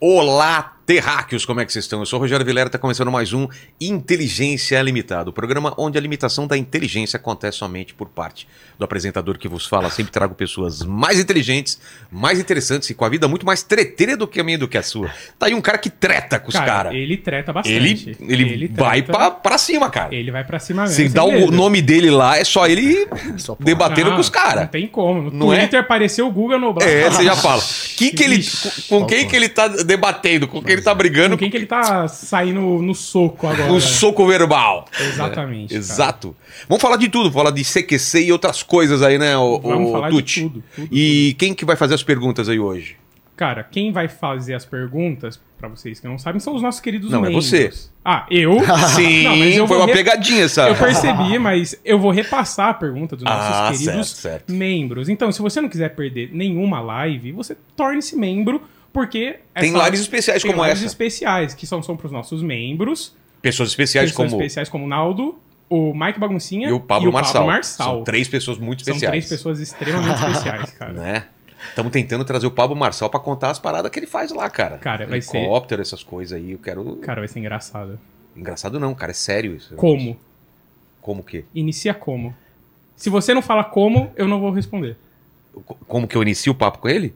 Olá, terráqueos, como é que vocês estão? Eu sou o Rogério Vilera, está começando mais um Inteligência Limitada, o programa onde a limitação da inteligência acontece somente por parte do apresentador que vos fala. Sempre trago pessoas mais inteligentes, mais interessantes e com a vida muito mais treteira do que a minha do que a sua. Tá aí um cara que treta com os caras. Cara, ele treta bastante. Ele, ele, ele vai pra, pra cima, cara. Ele vai pra cima mesmo. Se dá o nome dele lá, é só ele só debatendo não, com os caras. Não tem como. No não é? Twitter é? apareceu o Google no É, você já fala. Que que ele, com, com quem que ele tá debatendo? Com quem ele tá brigando? Com quem que ele tá saindo no soco agora? No soco verbal. Exatamente. É, exato. Vamos falar de tudo, falar de CQC e outras coisas aí, né, o, Vamos o falar Tucci? de tudo, tudo, E quem que vai fazer as perguntas aí hoje? Cara, quem vai fazer as perguntas, pra vocês que não sabem, são os nossos queridos Não, é membros. você. Ah, eu? Sim, Não, mas eu foi uma pegadinha essa. Eu percebi, mas eu vou repassar a pergunta dos nossos Ah, queridos certo, certo. membros. Então, se você não quiser perder nenhuma live, você torne-se membro, porque... Tem essa- lives especiais tem como lives essa. especiais, que são, são pros nossos membros. Pessoas especiais pessoas como especiais como o Naldo, o Mike Baguncinha e o Pablo Marçal. Marçal. São três pessoas muito São especiais. três pessoas extremamente especiais, cara. Né? Estamos tentando trazer o Pablo Marçal pra contar as paradas que ele faz lá, cara. Cara, vai ser- Helicóptero, essas coisas aí. Eu quero. Cara, vai ser engraçado. Engraçado não, cara. É sério isso. Como? Como que? Inicia como? Se você não fala como, eu não vou responder. Como que eu inicio o papo com ele?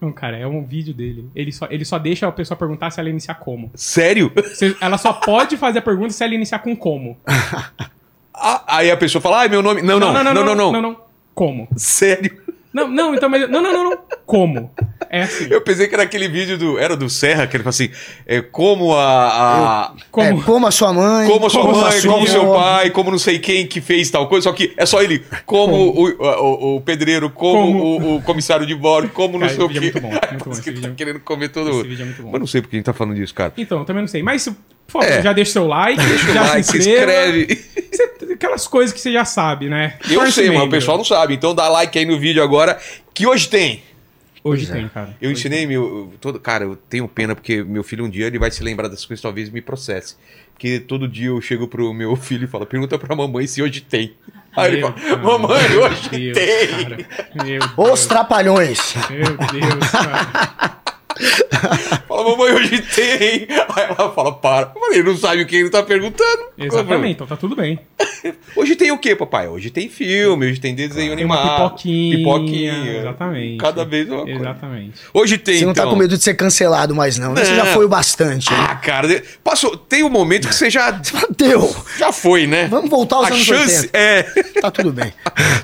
Não, cara, é um vídeo dele. Ele só, ele só deixa a pessoa perguntar se ela iniciar como. Sério? Ela só pode fazer a pergunta se ela iniciar com como. Ah, aí a pessoa fala, ai, meu nome. Não, não, não, não, não. não, não. Como? Sério? Não, não, então, mas. Não, não, não, não. Como? É assim. Eu pensei que era aquele vídeo do. Era do Serra, que ele fala assim: é, como a. a Como? É, como a sua mãe. como a sua como a mãe, sua como seu pai, como não sei quem que fez tal coisa, só que é só ele, como, O, o, o pedreiro, como, Como- O, o comissário de bordo, como não Cara, sei o esse quê. é muito bom, muito bom, que esse ele tá vídeo- querendo comer todo Esse mundo. vídeo é muito bom. Mas não sei por que a gente tá falando disso, cara. Então, também não sei. Mas, se- por favor, É. já deixa seu like, Deixa o já like, se se inscreva. inscreve. Aquelas coisas que você já sabe, né? Eu Torce sei, mas o pessoal não sabe. Então dá like aí no vídeo agora, que hoje tem. Hoje Pois é. tem, cara. Eu Hoje ensinei meu. Todo, cara, eu tenho pena porque meu filho um dia ele vai se lembrar dessas coisas, talvez me processe. Porque todo dia eu chego pro meu filho e falo, pergunta pra mamãe se hoje tem. Aí ele Meu fala, cara, mamãe, meu hoje Deus, tem. cara. Meu Os trapalhões. Meu Deus, cara. Fala, mamãe, hoje tem. Aí ela fala, para. Eu falei, não sabe o que ele tá perguntando. Exatamente, então tá tudo bem. Hoje tem o que, papai? Hoje tem filme, hoje tem desenho Tem uma animado. pipoquinha. Pipoquinha. Exatamente. Cada vez uma coisa. Exatamente. Hoje tem, Você não então. tá com medo de ser cancelado mais, não. né? Você já Não. foi o bastante. hein? Ah, cara, de- passou. Tem um momento que você já, Deu. já foi, né? Vamos voltar aos A anos chance 80. é. Tá tudo bem.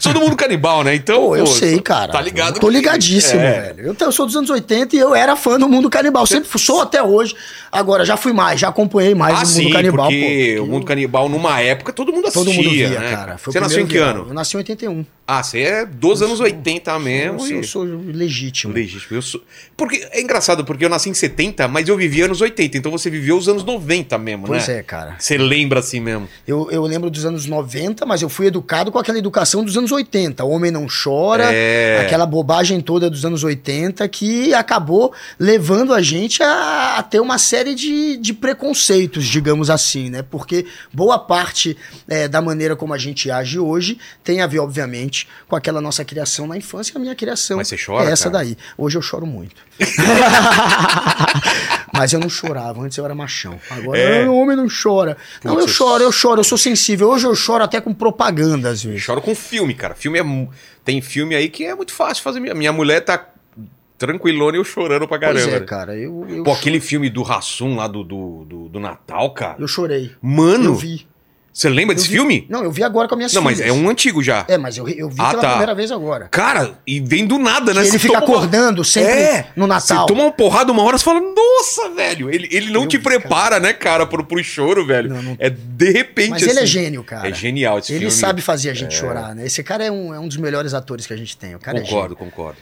Todo mundo canibal, né? Então. Pô, eu pô, sei, cara. Tá ligado? Eu tô ligadíssimo, É. velho. Eu, eu sou dos anos 80 e eu era fã do mundo canibal. Sempre sou até hoje. Agora, já fui mais, já acompanhei mais Ah, o mundo sim, canibal. porque pô, o mundo canibal, numa época, todo mundo assistia, Todo mundo via, né? cara. Foi você nasceu em que ano? Eu nasci em 81. Ah, você é dos anos 80 Eu mesmo. sou, e- eu sou legítimo. Legítimo. Eu sou... Porque é engraçado, porque eu nasci em 70, mas eu vivi anos 80, então você viveu os anos 90 mesmo, Pois né? é, cara. Você lembra assim mesmo. Eu, eu lembro dos anos 90, mas eu fui educado com aquela educação dos anos 80. O homem não chora, É. aquela bobagem toda dos anos 80 que acabou levando a gente a, a ter uma série de, de preconceitos, digamos assim, né? Porque boa parte é, da maneira como a gente age hoje tem a ver, obviamente, com aquela nossa criação na infância. A minha criação Mas você chora, é essa cara? daí. Hoje eu choro muito. Mas eu não chorava, antes eu era machão. Agora É. o homem não chora. não, eu Putz, choro, eu choro, eu sou sensível. Hoje eu choro até com propaganda, às Eu vezes. choro com filme, cara. Filme é. Tem filme aí que é muito fácil fazer. Minha, mulher tá tranquilona e eu chorando pra caramba. Pois é, cara, eu, eu, Pô, aquele filme do Rassum lá do, do, do, do Natal, cara. eu chorei. Mano, Eu vi. Você lembra Eu desse vi. filme? Não, eu vi agora com as minhas Não, mas filhas. é um antigo já. É, mas eu, eu vi Ah, pela tá. primeira vez agora. Cara, e vem do nada, né? Que ele fica toma uma- acordando sempre É, no Natal. Você toma uma porrada uma hora e fala, nossa, velho. Ele, ele não Eu te vi, prepara, né, cara, pro, pro choro, velho. Não, não- É de repente Mas ele é assim. gênio, cara. É genial esse Ele filme. sabe fazer a gente chorar, né? Esse cara é um, é um dos melhores atores que a gente tem. O cara Concordo, concordo.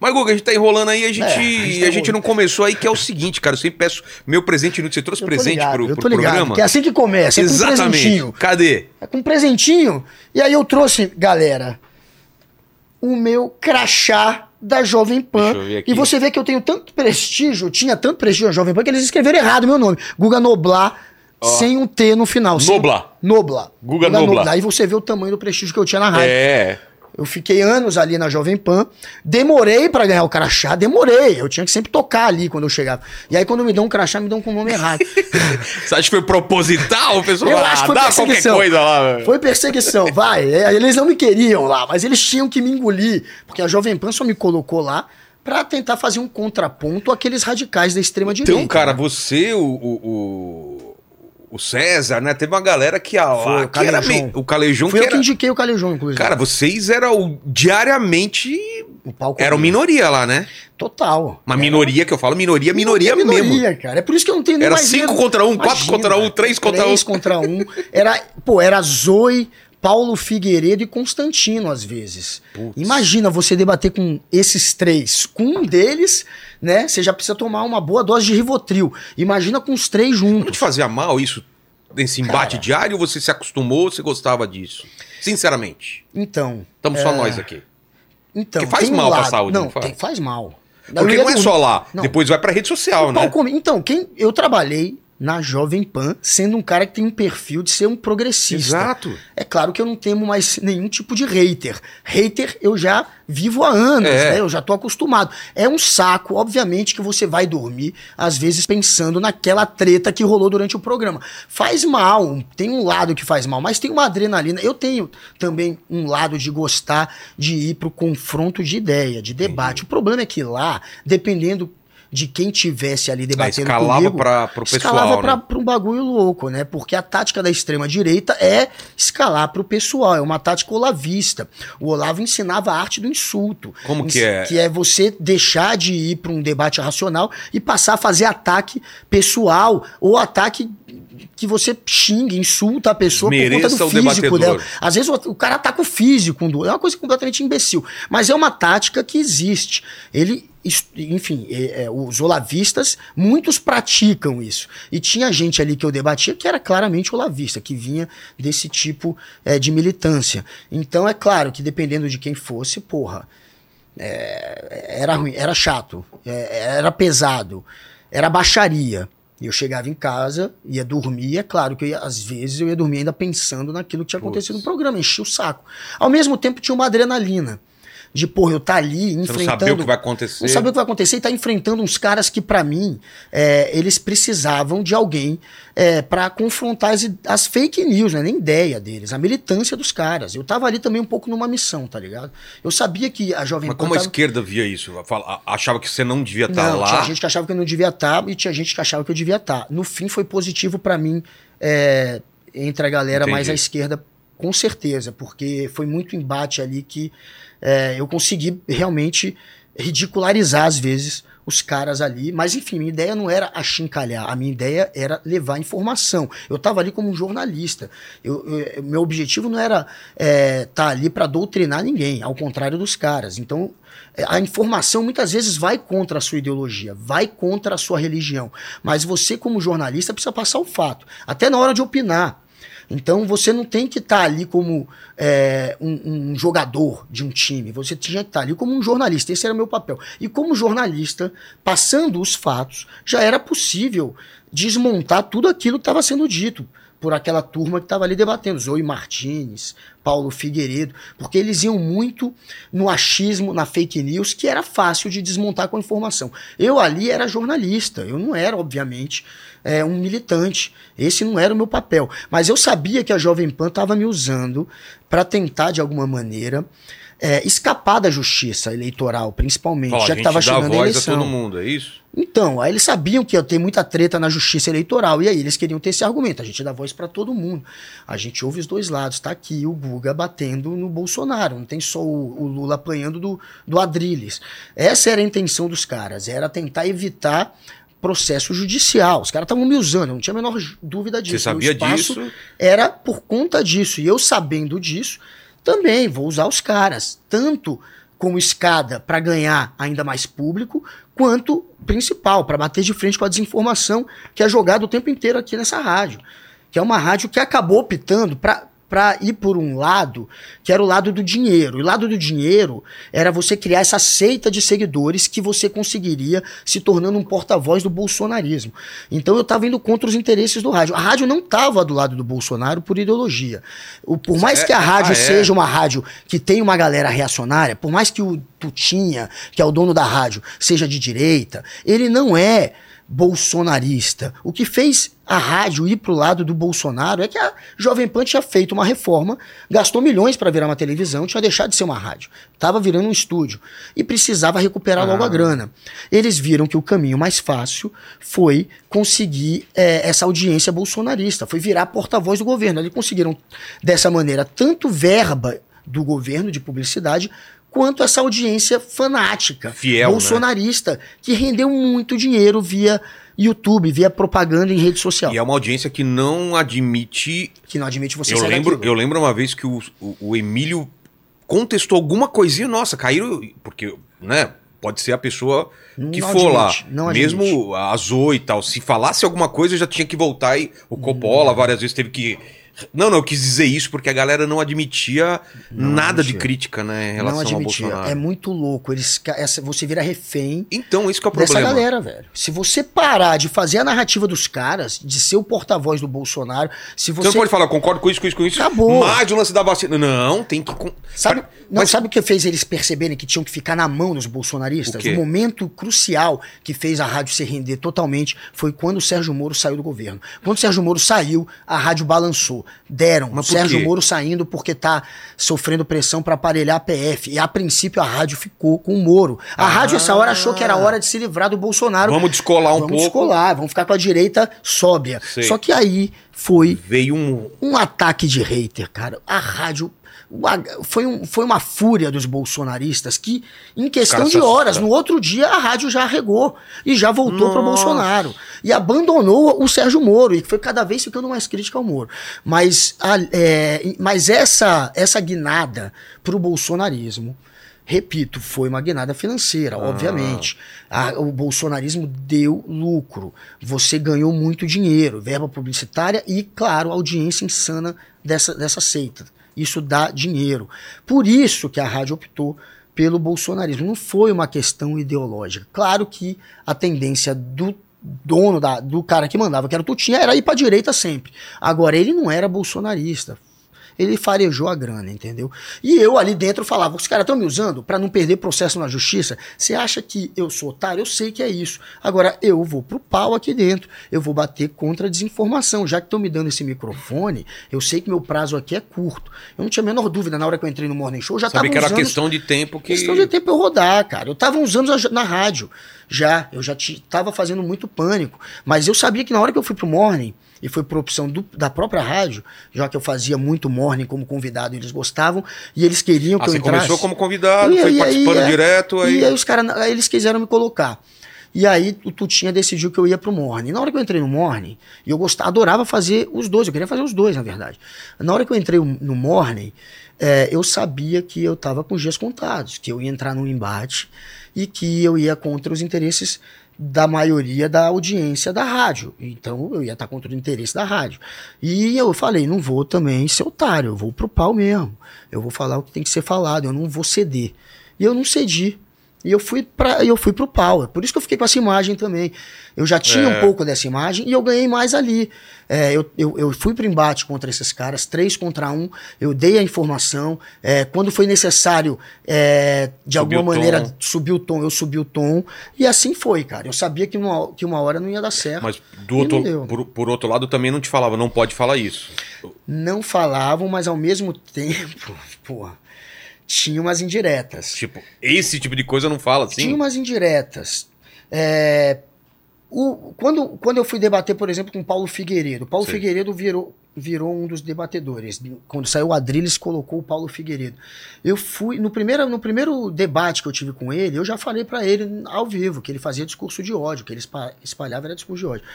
Mas, Guga, a gente tá enrolando aí, a gente, É, a gente a tá gente não começou aí, que é o seguinte, cara. Eu sempre peço meu presente inútil. Você trouxe. Eu presente ligado, pro, eu pro tô ligado, programa? Que é assim que começa, é com um Exatamente. presentinho. Cadê? É com um presentinho. E aí eu trouxe, galera, o meu crachá da Jovem Pan. Deixa eu ver aqui. E você vê que eu tenho tanto prestígio, tinha tanto prestígio na Jovem Pan, que eles escreveram errado o meu nome. Guga Noblar, sem um T no final. sem- Noblar. Noblar. Guga Noblar. Aí você vê o tamanho do prestígio que eu tinha na rádio. É. Eu fiquei anos ali na Jovem Pan, demorei pra ganhar o crachá, demorei. Eu tinha que sempre tocar ali quando eu chegava. E aí, quando me dão um crachá, me dão com o nome errado. Você acha que foi proposital? O pessoal Eu ah, acho que foi dá qualquer perseguição. coisa lá. velho. Foi perseguição, vai. É, Eles não me queriam lá, mas eles tinham que me engolir. Porque a Jovem Pan só me colocou lá pra tentar fazer um contraponto àqueles radicais da extrema-direita. Então, cara, você, o, o, o, o César, né? Teve uma galera que ia Foi, lá. o que era me- o Calejão Fui que eu que era. indiquei o Calejão, inclusive. Cara, vocês eram diariamente. o palco Eram minoria lá, né? Total. Uma minoria que eu falo, minoria, minoria, mesmo. minoria, cara. É por isso que eu não tenho nem Era mais cinco medo. contra um, quatro contra um, três contra um. Três contra um. Era, pô, era Zoe, Paulo Figueiredo e Constantino, às vezes. Imagina você debater com esses três. Com um deles, né? Você já precisa tomar uma boa dose de Rivotril. Imagina com os três Não juntos. te fazia mal isso, esse embate Cara. diário, ou você se acostumou, você gostava disso? Sinceramente. Então. Estamos só nós aqui. então Porque faz tem um mal pra lado- saúde, Não, não faz? tem- faz mal. Porque não é só lá, Não. depois vai pra rede social, O né? come. Então, quem eu trabalhei na Jovem Pan, sendo um cara que tem um perfil de ser um progressista. Exato. É claro que eu não temo mais nenhum tipo de hater. Hater eu já vivo há anos, É. né? Eu já tô acostumado. É um saco, obviamente, que você vai dormir, às vezes pensando naquela treta que rolou durante o programa. Faz mal, tem um lado que faz mal, mas tem uma adrenalina. Eu tenho também um lado de gostar de ir pro confronto de ideia, de debate. O problema é que lá, dependendo de quem tivesse ali debatendo escalava comigo, pra- pro pessoal, escalava né? pra um bagulho louco, né? Porque a tática da extrema-direita é escalar pro pessoal, é uma tática olavista. O Olavo ensinava a arte do insulto. Como que é? Que é você deixar de ir para um debate racional e passar a fazer ataque pessoal ou ataque que você xinga, insulta a pessoa por Desmereça conta do o físico dela. Às vezes o, o cara ataca o físico, é uma coisa completamente imbecil. Mas é uma tática que existe. Ele, enfim, é- é, os olavistas, muitos praticam isso. E tinha gente ali que eu debatia que era claramente olavista, que vinha desse tipo é, de militância. Então é claro que dependendo de quem fosse, porra, é, era ruim, era chato, é, era pesado, era baixaria. E eu chegava em casa, ia dormir, é claro que ia- às vezes eu ia dormir ainda pensando naquilo que tinha acontecido no programa, enchia o saco. Ao mesmo tempo tinha uma adrenalina. De, porra, eu tá ali Você não enfrentando. sabia o que vai acontecer. Não sabia o que vai acontecer e tá enfrentando uns caras que, pra mim, é, eles precisavam de alguém é, para confrontar as, as fake news, não é nem ideia deles, a militância dos caras. Eu tava ali também um pouco numa missão, tá ligado? Eu sabia que a Jovem Mas como a tava- esquerda via isso? Achava que você não devia estar não, lá. tinha gente que achava que eu não devia estar e tinha gente que achava que eu devia estar. No fim, foi positivo pra mim é, entre a galera mais Entendi. à esquerda, com certeza, porque foi muito embate ali que é, eu consegui realmente ridicularizar às vezes os caras ali, mas enfim, minha ideia não era achincalhar, a minha ideia era levar informação. Eu estava ali como um jornalista. Eu, eu- meu objetivo não era estar ali para doutrinar ninguém, ao contrário dos caras. Então, é, a informação muitas vezes vai contra a sua ideologia, vai contra a sua religião. Mas você, como jornalista, precisa passar o fato, até na hora de opinar. Então você não tem que estar ali como é, um, um jogador de um time, você tinha que estar ali como um jornalista. Esse era meu papel. E como jornalista, passando os fatos, já era possível desmontar tudo aquilo que estava sendo dito por aquela turma que estava ali debatendo, Zoe Martinez, Paulo Figueiredo, porque eles iam muito no achismo, na fake news, que era fácil de desmontar com a informação. Eu ali era jornalista, eu não era, obviamente, é, um militante. Esse não era o meu papel. Mas eu sabia que a Jovem Pan estava me usando para tentar, de alguma maneira, é, escapar da justiça eleitoral, principalmente, Fala, a já que estava chegando a voz a eleição. todo mundo, é isso? Então, aí eles sabiam que ia ter muita treta na justiça eleitoral, e aí eles queriam ter esse argumento. A gente dá voz para todo mundo. A gente ouve os dois lados. Tá aqui o Guga batendo no Bolsonaro. Não tem só o, o Lula apanhando do, do Adrilles. Essa era a intenção dos caras, era tentar evitar processo judicial. Os caras estavam me usando, eu não tinha a menor dúvida disso. Você sabia disso? Era por conta disso. E eu sabendo disso, também vou usar os caras. Tanto como escada para ganhar ainda mais público, quanto principal, para bater de frente com a desinformação que é jogada o tempo inteiro aqui nessa rádio. Que é uma rádio que acabou optando para para ir por um lado, que era o lado do dinheiro. E o lado do dinheiro era você criar essa seita de seguidores que você conseguiria se tornando um porta-voz do bolsonarismo. Então eu estava indo contra os interesses do rádio. A rádio não estava do lado do Bolsonaro por ideologia. O, por mais É- que a rádio ah, é? seja uma rádio que tem uma galera reacionária, por mais que o Tutinha, que é o dono da rádio, seja de direita, ele não é bolsonarista. O que fez a rádio ir pro lado do Bolsonaro é que a Jovem Pan tinha feito uma reforma, gastou milhões para virar uma televisão, tinha deixado de ser uma rádio, estava virando um estúdio e precisava recuperar logo a grana. Eles viram que o caminho mais fácil foi conseguir eh, essa audiência bolsonarista, foi virar porta-voz do governo. Eles conseguiram dessa maneira tanto verba do governo de publicidade quanto essa audiência fanática, Fiel, né? bolsonarista, que rendeu muito dinheiro via YouTube, via propaganda em rede social. E é uma audiência que não admite. Que não admite você Eu lembro, daquilo. eu lembro uma vez que o, o, o Emílio contestou alguma coisinha, nossa, caíram. Porque, né? Pode ser a pessoa que Não for lá. admite, não admite. Mesmo a Zoe e tal. Se falasse alguma coisa, já tinha que voltar e o Coppola Hum. várias vezes teve que. Não, não, eu quis dizer isso porque a galera não admitia nada de crítica, né, em não relação ao admitia. Bolsonaro. É muito louco. Eles, essa, você vira refém Então, isso que é o dessa problema. galera, velho. Se você parar de fazer a narrativa dos caras, de ser o porta-voz do Bolsonaro, se Você você. não pode falar, concordo com isso, com isso, com isso. Acabou. Mas o lance da vacina. Não, tem que. Sabe, não, mas- sabe o que fez eles perceberem que tinham que ficar na mão dos O bolsonaristas? quê? O, momento crucial que fez a rádio se render totalmente foi quando o Sérgio Moro saiu do governo. Quando o Sérgio Moro saiu, a rádio balançou. Deram. Mas Sérgio? Moro saindo porque tá sofrendo pressão para aparelhar a PF. E a princípio a rádio ficou com o Moro. A Ah. rádio, essa hora, achou que era hora de se livrar do Bolsonaro. Vamos descolar um vamos pouco. descolar, vamos ficar com a direita sóbria. Sei. Só que aí foi Veio um. um ataque de hater, cara. A rádio. O Foi, um, foi uma fúria dos bolsonaristas que, em questão de horas, no outro dia a rádio já arregou e já voltou para. Bolsonaro. E abandonou o Sérgio Moro, e foi cada vez ficando mais crítica ao Moro. Mas, a- é, mas essa, essa guinada pro bolsonarismo. Repito, foi uma guinada financeira, obviamente. A- o bolsonarismo deu lucro. Você ganhou muito dinheiro, verba publicitária e, claro, audiência insana dessa, dessa seita. Isso dá dinheiro. Por isso que a rádio optou pelo bolsonarismo. Não foi uma questão ideológica. Claro que a tendência do dono, da, do cara que mandava, que era o Tutinha, era ir pra direita sempre. Agora, ele não era bolsonarista. Ele farejou a grana, entendeu? E eu ali dentro falava: os caras estão me usando para não perder processo na justiça. Você acha que eu sou otário? Eu sei que é isso. Agora eu vou pro pau aqui dentro. Eu vou bater contra a desinformação. Já que estão me dando esse microfone, eu sei que meu prazo aqui é curto. Eu não tinha a menor dúvida na hora que eu entrei no Morning Show. eu Já Sabe tava que era anos- questão de tempo que. Questão de tempo eu rodar, cara. Eu tava uns anos na rádio já. Eu já ti- tava fazendo muito pânico. Mas eu sabia que na hora que eu fui pro Morning, e foi por opção do- da própria rádio, já que eu fazia muito Morning como convidado e eles gostavam, e eles queriam que Ah, eu você entrasse. começou como convidado, E foi aí- participando aí, é. direto, aí. E aí os caras, eles quiseram me colocar. E aí o Tutinha decidiu que eu ia pro Morning. Na hora que eu entrei no Morning, e eu gostava, adorava fazer os dois, eu queria fazer os dois, na verdade. Na hora que eu entrei no Morning, é, eu sabia que eu tava com os dias contados, que eu ia entrar num embate e que eu ia contra os interesses da maioria da audiência da rádio. Então eu ia estar contra o interesse da rádio. E eu falei, não vou também ser otário, eu vou pro pau mesmo. Eu vou falar o que tem que ser falado, eu não vou ceder. E eu não cedi. E eu fui para eu fui pro pau. É Por isso que eu fiquei com essa imagem também. Eu já tinha É. um pouco dessa imagem e eu ganhei mais ali. É, eu, eu, eu fui pro embate contra esses caras, três contra um. Eu dei a informação. É, quando foi necessário, é, de alguma maneira, subir o tom, eu subi o tom. E assim foi, cara. Eu sabia que uma, que uma hora não ia dar certo. Mas do outro, por, por outro lado também não te falava, não pode falar isso. Não falavam, mas ao mesmo tempo, porra, tinha umas indiretas. Tipo, esse tipo de coisa não fala assim. Tinha umas indiretas. É, o- quando, quando eu fui debater, por exemplo, com o Paulo Figueiredo, Paulo Sim. Figueiredo virou, virou um dos debatedores. Quando saiu o Adriles, colocou o Paulo Figueiredo. Eu fui, no primeiro, no primeiro debate que eu tive com ele, eu já falei pra ele ao vivo que ele fazia discurso de ódio, que ele espa- espalhava era discurso de ódio.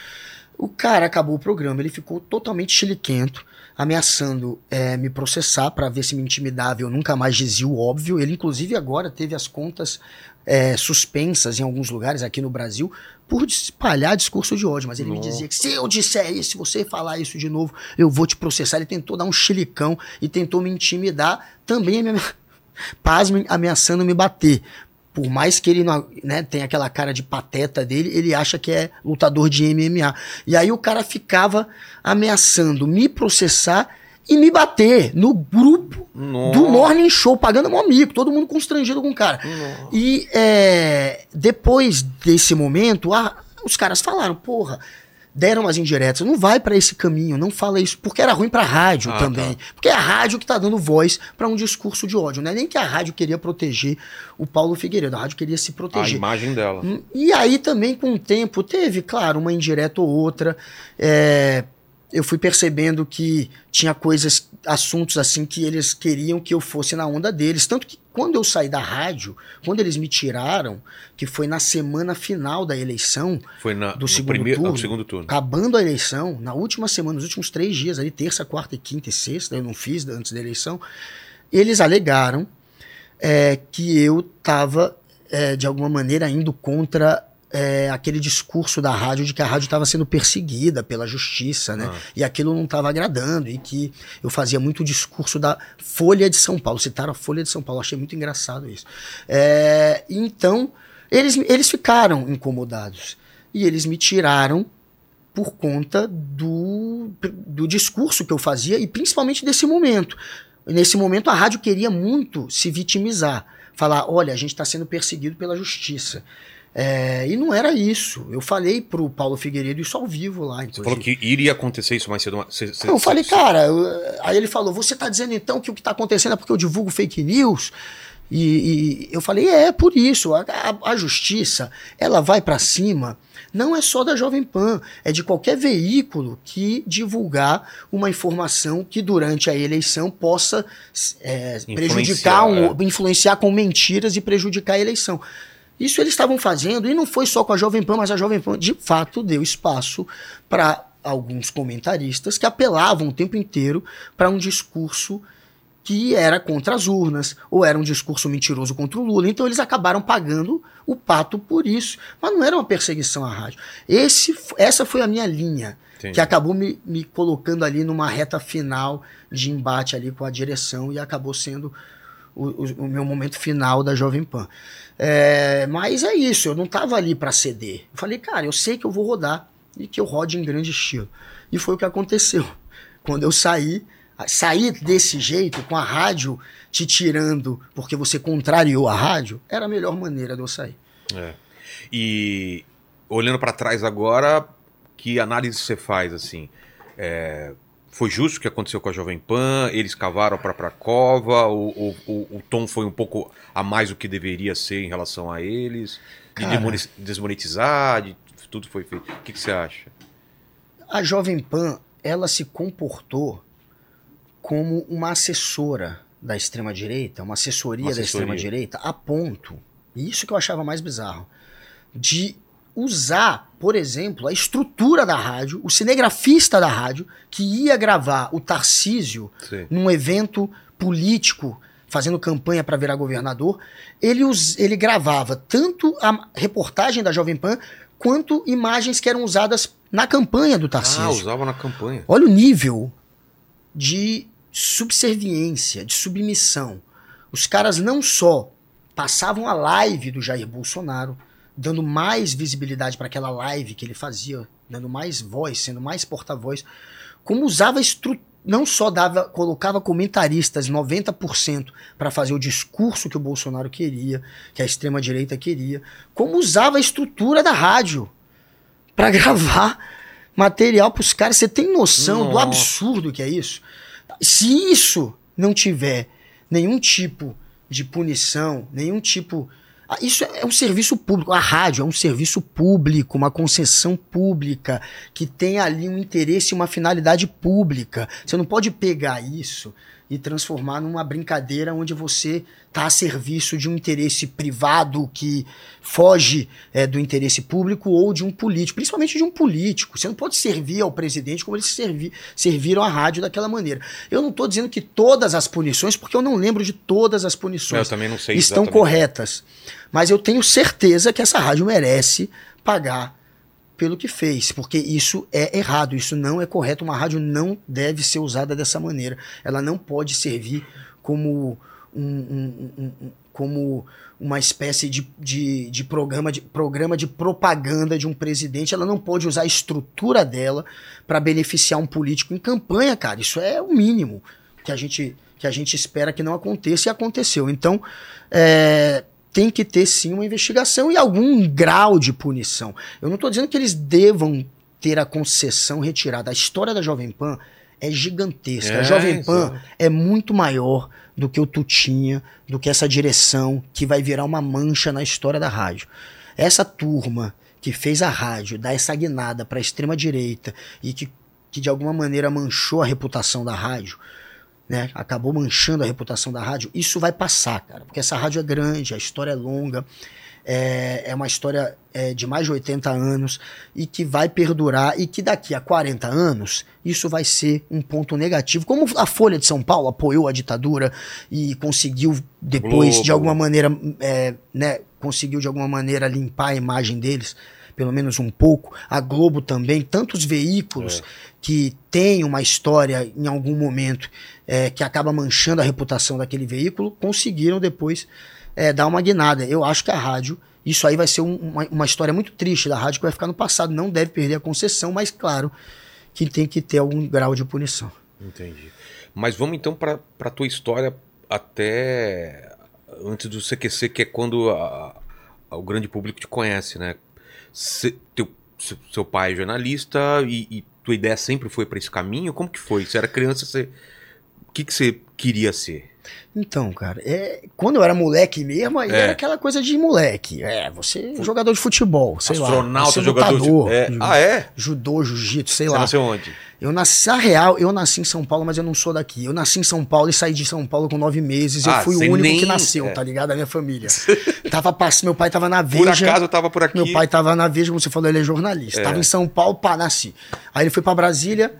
O cara acabou o programa, ele ficou totalmente chiliquento, ameaçando é, me processar pra ver se me intimidava. Eu nunca mais dizia o óbvio. Ele, inclusive, agora teve as contas é, suspensas em alguns lugares aqui no Brasil por espalhar discurso de ódio. Mas ele me Nossa. dizia que se eu disser isso, se você falar isso de novo, eu vou te processar. Ele tentou dar um chilicão e tentou me intimidar, também me, pasmem, ameaçando me bater. Por mais que ele não né, tenha aquela cara de pateta dele, ele acha que é lutador de MMA. E aí o cara ficava ameaçando me processar e me bater no grupo Nossa. do Morning Show, pagando meu amigo, todo mundo constrangido com o cara. E é, depois desse momento, ah, os caras falaram, porra, deram umas indiretas, não vai pra esse caminho, não fala isso, porque era ruim pra rádio Ah, também. tá. Porque é a rádio que tá dando voz pra um discurso de ódio, não é nem que a rádio queria proteger o Paulo Figueiredo, a rádio queria se A proteger. imagem dela. Hum, E aí também, com o tempo, teve, claro, uma indireta ou outra. É, eu fui percebendo que tinha coisas, assuntos assim que eles queriam que eu fosse na onda deles. Tanto que quando eu saí da rádio, quando eles me tiraram, que foi na semana final da eleição, Foi na, do no segundo primeiro, turno. no segundo turno. acabando a eleição, na última semana, nos últimos três dias, ali, terça, quarta, e quinta e sexta, eu não fiz antes da eleição, eles alegaram é, que eu estava, de alguma maneira, indo contra é, aquele discurso da rádio de que a rádio estava sendo perseguida pela justiça, né? Ah. E aquilo não estava agradando, e que eu fazia muito discurso da Folha de São Paulo. Citaram a Folha de São Paulo, achei muito engraçado isso. É, então, eles, eles ficaram incomodados. E eles me tiraram por conta do, do discurso que eu fazia e principalmente desse momento. Nesse momento, a rádio queria muito se vitimizar. Falar, olha, a gente está sendo perseguido pela justiça. É, e não era isso. Eu falei pro Paulo Figueiredo isso ao vivo lá. Você falou que iria acontecer isso mais cedo. Você, você- eu falei, você- cara, eu- aí ele falou: você tá dizendo então que o que tá acontecendo é porque eu divulgo fake news? E, e eu falei, é por isso. A, a- a justiça, ela vai pra cima, não é só da Jovem Pan, é de qualquer veículo que divulgar uma informação que durante a eleição possa é, prejudicar, um, influenciar com mentiras e prejudicar a eleição. Isso eles estavam fazendo, e não foi só com a Jovem Pan, mas a Jovem Pan de fato deu espaço para alguns comentaristas que apelavam o tempo inteiro para um discurso que era contra as urnas, ou era um discurso mentiroso contra o Lula. Então eles acabaram pagando o pato por isso. Mas não era uma perseguição à rádio. Esse, essa foi a minha linha, Entendi. que acabou me, me colocando ali numa reta final de embate ali com a direção e acabou sendo o, o- o meu momento final da Jovem Pan. É, mas é isso, eu não tava ali para ceder. Eu falei, cara, eu sei que eu vou rodar e que eu rode em grande estilo. E foi o que aconteceu. Quando eu saí, sair desse jeito, com a rádio te tirando porque você contrariou a rádio, era a melhor maneira de eu sair. É. E olhando pra trás agora, que análise você faz assim? É, foi justo o que aconteceu com a Jovem Pan? Eles cavaram pra pra cova? O, o, o, tom foi um pouco a mais do que deveria ser em relação a eles? De Cara. desmonetizar? De, tudo foi feito. O que, que você acha? A Jovem Pan, ela se comportou como uma assessora da extrema-direita, uma assessoria, Uma da assessoria. extrema-direita, a ponto, e isso que eu achava mais bizarro, de usar, por exemplo, a estrutura da rádio, o cinegrafista da rádio, que ia gravar o Tarcísio Sim. num evento político, fazendo campanha para virar governador, ele, us- ele gravava tanto a reportagem da Jovem Pan quanto imagens que eram usadas na campanha do Ah, Tarcísio. usava na campanha. Olha o nível de subserviência, de submissão. Os caras não só passavam a live do Jair Bolsonaro, dando mais visibilidade para aquela live que ele fazia, dando mais voz, sendo mais porta-voz, como usava estrutura não só dava, colocava comentaristas 90% para fazer o discurso que o Bolsonaro queria, que a extrema direita queria, como usava a estrutura da rádio para gravar material para os caras. Você tem noção do Nossa. absurdo que é isso? Se isso não tiver nenhum tipo de punição, nenhum tipo. Ah, Isso é um serviço público. A rádio é um serviço público, uma concessão pública, que tem ali um interesse e uma finalidade pública. Você não pode pegar isso e transformar numa brincadeira onde você está a serviço de um interesse privado que foge é, do interesse público ou de um político, principalmente de um político. Você não pode servir ao presidente como eles servi serviram à rádio daquela maneira. Eu não estou dizendo que todas as punições, porque eu não lembro de todas as Eu punições também não sei estão exatamente. corretas. Mas eu tenho certeza que essa rádio merece pagar pelo que fez, porque isso é errado, isso não é correto. Uma rádio não deve ser usada dessa maneira. Ela não pode servir como um, um, um, um como uma espécie de, de, de, programa de programa de propaganda de um presidente. Ela não pode usar a estrutura dela para beneficiar um político em campanha, cara. Isso é o mínimo que a gente, que a gente espera que não aconteça e aconteceu. Então, é, tem que ter sim uma investigação e algum grau de punição. Eu não estou dizendo que eles devam ter a concessão retirada. A história da Jovem Pan é gigantesca. É, a Jovem Pan é muito maior do que o Tutinha, do que essa direção que vai virar uma mancha na história da rádio. Essa turma que fez a rádio dar essa guinada para a extrema direita e que, que de alguma maneira manchou a reputação da rádio, né? Acabou manchando a reputação da rádio. Isso vai passar, cara, porque essa rádio é grande, a história é longa é, é uma história é, de mais de 80 anos e que vai perdurar e que daqui a 40 anos isso vai ser um ponto negativo. Como a Folha de São Paulo apoiou a ditadura e conseguiu depois, Globo. de alguma maneira, é, né, conseguiu de alguma maneira limpar a imagem deles pelo menos um pouco, a Globo também, tantos veículos é. que têm uma história em algum momento é, que acaba manchando a reputação daquele veículo, conseguiram depois é, dar uma guinada. Eu acho que a rádio, isso aí vai ser um, uma, uma história muito triste da rádio que vai ficar no passado. Não deve perder a concessão, mas claro que tem que ter algum grau de punição. Entendi. Mas vamos então para a tua história até antes do CQC, que é quando a, a, o grande público te conhece, né? Se, teu, seu pai é jornalista e, e, tua ideia sempre foi para esse caminho? Como que foi? Você era criança, você... o que, que você queria ser? Então, cara, é, quando eu era moleque mesmo, aí é. era aquela coisa de moleque. É, você é jogador de futebol, sei Astronauta, lá. jogador lutador, de... É. Ah, é? Judô, jiu-jitsu, sei você lá. Você nasceu onde? Eu nasci, na real, eu nasci em São Paulo, mas eu não sou daqui. Eu nasci em São Paulo e saí de São Paulo com nove meses. Ah, eu fui o único nem... que nasceu, é. tá ligado? Da minha família. tava meu pai tava na Veja. Por acaso eu tava por aqui. Meu pai tava na Veja, como você falou, ele é jornalista. É. Tava em São Paulo, pá, nasci. Aí ele foi para Brasília,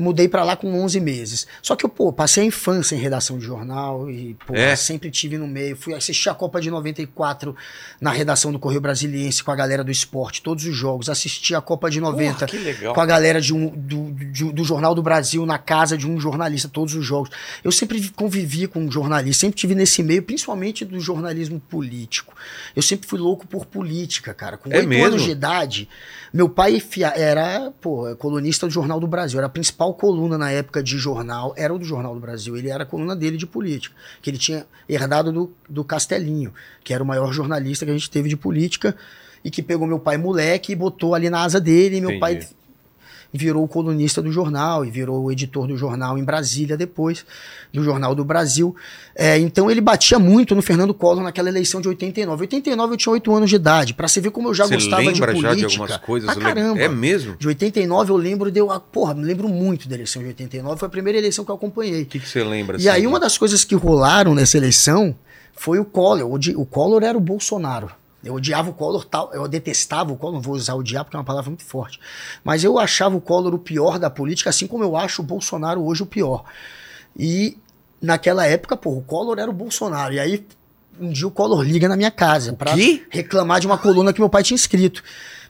mudei para lá com 11 meses. Só que eu, pô, passei a infância em redação de jornal e, pô, é. sempre tive no meio. Fui assistir a Copa de 94 na redação do Correio Brasiliense com a galera do esporte, todos os jogos. Assisti a Copa de 90 Porra, com a galera de um, do, do, do, Jornal do Brasil na casa de um jornalista, todos os jogos. Eu sempre convivi com um jornalista, sempre tive nesse meio, principalmente do jornalismo político. Eu sempre fui louco por política, cara. Com é 8 anos de idade, meu pai era, pô, colunista do Jornal do Brasil, era a principal principal coluna na época de jornal era o do Jornal do Brasil. Ele era a coluna dele de política, que ele tinha herdado do, do Castelinho, que era o maior jornalista que a gente teve de política, e que pegou meu pai moleque e botou ali na asa dele. E meu Entendi. pai virou colunista do jornal e virou o editor do jornal em Brasília depois, do Jornal do Brasil. É, então ele batia muito no Fernando Collor naquela eleição de 89. 89 eu tinha 8 anos de idade, para você ver como eu já você gostava de política. Já de algumas coisas? Ah, caramba. É mesmo? De 89 eu lembro, deu, ah, porra, me lembro muito da eleição de 89, foi a primeira eleição que eu acompanhei. O que, que você lembra? E assim, aí uma das coisas que rolaram nessa eleição foi o Collor. O Collor era o Bolsonaro. Eu odiava o Collor, tal, eu detestava o Collor, não vou usar odiar porque é uma palavra muito forte. Mas eu achava o Collor o pior da política, assim como eu acho o Bolsonaro hoje o pior. E naquela época, pô, o Collor era o Bolsonaro. E aí um dia o Collor liga na minha casa para reclamar de uma coluna que meu pai tinha escrito.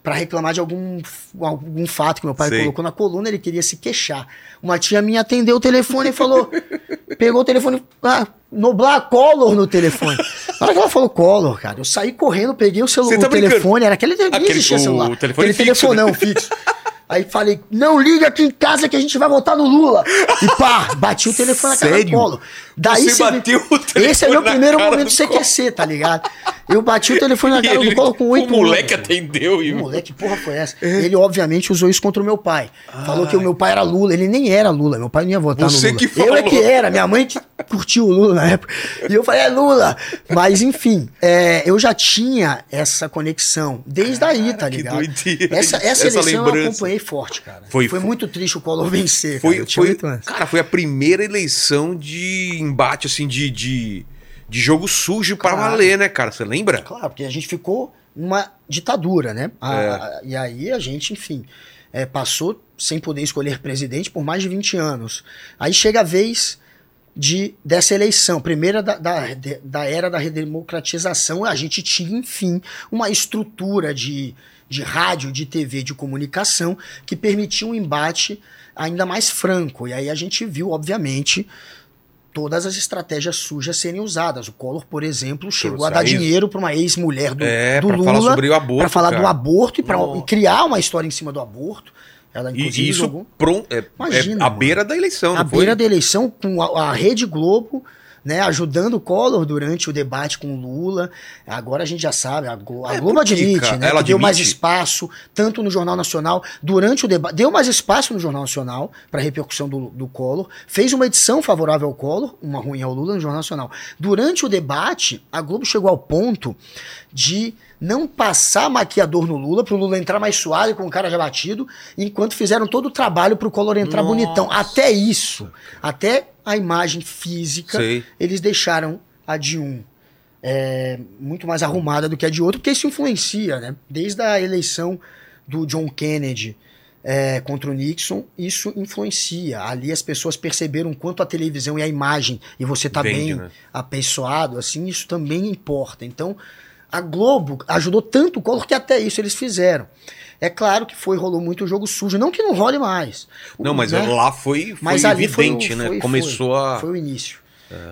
Para reclamar de algum, algum fato que meu pai Sei. colocou na coluna, ele queria se queixar. Uma tia minha atendeu o telefone e falou: pegou o telefone, ah, Noblar Collor no telefone. Na hora que ela falou Collor, cara, eu saí correndo, peguei o celular, tá o telefone, era aquele, aquele existia celular. O telefone aquele fixo, telefone né? fixo. Aí falei, não liga aqui em casa que a gente vai votar no Lula. E pá, bati o telefone na cara do Collor. Daí você bateu o telefone Esse é meu primeiro momento de CQC, tá ligado? Eu bati o telefone na cara do Collor com oito. O moleque anos, atendeu. E... O moleque, porra, foi essa? Ele, obviamente, usou isso contra o meu pai. Ai. Falou que o meu pai era Lula. Ele nem era Lula. Meu pai não ia votar Você no Lula. Que falou. Eu é que era. Minha mãe que curtiu o Lula na época. E eu falei, é Lula. Mas, enfim, é, eu já tinha essa conexão desde cara, aí, tá ligado? Essa, essa, essa eleição lembrança. eu acompanhei forte, cara. Foi, foi, foi muito triste o Collor vencer. Foi, foi, cara, foi a primeira eleição de embate, assim, de de, de jogo sujo claro. para valer, né, cara? Você lembra? Claro, porque a gente ficou numa ditadura, né? A, é. a, e aí a gente, enfim, é, passou sem poder escolher presidente por mais de 20 anos. Aí chega a vez de dessa eleição, primeira da, da, da era da redemocratização, a gente tinha, enfim, uma estrutura de de rádio, de TV, de comunicação, que permitia um embate ainda mais franco. E aí a gente viu, obviamente, todas as estratégias sujas serem usadas. O Collor, por exemplo, chegou a dar dinheiro para uma ex-mulher do, É, do pra Lula falar sobre o aborto, para falar cara. do aborto e para criar uma história em cima do aborto. Ela inclusive E isso jogou pron- é, Imagina, é à beira da eleição, à beira da eleição com a, a Rede Globo, né, ajudando o Collor durante o debate com o Lula. Agora a gente já sabe, a, Glo- a É, Globo admite, cara? né, Ela que deu mais espaço tanto no Jornal Nacional durante o debate, deu mais espaço no Jornal Nacional para repercussão do, do Collor, fez uma edição favorável ao Collor, uma ruim ao Lula no Jornal Nacional. Durante o debate, a Globo chegou ao ponto de não passar maquiador no Lula, para o Lula entrar mais suave com o cara já batido, enquanto fizeram todo o trabalho para o Collor entrar Nossa. bonitão. Até isso, até a imagem física, Sei. eles deixaram a de um é, muito mais arrumada do que a de outro, porque isso influencia, né? Desde a eleição do John Kennedy é, contra o Nixon, isso influencia. Ali as pessoas perceberam quanto a televisão e a imagem, e você tá Vende, bem né? apessoado, assim, isso também importa. Então, a Globo ajudou tanto o Collor que até isso eles fizeram. É claro que foi, rolou muito jogo sujo. Não que não role mais. Não, mas né? lá foi, foi Mas ali foi evidente, né? foi- Começou foi, a. Foi o início.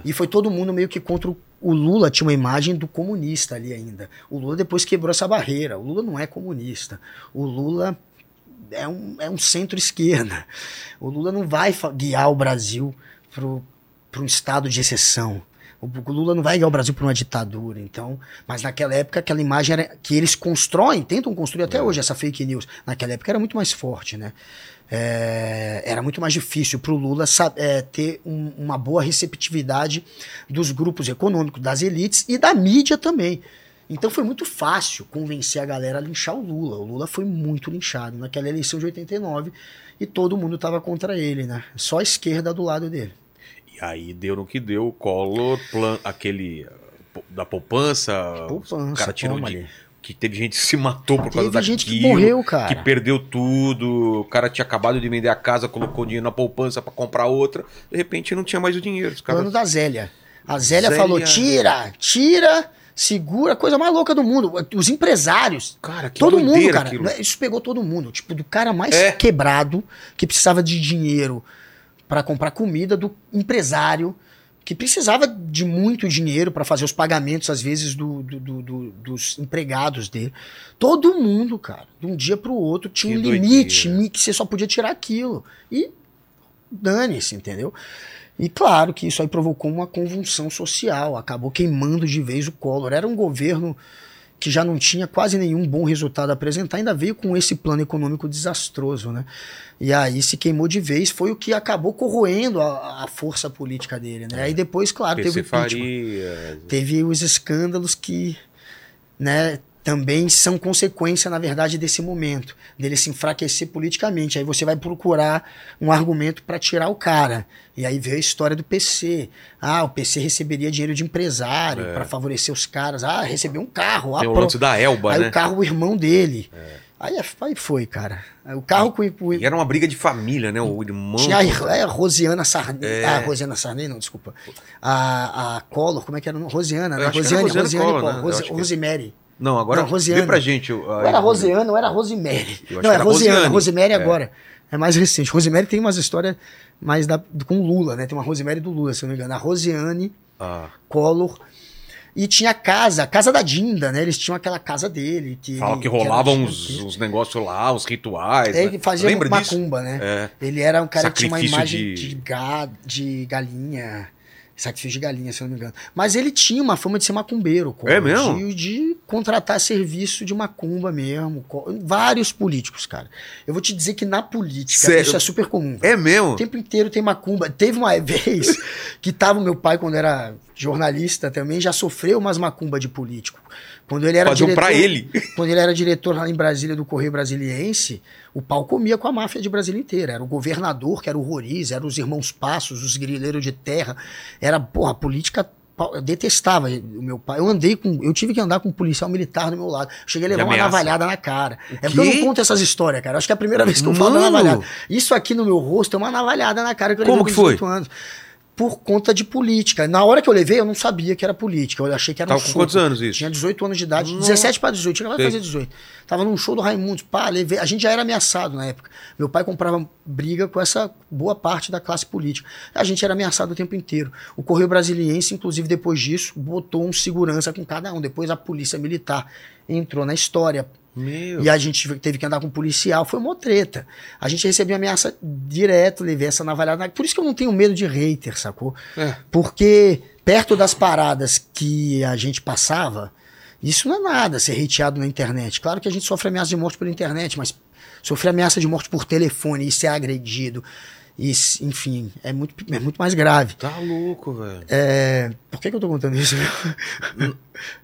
E foi todo mundo meio que contra o, o Lula, tinha uma imagem do comunista ali ainda. O Lula depois quebrou essa barreira. O Lula não é comunista. O Lula é um, é um centro-esquerda. O Lula não vai guiar o Brasil para um estado de exceção. O Lula não vai guiar o Brasil para uma ditadura, então. Mas naquela época, aquela imagem era que eles constroem, tentam construir até hoje essa fake news. Naquela época era muito mais forte, né? É, era muito mais difícil para o Lula é, ter um- uma boa receptividade dos grupos econômicos, das elites e da mídia também. Então foi muito fácil convencer a galera a linchar o Lula. O Lula foi muito linchado naquela eleição de 89 e todo mundo estava contra ele, né? Só a esquerda do lado dele. Aí deu no que deu, o Collor, plan... aquele uh, da poupança, Poupança, o cara tirou de... Que teve gente que se matou por causa Teve gente que daquilo, morreu, cara. Que perdeu tudo, o cara tinha acabado de vender a casa, colocou dinheiro na poupança pra comprar outra, de repente não tinha mais o dinheiro. Os caras... Plano da Zélia. A Zélia, Zélia. falou: tira, tira, segura, coisa mais louca do mundo. Os empresários. Cara, que todo mundo, cara. aquilo. Isso pegou todo mundo. Tipo, do cara mais É. quebrado, que precisava de dinheiro para comprar comida, do empresário que precisava de muito dinheiro para fazer os pagamentos, às vezes, do, do- do- do- dos empregados dele. Todo mundo, cara, de um dia para o outro, tinha Que um limite doideira. que você só podia tirar aquilo. E dane-se, entendeu? E claro que isso aí provocou uma convulsão social, acabou queimando de vez o Collor. Era um governo que já não tinha quase nenhum bom resultado a apresentar, ainda veio com esse plano econômico desastroso, né? E aí se queimou de vez, foi o que acabou corroendo a, a força política dele, né? Aí depois, claro, teve o impeachment teve os escândalos que, né, também são consequência, na verdade, desse momento, dele se enfraquecer politicamente. Aí você vai procurar um argumento para tirar o cara. E aí veio a história do PC. Ah, o PC receberia dinheiro de empresário para favorecer os caras. Ah, recebeu um carro. Ah, tem o pro- lance da Elba, Aí né? o carro, o irmão dele. Aí, é- aí foi, cara. O carro com o. E era uma briga de família, né? O irmão. Tinha a, é, Rosiana Sarney. É. Ah, Rosiana Sarney, não, desculpa. A, a Collor, como é que era? Rosiana, né? era Rosiane, Rosiane Rosiane Collor, Collor. né? Acho que- Rosemary. Não, agora Não, Rosiane. vê pra gente. o- Ou a- era Rosiana ou era Rosemary. Não, que é era Rosiana. Rosemary É. agora. É mais recente. Rosemary tem umas histórias mais da, com o Lula, né? Tem uma Rosemary do Lula, se não me engano. A Rosiane Ah, Collor. E tinha a casa, a casa da Dinda, né? Eles tinham aquela casa dele. Que, fala que era rolavam uns, uns negócios lá, uns rituais. É, né? ele fazia Lembra disso? macumba, né? É. Ele era um cara que tinha uma Sacrifício imagem de- de, ga- de galinha. Sacrifício de galinha, se eu não me engano. Mas ele tinha uma fama de ser macumbeiro. Collor, É mesmo? De, de contratar serviço de macumba mesmo. Vários políticos, cara. Eu vou te dizer que na política Sério? isso é super comum. É mesmo? O tempo inteiro tem macumba. Teve uma vez que tava meu pai, quando era jornalista também, já sofreu umas macumba de político. Quando ele era Faziam diretor, pra ele. Quando ele era diretor lá em Brasília do Correio Brasiliense, o pau comia com a máfia de Brasília inteira. Era o governador, que era o Roriz, eram os irmãos Passos, os grileiros de terra. Era, porra, a política. Eu detestava o meu pai. Eu andei com. Eu tive que andar com um policial militar do meu lado. Cheguei a levar uma navalhada na cara. O É porque eu não conto essas histórias, cara. Acho que é a primeira vez que eu falo da Mano! navalhada. Isso aqui no meu rosto é uma navalhada na cara que eu Como levei que foi? 18 anos. Por conta de política. Na hora que eu levei, eu não sabia que era política. Eu achei que era Tava um com show. quantos anos isso? Tinha 18 anos de idade. Nossa. 17 para 18. Tinha Sei. fazer 18. Tava num show do Raimundos. Pá, levei. A gente já era ameaçado na época. Meu pai comprava briga com essa boa parte da classe política. A gente era ameaçado o tempo inteiro. O Correio Brasiliense, inclusive, depois disso, botou um segurança com cada um. Depois a polícia militar entrou na história. Meu. E a gente teve que andar com um policial, foi uma treta. A gente recebia ameaça direto, levei essa navalhada. Por isso que eu não tenho medo de hater, sacou? É. Porque perto das paradas que a gente passava, isso não é nada ser hateado na internet. Claro que a gente sofre ameaça de morte pela internet, mas sofrer ameaça de morte por telefone e ser agredido, e, enfim, é muito, é muito mais grave. Tá louco, velho. É, por que, que eu tô contando isso?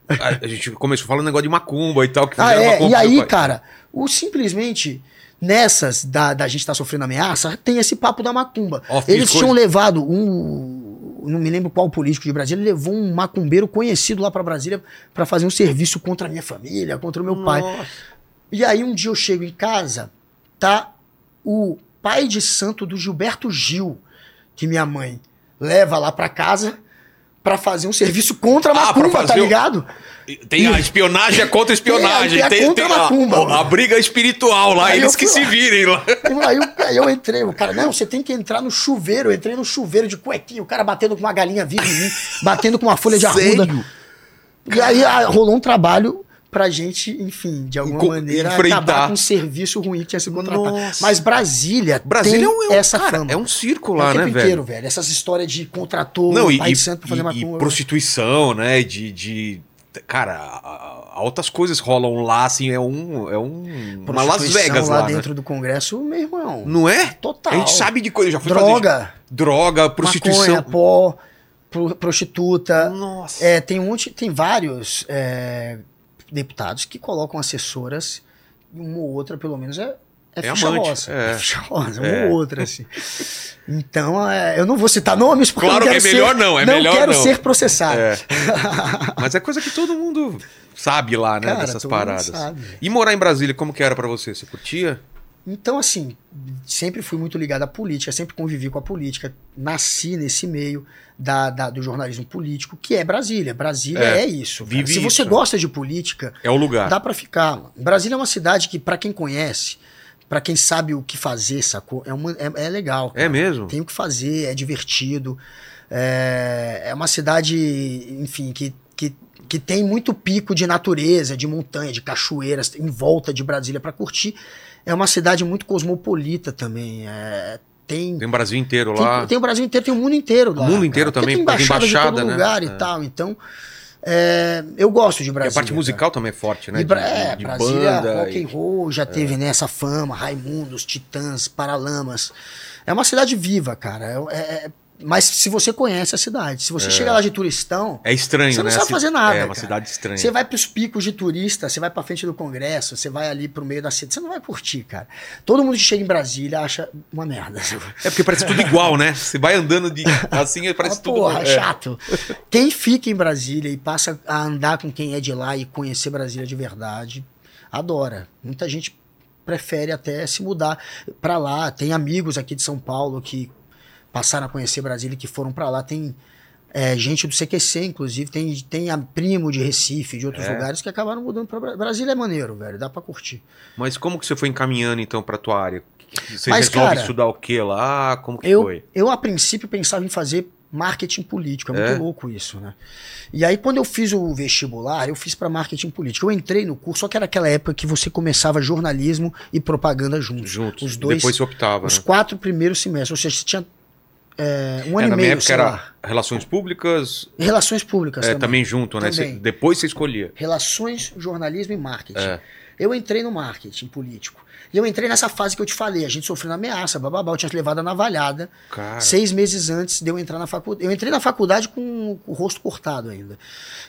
A, a gente começou falando negócio de macumba e tal. Que Ah, é. macumba E aí, pai. cara, o simplesmente nessas da, da gente estar sofrendo ameaça, tem esse papo da macumba. Eles coisa- tinham levado um. Não me lembro qual político de Brasília, ele levou um macumbeiro conhecido lá pra Brasília pra fazer um serviço contra a minha família, contra o meu pai. Nossa. E aí um dia eu chego em casa, tá o pai de santo do Gilberto Gil, que minha mãe leva lá pra casa pra fazer um serviço contra a Ah, pra macumba, tá fazer o- ligado? Tem a espionagem é contra a espionagem. Tem a- tem a contra a a, a briga espiritual lá, Aí eles que fui se lá. virem lá. Aí eu, aí eu entrei, o cara, não, você tem que entrar no chuveiro. Eu entrei no chuveiro de cuequinha, o cara batendo com uma galinha viva em mim, batendo com uma folha de arruda. E aí ah, rolou um trabalho pra gente, enfim, de alguma maneira, enfrentar. acabar com um serviço ruim que tinha sido contratado. Nossa. Mas Brasília, Brasília tem é um, é um- essa cara, fama. é um circo É o lá, tempo né, inteiro, velho? velho. Essas histórias de contrator, Não, e, pai e, santo pra fazer e- e macumba. prostituição, né? De, de cara, altas coisas rolam lá, assim, é um, é um uma Las Vegas lá, lá, né? dentro do Congresso, meu irmão. Não é? Total. A gente sabe de coisa, já foi fazer Droga, droga, prostituição. maconha, pó, pro- prostituta. Nossa. É, tem um monte, tem vários é, deputados que colocam assessoras, e uma ou outra, pelo menos, é, é, É amante, é. É uma É. ou outra, assim. Então, é, eu não vou citar nomes, porque Claro eu não que quero é melhor ser, não, é melhor quero não. ser processado. É. Mas é coisa que todo mundo sabe lá, né? Cara, dessas paradas. E morar em Brasília, como que era pra você? Você curtia? Então, assim, sempre fui muito ligado à política, sempre convivi com a política, nasci nesse meio da, da- do jornalismo político, que é Brasília. Brasília É, é, isso. cara. Se você isso. gosta de política, É o lugar. dá pra ficar. Brasília é uma cidade que, pra quem conhece, pra quem sabe o que fazer, sacou? É, uma, é, é legal. É mesmo? Tem o que fazer, é divertido. É, é uma cidade, enfim, que, que, que tem muito pico de natureza, de montanha, de cachoeiras em volta de Brasília pra curtir. É uma cidade muito cosmopolita também. é, tem, Tem o Brasil inteiro tem, lá. tem o Brasil inteiro, tem o mundo inteiro lá. mundo inteiro cara. Também, tem embaixada, de embaixada, todo né? lugar É. e tal. Então, é, eu gosto de E a parte cara. musical também é forte, né? E Bra- é, de Brasília, banda. rock and roll, já teve né, essa fama, Raimundos, Titãs, Paralamas. É uma cidade viva, cara. É- é- mas se você conhece a cidade, se você chega lá de turistão, É estranho, Você não né? sabe fazer nada, É uma cara. cidade estranha. você vai pros picos de turista, você vai pra frente do Congresso, você vai ali pro meio da cidade, você não vai curtir, cara. Todo mundo que chega em Brasília acha uma merda. É porque parece tudo igual, né? Você vai andando de assim, parece Ah, tudo. porra, é. chato. Quem fica em Brasília e passa a andar com quem é de lá e conhecer Brasília de verdade, adora. Muita gente prefere até se mudar pra lá. Tem amigos aqui de São Paulo que passaram a conhecer Brasília e que foram pra lá. Tem é, gente do CQC, inclusive. Tem, tem a primo de Recife, de outros É. lugares que acabaram mudando pra Brasília. Brasília é maneiro, velho. Dá pra curtir. Mas como que você foi encaminhando então pra tua área? Você Mas, resolve cara, estudar o que lá? Como que Eu, foi? eu, a princípio, pensava em fazer marketing político. É muito É? louco isso, né? E aí, quando eu fiz o vestibular, eu fiz para marketing político. Eu entrei no curso, só que era aquela época que você começava jornalismo e propaganda juntos. Juntos. Os dois, Depois você optava, os né? quatro primeiros semestres. Ou seja, você tinha é, um É, ano na e minha meio, época sei era lá. relações públicas, Relações públicas é, também. também junto, né? Também. Você- depois você escolhia. Relações, jornalismo e marketing. É. Eu entrei no marketing político. E eu entrei nessa fase que eu te falei. A gente sofrendo ameaça, bababá. Eu tinha levado a navalhada. Cara, Seis meses antes de eu entrar na faculdade. Eu entrei na faculdade com o rosto cortado ainda.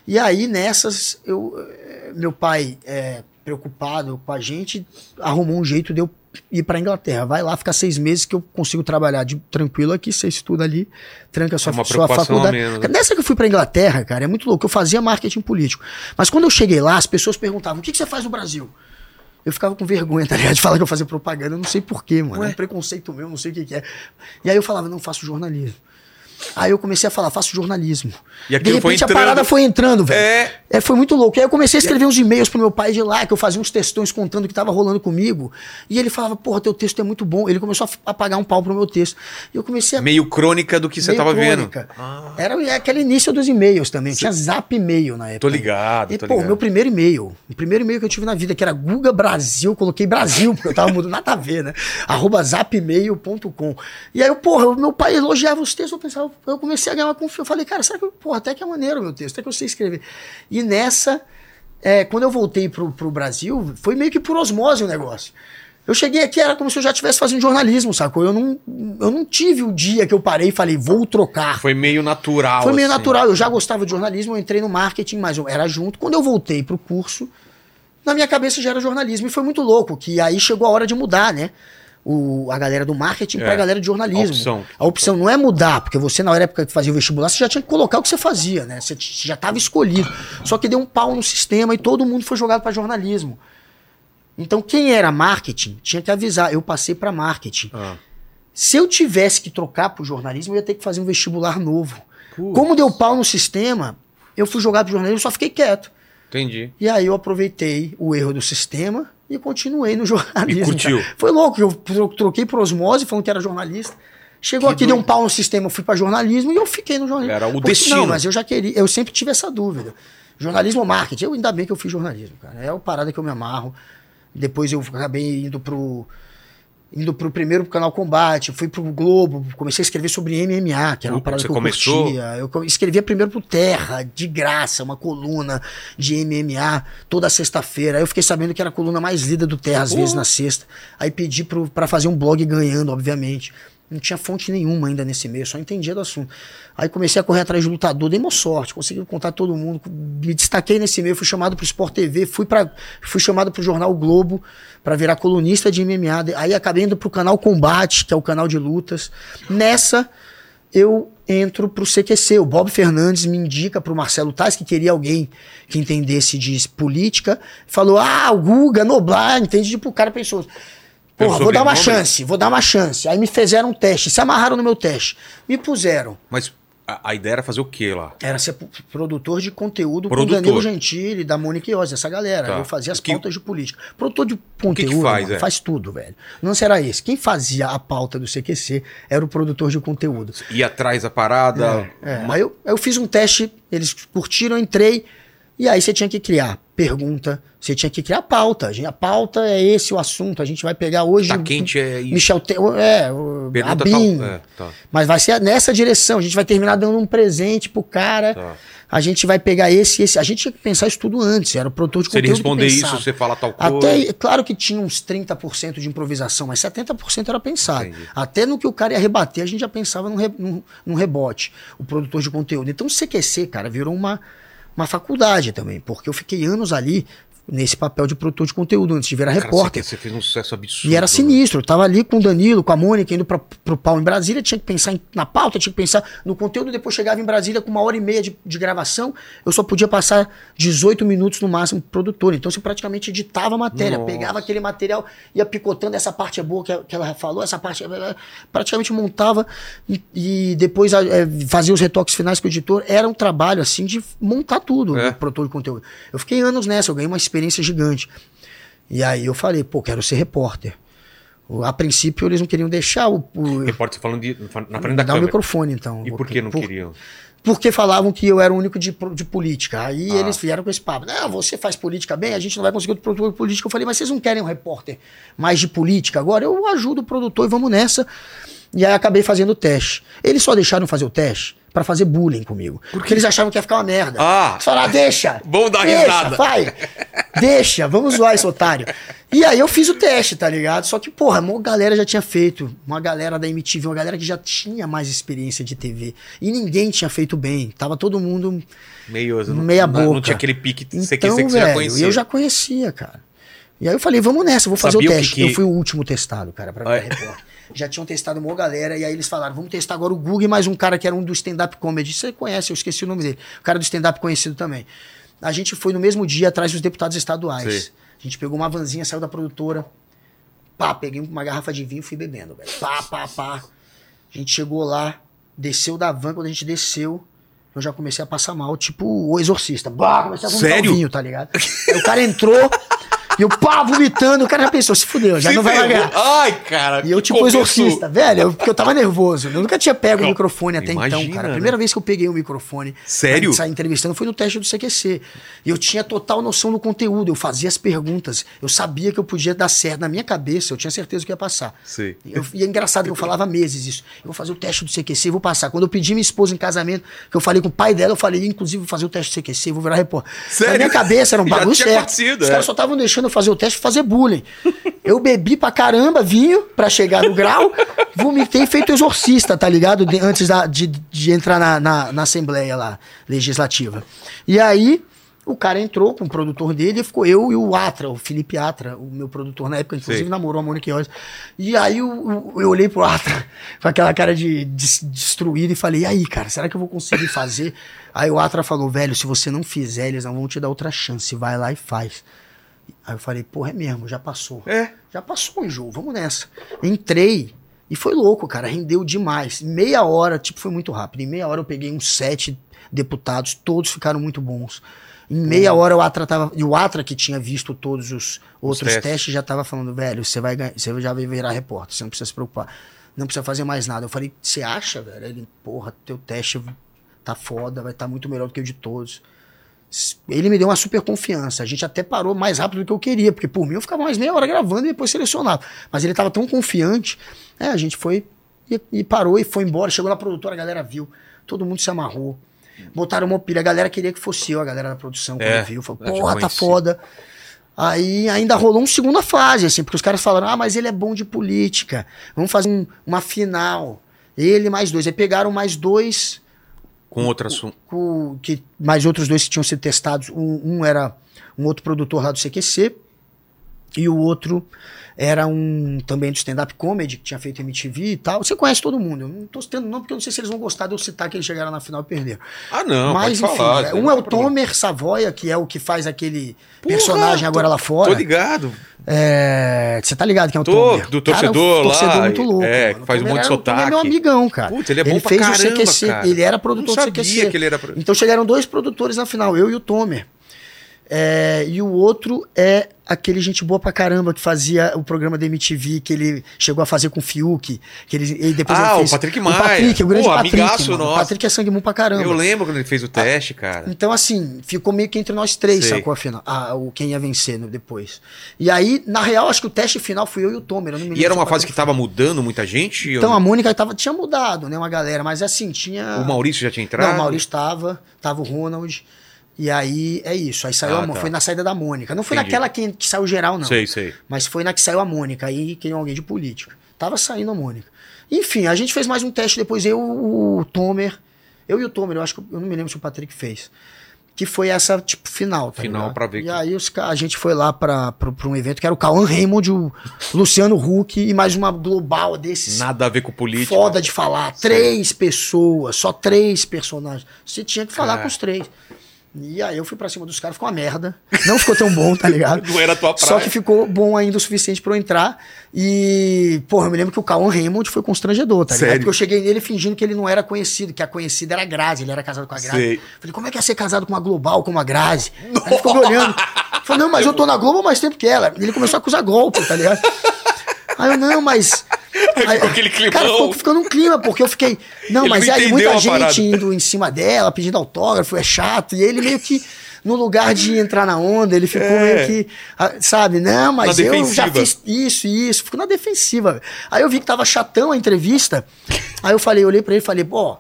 E aí, nessas, eu, eh, meu pai, eh, preocupado com a gente, arrumou um jeito de eu ir para Inglaterra. Vai lá ficar seis meses que eu consigo trabalhar de, tranquilo aqui. Você estuda ali, tranca a sua, É uma sua faculdade. né? Nessa que eu fui para Inglaterra, cara, é muito louco. Eu fazia marketing político. Mas quando eu cheguei lá, as pessoas perguntavam: o que, que você faz no Brasil? Eu ficava com vergonha, tá ligado? De falar que eu fazia propaganda, eu não sei porquê, mano. É um preconceito meu, não sei o que, que é. E aí eu falava, não faço jornalismo. Aí eu comecei a falar, faço jornalismo. E de repente foi a entrando. parada foi entrando, velho. É. É, foi muito louco. E aí eu comecei a escrever uns e-mails pro meu pai de lá, que eu fazia uns textões contando o que tava rolando comigo. E ele falava, porra, teu texto é muito bom. Ele começou a f- a pagar um pau pro meu texto. E eu comecei a Meio crônica do que você tava crônica. vendo. Era é aquele início dos e-mails também. Tinha zap e-mail na época. Tô ligado, E, tô pô, ligado. meu primeiro e-mail. O primeiro e-mail que eu tive na vida, que era Guga Brasil, coloquei Brasil, porque eu tava mudando nada a ver, né? Arroba zapmail.com. E aí, eu, porra, meu pai elogiava os textos, eu pensava, eu comecei a ganhar uma confiança. Eu falei, cara, será que, eu- porra, até que é maneiro o meu texto, até que eu sei escrever. E nessa, é, quando eu voltei pro, pro Brasil, foi meio que por osmose o negócio. Eu cheguei aqui, era como se eu já estivesse fazendo jornalismo, sacou? Eu não, eu não tive o dia que eu parei e falei, vou trocar. Foi meio natural. Foi meio assim. natural. Eu já gostava de jornalismo, eu entrei no marketing, mas eu era junto. Quando eu voltei pro curso, na minha cabeça já era jornalismo. E foi muito louco, que aí chegou a hora de mudar, né? O, a galera do marketing É, pra galera de jornalismo. a opção. A opção não é mudar, porque você, na época que fazia o vestibular, você já tinha que colocar o que você fazia, né? Você, já estava escolhido. Só que deu um pau no sistema e todo mundo foi jogado para jornalismo. Então, quem era marketing tinha que avisar. Eu passei para marketing. Ah. Se eu tivesse que trocar pro jornalismo, eu ia ter que fazer um vestibular novo. Como deu pau no sistema, eu fui jogado pro jornalismo, só fiquei quieto. Entendi. E aí eu aproveitei o erro do sistema e continuei no jornalismo. E curtiu. cara. Foi louco, eu tro- troquei por osmose, falando que era jornalista. Chegou Que aqui, deu um pau no sistema, fui para jornalismo e eu fiquei no jornalismo. Era o Porque- destino. Não, mas eu já queria, eu sempre tive essa dúvida. Jornalismo ou marketing? Eu ainda bem que eu fiz jornalismo, cara. É a parada que eu me amarro. Depois eu acabei indo pro indo pro primeiro pro canal Combate, fui pro Globo, comecei a escrever sobre MMA, que era uma parada você que eu começou? curtia. Eu escrevia primeiro pro Terra, de graça, uma coluna de MMA toda sexta-feira. Aí eu fiquei sabendo que era a coluna mais lida do Terra, às Uh. vezes na sexta. Aí pedi pro, pra fazer um blog ganhando, obviamente. Não tinha fonte nenhuma ainda nesse meio, só entendia do assunto. Aí comecei a correr atrás de lutador, dei uma sorte, consegui contar todo mundo. Me destaquei nesse meio, fui chamado pro Sport TV, fui, pra, fui chamado jornal o Globo para virar colunista de MMA. Aí acabei indo pro canal Combate, que é o canal de lutas. Nessa, eu entro pro CQC. O Bob Fernandes me indica pro Marcelo Tais, que queria alguém que entendesse de política. Falou: Ah, o Guga, Noblar, entende? Tipo, o cara pensou. Porra, vou dar uma chance, vou dar uma chance. Aí me fizeram um teste, se amarraram no meu teste. Me puseram. Mas a, a ideia era fazer o quê lá? Era ser produtor de conteúdo Produtor. com Danilo Gentili, da Mônica Iose, essa galera. Tá. Eu fazia as que- pautas de política. Produtor de que conteúdo faz, mano, é? faz tudo, velho. Não era esse. Quem fazia a pauta do CQC era o produtor de conteúdo. Ir atrás da parada. É, aí eu, eu fiz um teste, eles curtiram, eu entrei, e aí você tinha que criar pergunta, você tinha que criar pauta. A gente- A pauta é esse o assunto, a gente vai pegar hoje. Tá quente é isso. Michel Te é, o Pergunta Abin. tal. É, tá. Mas vai ser nessa direção. A gente vai terminar dando um presente pro cara. Tá. A gente vai pegar esse e esse. A gente tinha que pensar isso tudo antes. Era o produtor de Se ele conteúdo. responder isso, você fala tal coisa. Até, claro que tinha uns 30% de improvisação, mas 70% era pensado. Entendi. Até no que o cara ia rebater, a gente já pensava num, re- num- num rebote, o produtor de conteúdo. Então o CQC, cara, virou uma, uma faculdade também, porque eu fiquei anos ali nesse papel de produtor de conteúdo, antes de virar Cara, repórter. Você, fez um sucesso absurdo. E era né? sinistro. Eu tava ali com o Danilo, com a Mônica, indo pra, pro pau em Brasília, tinha que pensar em- na pauta, tinha que pensar no conteúdo, depois chegava em Brasília com uma hora e meia de, de gravação, eu só podia passar 18 minutos no máximo pro produtor. Então você praticamente editava a matéria, Nossa. pegava aquele material, ia picotando, essa parte é boa que, que ela falou, essa parte é... Praticamente montava e, e depois é, fazia os retoques finais com o editor. Era um trabalho, assim, de montar tudo, É. o produtor de conteúdo. Eu fiquei anos nessa, eu ganhei uma experiência gigante. E aí eu falei, pô, quero ser repórter. A princípio eles não queriam deixar o, o Repórter falando de, na frente da dar o câmera. microfone, então. E por que não Por- queriam? Porque falavam que eu era o único de, de política. Aí Ah. eles vieram com esse papo. Não, você faz política bem, a gente não vai conseguir outro produtor de política. Eu falei, mas vocês não querem um repórter mais de política agora? Eu ajudo o produtor e vamos nessa. E aí acabei fazendo o teste. Eles só deixaram fazer o teste pra fazer bullying comigo. Porque eles achavam que ia ficar uma merda. Ah. Eles falaram, deixa. Bom dar deixa, risada. Vai. Deixa, vamos zoar esse otário. E aí eu fiz o teste, tá ligado? Só que, porra, uma galera já tinha feito. Uma galera da MTV, uma galera que já tinha mais experiência de TV. E ninguém tinha feito bem. Tava todo mundo Meio, não- meia boca. Não tinha aquele pique que você, então, que você velho, já conhecia. eu já conhecia, cara. E aí eu falei, vamos nessa, vou fazer Sabia o o que teste. que- Eu fui o último testado, cara, pra Ah, repórter. Já tinham testado uma galera, e aí eles falaram, vamos testar agora o Google e mais um cara que era um do stand-up comedy. Você conhece, eu esqueci o nome dele. O cara do stand-up conhecido também. A gente foi no mesmo dia atrás dos deputados estaduais. Sei. A gente pegou uma vanzinha, saiu da produtora. Pá, peguei uma garrafa de vinho e fui bebendo, velho. Pá, pá, pá. A gente chegou lá, desceu da van, quando a gente desceu, eu já comecei a passar mal, tipo o exorcista. Bah, comecei a vomitar Sério? vinho, tá ligado? Aí o cara entrou e eu pá, vomitando, o cara já pensou, se fudeu, já Se não vai ferrou. largar. Ai, cara. E eu, tipo, começo- exorcista, velho, eu- porque eu tava nervoso. Eu nunca tinha pego o microfone até Imagina, então, cara. A né? primeira vez que eu peguei o microfone Sério? pra sair entrevistando foi no teste do CQC. E eu tinha total noção do conteúdo, eu fazia as perguntas, eu sabia que eu podia dar certo. Na minha cabeça, eu tinha certeza que ia passar. Sei. Eu- e é engraçado que eu falava meses isso. Eu vou fazer o teste do CQC, vou passar. Quando eu pedi minha esposa em casamento, que eu falei com o pai dela, eu falei, inclusive, vou fazer o teste do CQC, vou virar repórter. Sério? Na minha cabeça era um bagulho certo. Os é. caras só estavam deixando eu fazer o teste e fazer bullying. Eu bebi pra caramba vinho pra chegar no grau, vomitei feito exorcista, tá ligado? De- antes da- de, de entrar na, na, na Assembleia lá, legislativa. E aí, o cara entrou com o produtor dele, e ficou eu e o Atra, o Felipe Atra, o meu produtor na época, inclusive Sei. namorou a Mônica Iose. E aí o- eu olhei pro Atra com aquela cara de des- destruído e falei, e aí, cara, será que eu vou conseguir fazer? Aí o Atra falou, velho, se você não fizer, eles não vão te dar outra chance, vai lá e faz. Aí eu falei, porra, é mesmo, já passou. É. Já passou o jogo, vamos nessa. Entrei e foi louco, cara, rendeu demais. Meia hora, tipo, foi muito rápido. Em meia hora eu peguei uns sete deputados, todos ficaram muito bons. Em meia hora o Atra tava. E o Atra, que tinha visto todos os outros testes. testes. já tava falando, velho, você vai ganhar, você já vai virar repórter, você não precisa se preocupar. Não precisa fazer mais nada. Eu falei, você acha, velho? Ele, porra, teu teste tá foda, vai estar muito melhor do que o de todos. Ele me deu uma super confiança. A gente até parou mais rápido do que eu queria, porque por mim eu ficava mais meia hora gravando e depois selecionava. Mas ele tava tão confiante, é, a gente foi e, e parou e foi embora. Chegou na produtora, a galera viu, todo mundo se amarrou. Botaram uma pilha, a galera queria que fosse eu, a galera da produção, quando É, viu, falou, porra, tá foda. Aí ainda rolou uma segunda fase, assim, porque os caras falaram, ah, mas ele é bom de política, vamos fazer um- uma final. Ele mais dois. Aí pegaram mais dois Com outro assunto. com- que mais outros dois que tinham sido testados. Um, um era um outro produtor lá do CQC e o outro era um também do stand-up comedy que tinha feito MTV e tal. Você conhece todo mundo. Eu não tô citando não porque eu não sei se eles vão gostar de eu citar que eles chegaram na final e perderam. Ah, não, Mas enfim, falar. é, um não é o. Tomer Savoia, que é o que faz aquele Porra, personagem agora tô- lá fora. Tô ligado. É, Você tá ligado quem é o Tô, Tomer? do Cara, torcedor um torcedor lá, muito louco. é, mano. Faz um monte de o Tomer é meu sotaque. amigão, cara. Putz, ele é bom pra fez caramba, o CQC, cara. ele era Não produtor do sabia CQC. que ele era Então chegaram dois produtores na final, eu e o Tomer. É, e o outro é aquele gente boa pra caramba que fazia o programa da MTV que ele chegou a fazer com o Fiuk. Que ele, e depois Ah, ele o fez, Patrick O Maia. Patrick, o grande Pô, Patrick. amigaço mano. O. Patrick é sangue bom pra caramba. Eu lembro quando ele fez o teste, cara. Então, assim, ficou meio que entre nós três, Sei. sacou a final? Ah, o quem ia vencer no- depois. E aí, na real, acho que o teste final fui eu e o Tomer. Eu não me lembro E era uma o fase que Patrick tava mudando muita gente? Então a Mônica tava, tinha mudado, né? Uma galera, mas assim, tinha. O Maurício já tinha entrado? Não, o Maurício tava, tava o Ronald. E aí é isso. Aí saiu Ah, tá. Foi na saída da Mônica. Não foi Entendi. naquela que, que saiu geral, não. Sei, sei. Mas foi na que saiu a Mônica. Aí quem é alguém de política. Tava saindo a Mônica. Enfim, a gente fez mais um teste depois. Eu, o Tomer. Eu e o Tomer, eu acho que eu não me lembro se o Patrick fez. Que foi essa, tipo, final. Tá Final ligado? pra ver E que- aí os, a gente foi lá pra, pra, pra um evento que era o Cauã Raymond, o Luciano Huck e mais uma global desses Nada a ver com política. foda de falar. Três pessoas, só três personagens. Você tinha que falar Cara. com os três. E aí eu fui pra cima dos caras, ficou uma merda. Não ficou tão bom, tá ligado? Não era a tua Só praia. que ficou bom ainda o suficiente pra eu entrar. E, porra, eu me lembro que o Cauã Raymond foi constrangedor, tá ligado? Sério? Porque eu cheguei nele fingindo que ele não era conhecido, que a conhecida era a Grazi, ele era casado com a Grazi. Sei. Falei, como é que é ser casado com uma global como a Grazi? Aí ele ficou me olhando. Falei, não, mas eu tô na Globo há mais tempo que ela. Ele começou a acusar golpe, tá ligado? Aí eu, não, mas. Aí ficou aquele climão. Cara, ficou ficando um clima, porque eu fiquei. Não, Ele mas não aí muita a parada. gente indo em cima dela, pedindo autógrafo, é chato. E ele meio que, no lugar de entrar na onda, ele ficou É. meio que. ah, Sabe, não, mas Na eu já fiz isso e isso. Ficou na defensiva. Aí eu vi que tava chatão a entrevista. Aí eu falei, eu olhei pra ele e falei, pô.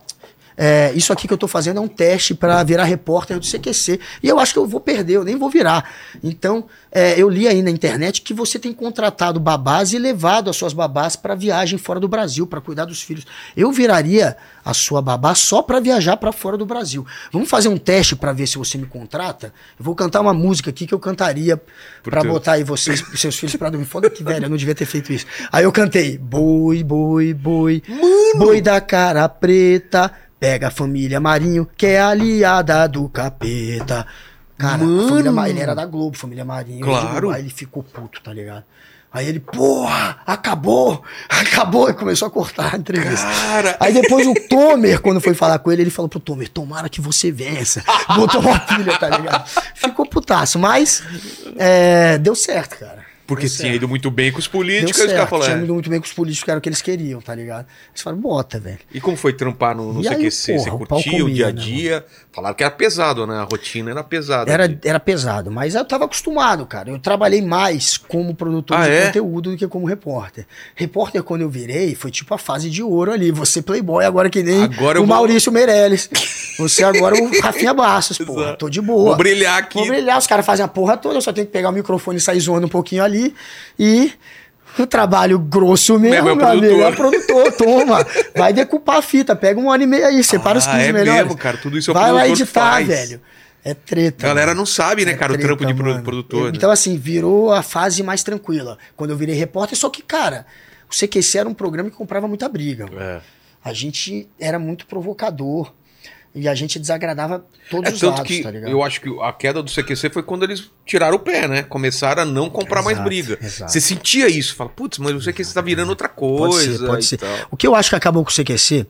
É, isso aqui que eu tô fazendo é um teste pra virar repórter do CQC. E eu acho que eu vou perder, eu nem vou virar. Então, é, eu li aí na internet que você tem contratado babás e levado as suas babás pra viagem fora do Brasil, pra cuidar dos filhos. Eu viraria a sua babá só pra viajar pra fora do Brasil. Vamos fazer um teste pra ver se você me contrata? Eu vou cantar uma música aqui que eu cantaria teu- botar aí vocês, seus filhos pra dormir. Foda que velho, eu não devia ter feito isso. Aí eu cantei: Boi, boi, boi, boi da cara preta, pega a família Marinho, que é aliada do capeta. Cara, família Ma- ele era da Globo, família Marinho. Claro. Aí ele ficou puto, tá ligado? Aí ele, porra, acabou, acabou, e começou a cortar a entrevista. Cara. Aí depois o Tomer, quando foi falar com ele, ele falou pro Tomer, tomara que você vença. Botou uma pilha, tá ligado? Ficou putaço, mas é, deu certo, cara. Porque Deu tinha ido muito bem com os Deu políticos, caras certo, falaram. tinha é. ido muito bem com os políticos, que era o que eles queriam, tá ligado? Eles falaram, bota, velho. E como foi trampar no, no E aí, CQC? porra, Você o curtia o dia a né, dia? Falaram que era pesado, né? A rotina era pesada. Era, era pesado, mas eu tava acostumado, cara. Eu trabalhei mais como produtor Ah, de é? conteúdo do que como repórter. Repórter, quando eu virei, foi tipo a fase de ouro ali. Você playboy agora que nem Agora o vou- Maurício Meirelles. Você agora o Rafinha Bastos, porra. Tô de boa. Vou brilhar aqui. Vou brilhar, os caras fazem a porra toda, eu só tenho que pegar o microfone e sair zoando um pouquinho ali. E o trabalho grosso mesmo, Mesmo é o meu amigo, é o produtor, toma. Vai decupar a fita, pega uma hora e meia aí, separa os Ah, 15 é melhores. mesmo, cara, tudo isso é o Vai lá editar, faz. velho. É treta. A galera mano. não sabe, né, É cara, o treta, trampo de mano. produtor. né? Então, assim, virou a fase mais tranquila. Quando eu virei repórter, só que, cara, o CQC era um programa que comprava muita briga. É. A gente era muito provocador. E a gente desagradava todos É os tanto lados, que tá ligado? eu acho que a queda do CQC foi quando eles tiraram o pé, né? Começaram a não comprar mais Exato, briga. exato. Você sentia isso, fala, putz, mas o CQC tá virando outra coisa. Pode ser, pode ser. O que eu acho que acabou com o CQC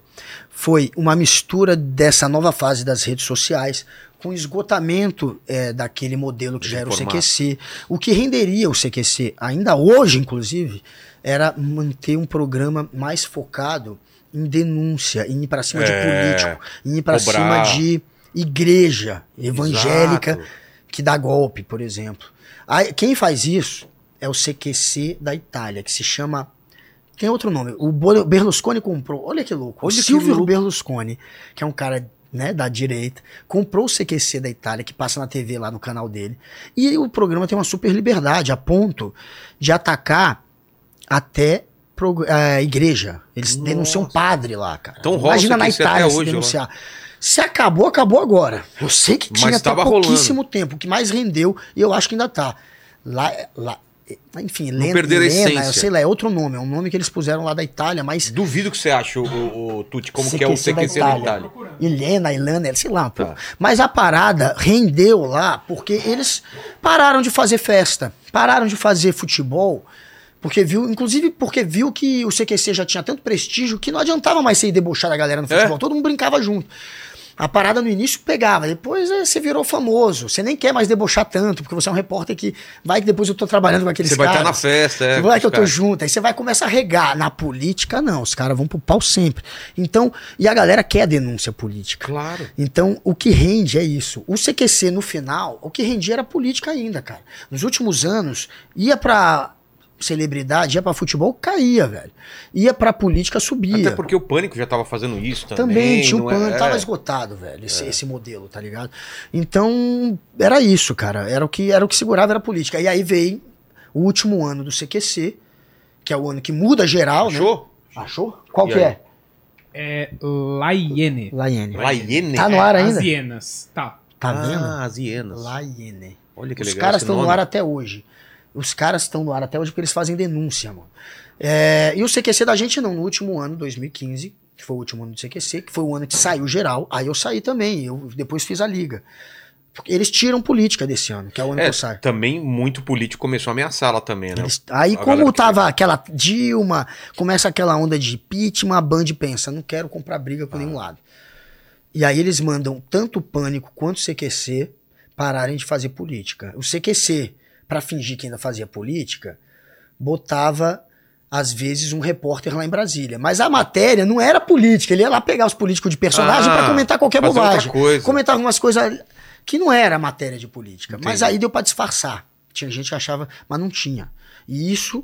foi uma mistura dessa nova fase das redes sociais com o esgotamento é, daquele modelo que já era o. CQC. O que renderia o CQC, ainda hoje, inclusive, era manter um programa mais focado em denúncia, em ir pra cima É, de político, em ir pra cobrar. cima de igreja evangélica Exato. que dá golpe, por exemplo. Aí, quem faz isso é o CQC da Itália, que se chama. Tem outro nome. O Berlusconi comprou. Olha que louco. Olha o Silvio louco. Berlusconi, que é um cara né, da direita, comprou o CQC da Itália, que passa na TV lá no canal dele. E o programa tem uma super liberdade, a ponto de atacar até prog- a igreja. Eles Nossa. denunciam padre lá, cara. Então Imagina na CQC até Itália se hoje, denunciar. Se acabou, acabou agora. Eu sei que Mas tinha até pouquíssimo tempo. O que mais rendeu, e eu acho que ainda tá. Lá, lá enfim, Lena, perderam a Helena, essência. eu sei lá, é outro nome. É um nome que eles puseram lá da Itália, mas Duvido que você ache, o, o, o Tuti, como que é o CQC da CQC Itália. Itália. Helena, Ilana, sei lá, pô. Tá. Mas a parada rendeu lá porque eles pararam de fazer festa, pararam de fazer futebol, porque viu, inclusive porque viu que o CQC já tinha tanto prestígio que não adiantava mais você ir debochar da galera no É? futebol, todo mundo brincava junto. A parada no início pegava, depois eh, você virou famoso. Você nem quer mais debochar tanto, porque você é um repórter que vai que depois eu tô trabalhando com aqueles Você vai caras. estar na festa, é. Vai que eu tô caras. junto. Aí você vai começar a regar. Na política, não. Os caras vão pro pau sempre. Então, e a galera quer denúncia política. Claro. Então, o que rende é isso. O CQC, no final, o que rendia era política ainda, cara. Nos últimos anos, ia pra celebridade, ia pra futebol, caía, velho. Ia pra política, subia. Até porque o Pânico já tava fazendo isso também. Também tinha não é- tava é. esgotado, velho, esse, esse modelo, tá ligado? Então, era isso, cara. Era o que era o que segurava era a política. E aí veio o último ano do CQC, que é o ano que muda geral, né? Achou? Achou? Qual E que aí? é? É Laiene. Laiene. Laiene? Tá no ar ainda? As hienas. Tá. Tá vendo? Ah, as hienas. Laiene. Olha que Os legal caras esse estão no ar até hoje. Os caras estão no ar até hoje porque eles fazem denúncia, mano. É, e o CQC da gente não, no último ano, 2015, que foi o último ano do CQC, que foi o ano que saiu geral, aí eu saí também, eu depois fiz a liga. Eles tiram política desse ano, que é o ano que É, eu saio. também muito político começou a ameaçar lá também, né? Eles- aí, A como galera que- tava aquela Dilma, começa aquela onda de impeachment, a Band pensa, não quero comprar briga com Ah. nenhum lado. E aí eles mandam tanto o Pânico quanto o CQC pararem de fazer política. O CQC, pra fingir que ainda fazia política, botava às vezes um repórter lá em Brasília. Mas a matéria não era política, ele ia lá pegar os políticos de personagem Ah, pra comentar qualquer bobagem. coisa. Comentava umas coisas que não era matéria de política. Mas Entendi. aí deu pra disfarçar. Tinha gente que achava, mas não tinha. E isso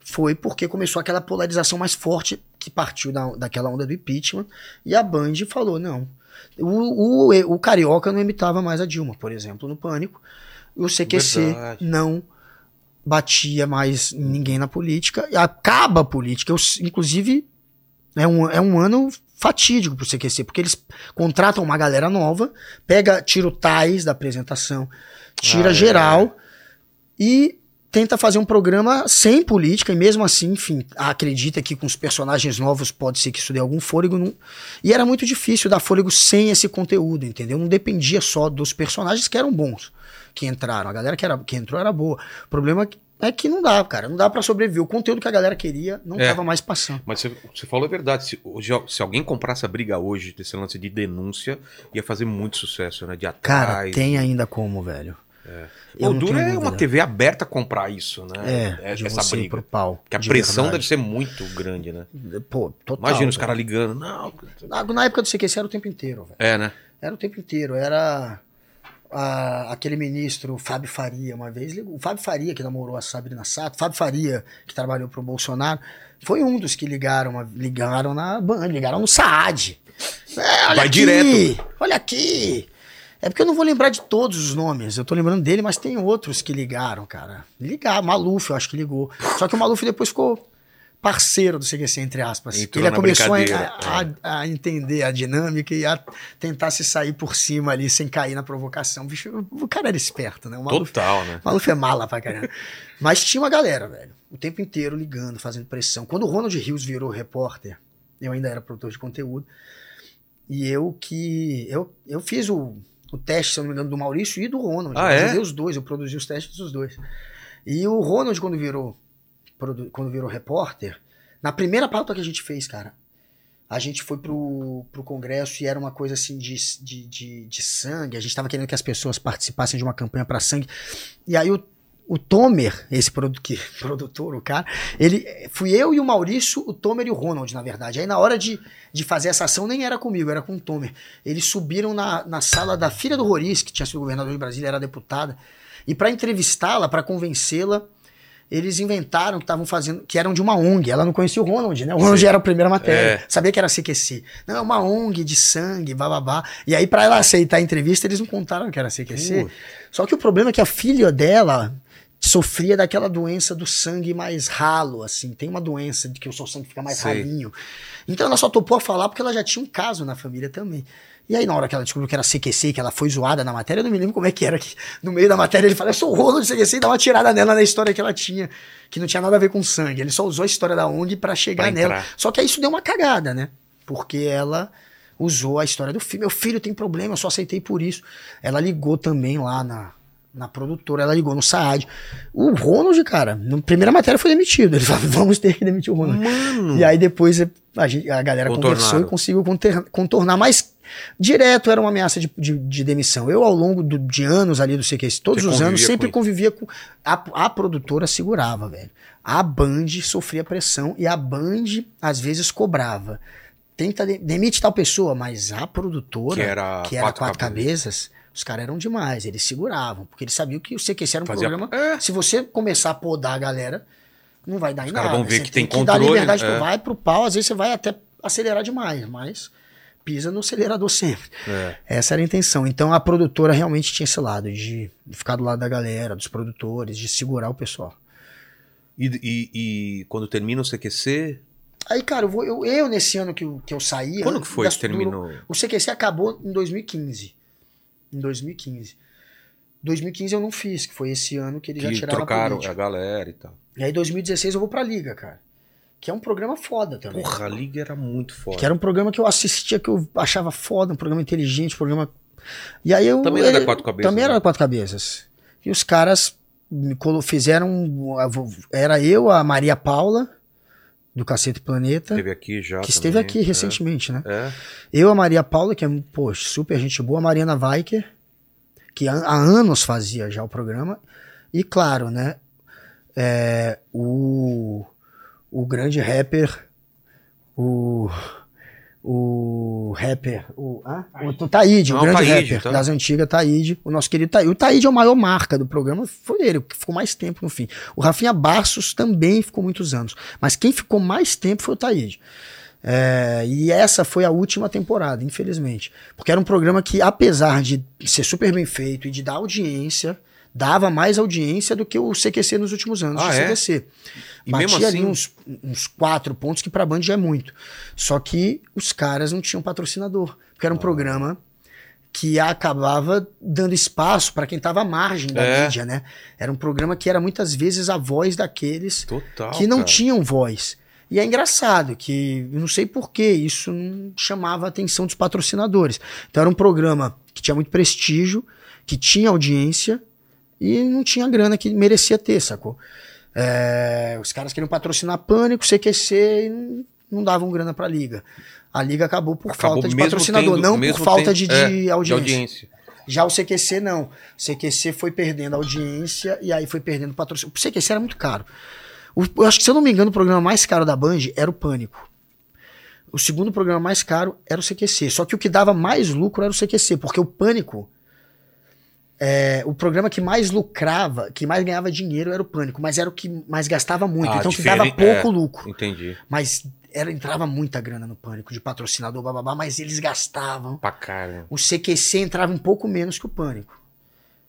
foi porque começou aquela polarização mais forte que partiu da, daquela onda do impeachment. E a Band falou: não. O, o, o Carioca não imitava mais a Dilma, por exemplo, no Pânico. O CQC Verdade. não batia mais ninguém na política. E acaba a política. Eu, inclusive, é um, é um ano fatídico pro CQC, porque eles contratam uma galera nova, pega, tira o Tais da apresentação, tira Ah, é. geral e tenta fazer um programa sem política, e mesmo assim, enfim, acredita que com os personagens novos pode ser que isso dê algum fôlego. Não... E era muito difícil dar fôlego sem esse conteúdo, entendeu? Não dependia só dos personagens que eram bons que entraram. A galera que, era, que entrou era boa. O problema é que é que não dá, cara. Não dá pra sobreviver. O conteúdo que a galera queria não É. tava mais passando. Mas você, você falou a verdade. Se, hoje, se alguém comprasse a briga hoje, desse lance de denúncia, ia fazer muito sucesso, né? De atrás. Cara, tem ainda como, velho. Eu O duro é uma. TV aberta comprar isso, né? É, de essa briga. pro pau. Porque a pressão verdade. deve ser muito grande, né? Pô, total. Imagina os caras ligando. Não. Na, na época do CQC era o tempo inteiro, velho. É, né? Era o tempo inteiro. Era a- aquele ministro Fábio Faria, uma vez. ligou- O Fábio Faria, que namorou a Sabrina Sato, Fábio Faria, que trabalhou pro Bolsonaro, foi um dos que ligaram, ligaram na Band, ligaram no Saad. É, olha Vai aqui, direto. Olha aqui. É porque eu não vou lembrar de todos os nomes. Eu tô lembrando dele, mas tem outros que ligaram, cara. Ligaram. Maluf, eu acho que ligou. Só que o Maluf depois ficou parceiro do CQC, entre aspas. Entrou Ele começou a, brincadeira, a- a entender a dinâmica e a tentar se sair por cima ali sem cair na provocação. Bicho, o cara era esperto, né? O Maluf, Total, né? o Maluf é mala pra caramba. Mas tinha uma galera, velho, o tempo inteiro ligando, fazendo pressão. Quando o Ronald Rios virou repórter, eu ainda era produtor de conteúdo, e eu que. Eu, eu fiz o, o teste, se eu não me engano, do Maurício e do Ronald. Ah, eu é? os dois, eu produzi os testes dos dois. E o Ronald, quando virou, quando virou repórter, na primeira pauta que a gente fez, cara, a gente foi pro, pro congresso e era uma coisa assim de, de, de, de sangue. A gente tava querendo que as pessoas participassem de uma campanha para sangue. E aí o, o Tomer, esse produ que, produtor, o cara, ele fui eu e o Maurício, o Tomer e o Ronald, na verdade. Aí na hora de, de fazer essa ação nem era comigo, era com o Tomer. Eles subiram na, na sala da filha do Roriz, que tinha sido governador de Brasília, era deputada, e para entrevistá-la, para convencê-la, eles inventaram que estavam fazendo, que eram de uma ONG. Ela não conhecia o Ronald, né? O Ronald era a primeira matéria. É. Sabia que era CQC. Não, é uma ONG de sangue, bababá. E aí, pra ela aceitar a entrevista, eles não contaram que era CQC. Putz. Só que o problema é que a filha dela sofria daquela doença do sangue mais ralo, assim. Tem uma doença de que o seu sangue fica mais Sei. ralinho. Então ela só topou a falar porque ela já tinha um caso na família também. E aí, na hora que ela descobriu que era CQC, que ela foi zoada na matéria, eu não me lembro como é que era. Que no meio da matéria ele fala, eu sou o rolo de CQC e dá uma tirada nela na história que ela tinha, que não tinha nada a ver com sangue. Ele só usou a história da ONG pra chegar Pra nela. Só que aí isso deu uma cagada, né? Porque ela usou a história do filho. Meu filho tem problema, eu só aceitei por isso. Ela ligou também lá na, na produtora, ela ligou no Saad. O Ronald, cara, na primeira matéria foi demitido. Ele falou, vamos ter que demitir o Ronald. Mano. E aí depois a, gente- a galera Contornaram. conversou e conseguiu conter- contornar, mas direto era uma ameaça de, de- de demissão. Eu, ao longo do- de anos ali do CQS, todos Você os anos, sempre com convivia com. A, a produtora segurava, velho. A Band sofria pressão e a Band, às vezes, cobrava. Tenta de- demite tal pessoa, mas a produtora, Que era que era quatro quatro, cabeças. Os caras eram demais, eles seguravam, porque eles sabiam que o CQC era um Fazia- programa. É. Se você começar a podar a galera, não vai dar em Os nada. caras vão ver Você que tem que dar controle, liberdade, é. tu vai pro pau, às vezes você vai até acelerar demais, mas pisa no acelerador sempre. É. Essa era a intenção. Então a produtora realmente tinha esse lado de ficar do lado da galera, dos produtores, de segurar o pessoal. E, e- e quando termina o CQC, Aí, cara, eu, vou- eu, eu nesse ano que eu, que eu saí. quando an- que foi que terminou? O CQC acabou em 2015. Em 2015. 2015 eu não fiz, que foi esse ano que eles já Que tiraram a trocaram política. a galera e tal. E aí, 2016, eu vou pra Liga, cara. Que é um programa foda também. Porra, a liga era muito foda. Que era um programa que eu assistia, que eu achava foda, um programa inteligente, um programa. E aí eu. Também era da ele- Quatro Cabeças, Também era né? da Quatro Cabeças. E os caras me fizeram. Era eu, a Maria Paula, do Cacete Planeta, Esteve aqui já. que esteve também, aqui é. recentemente, né? É. Eu, a Maria Paula, que é, pô, super gente boa, a Mariana Weicker, que há, há anos fazia já o programa. E claro, né? é, o, o grande rapper, o. O rapper, o, ah, o Taíde, o Não, grande Taíde, rapper tá. das antigas, Taíde, o nosso querido Taíde. O Taíde é o maior marca do programa, foi ele, que ficou mais tempo no fim. O Rafinha Bassos também ficou muitos anos, mas quem ficou mais tempo foi o Taíde. É, e essa foi a última temporada, infelizmente. Porque era um programa que, apesar de ser super bem feito e de dar audiência, dava mais audiência do que o CQC nos últimos anos Ah, de é? CQC. E Batia mesmo ali assim- uns, uns quatro pontos, que pra Band já é muito. Só que os caras não tinham patrocinador. Porque Ah. era um programa que acabava dando espaço para quem estava à margem da É. mídia, né? Era um programa que era muitas vezes a voz daqueles Total. que não cara. tinham voz. E é engraçado que eu não sei por que isso não chamava a atenção dos patrocinadores. Então era um programa que tinha muito prestígio, que tinha audiência e não tinha grana que merecia ter, sacou? É, os caras queriam patrocinar Pânico, CQC e não, não davam grana pra liga. A liga acabou por Acabou falta de patrocinador, tendo- não por falta tendo- de, é, de de audiência. audiência. Já o CQC não. O CQC foi perdendo audiência e aí foi perdendo patrocínio. O CQC era muito caro. O- eu acho que, se eu não me engano, o programa mais caro da Band era o Pânico. O segundo programa mais caro era o CQC. Só que o que dava mais lucro era o CQC, porque o Pânico. É, o programa que mais lucrava, que mais ganhava dinheiro era o Pânico, mas era o que mais gastava muito. Ah, então que dava pouco é. lucro. Entendi. Mas era, entrava muita grana no Pânico, de patrocinador, bababá, mas eles gastavam. Pra cara. O CQC entrava um pouco menos que o Pânico.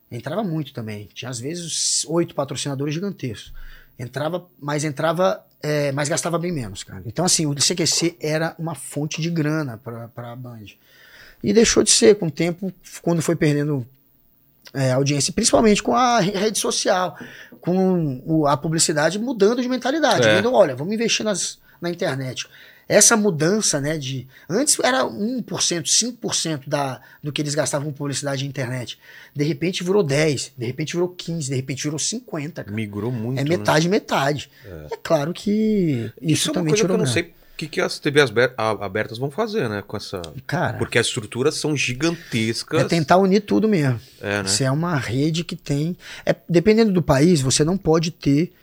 Entrava muito também. Tinha às vezes oito patrocinadores gigantescos. Entrava, mas entrava, é, mas gastava bem menos, cara. Então, assim, o CQC era uma fonte de grana pra, pra Band. E deixou de ser com o tempo, quando foi perdendo é, audiência, principalmente com a re- rede social, com a publicidade mudando de mentalidade. É. Vendo, olha, vamos investir nas, na internet. Essa mudança, né, de. Antes era 1%, 5% da, do que eles gastavam com publicidade e internet. De repente virou 10%, de repente virou 15%, de repente virou 50%. Cara. Migrou muito. É né? metade, metade. É, claro que isso, Isso é uma também coisa que tirou eu não grana. sei que, que as TVs abertas vão fazer, né? Com essa. Cara, Porque as estruturas são gigantescas. é tentar unir tudo mesmo. É, né? Você é uma rede que tem. É, dependendo do país, você não pode ter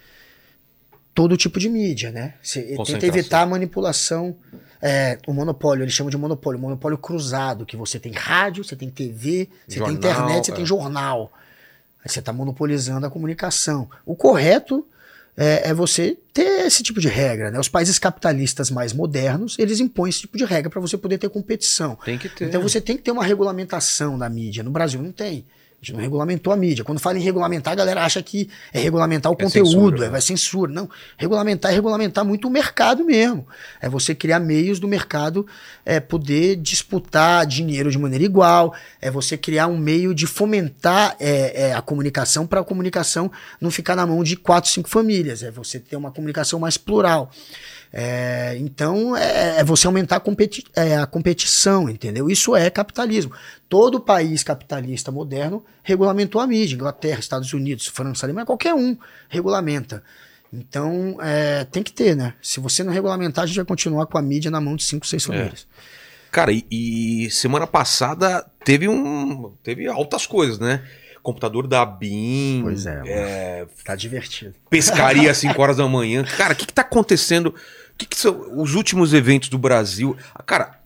todo tipo de mídia, né? Você tenta evitar a manipulação. É, o monopólio, eles chamam de monopólio, monopólio cruzado, que você tem rádio, você tem TV, você Jornal, tem internet, você é. tem jornal. Aí você está monopolizando a comunicação. O correto é, é você ter esse tipo de regra, né? Os países capitalistas mais modernos, eles impõem esse tipo de regra para você poder ter competição. Tem que ter. Então você tem que ter uma regulamentação da mídia. No Brasil não tem. A gente não regulamentou a mídia. Quando fala em regulamentar, a galera acha que é regulamentar o É conteúdo, censura, é, né? vai censura. Não. Regulamentar é regulamentar muito o mercado mesmo. É você criar meios do mercado é, poder disputar dinheiro de maneira igual. É você criar um meio de fomentar é, é, a comunicação para a comunicação não ficar na mão de quatro, cinco famílias. É você ter uma comunicação mais plural. É, então é, é você aumentar a, competi é, a competição, entendeu? Isso é capitalismo. Todo país capitalista moderno regulamentou a mídia. Inglaterra, Estados Unidos, França, Alemanha, qualquer um regulamenta. Então é, tem que ter, né? Se você não regulamentar, a gente vai continuar com a mídia na mão de cinco, seis famílias. Cara, e, e semana passada teve um. Teve altas coisas, né? Computador da BIM. Pois é, é, Tá divertido. pescaria às 5 horas da manhã. Cara, o que, que tá acontecendo? O que, que são os últimos eventos do Brasil? Cara,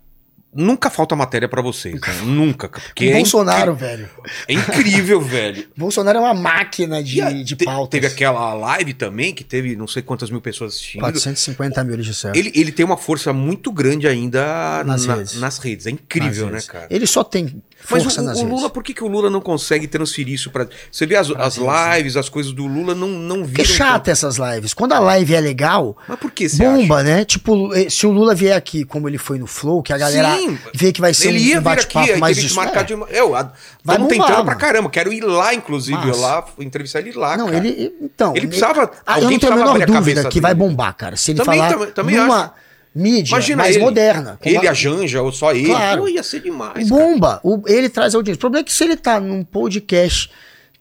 nunca falta matéria pra vocês, né? Nunca. Porque é Bolsonaro, incri- velho. É incrível, velho. Bolsonaro é uma máquina de, E de te- pautas. Teve aquela live também, que teve não sei quantas mil pessoas assistindo. 450 mil de céu. Ele, ele tem uma força muito grande ainda Nas na- redes. nas redes. É incrível, Às né, cara? Ele só tem Mas força o, nas o redes. Lula, por que, que o Lula não consegue transferir isso pra. Você vê as, as lives, as coisas do Lula não, não Porque é viram. chata essas lives. Quando a live é legal, Mas por que você bomba, né? Tipo, eh, se o Lula vier aqui, como ele foi no Flow, que a galera Sim. vê que vai ser Ele um ia aqui, bate-papo mais teve que disso. marcar é. de. Eu, a, Vai bombar, tentando pra caramba. Quero ir lá, inclusive, eu lá entrevistar ele lá. Não, cara. ele. Então. Ele precisava- Ah, eu não tenho a menor dúvida que vai dele. bombar, cara. Se ele Também, falar também- também numa mídia Imagina mais ele, moderna. Ele, uma- a Janja, ou só ele. Claro. Pô, ia ser demais. Bomba. O- ele traz audiência. O problema é que se ele tá num podcast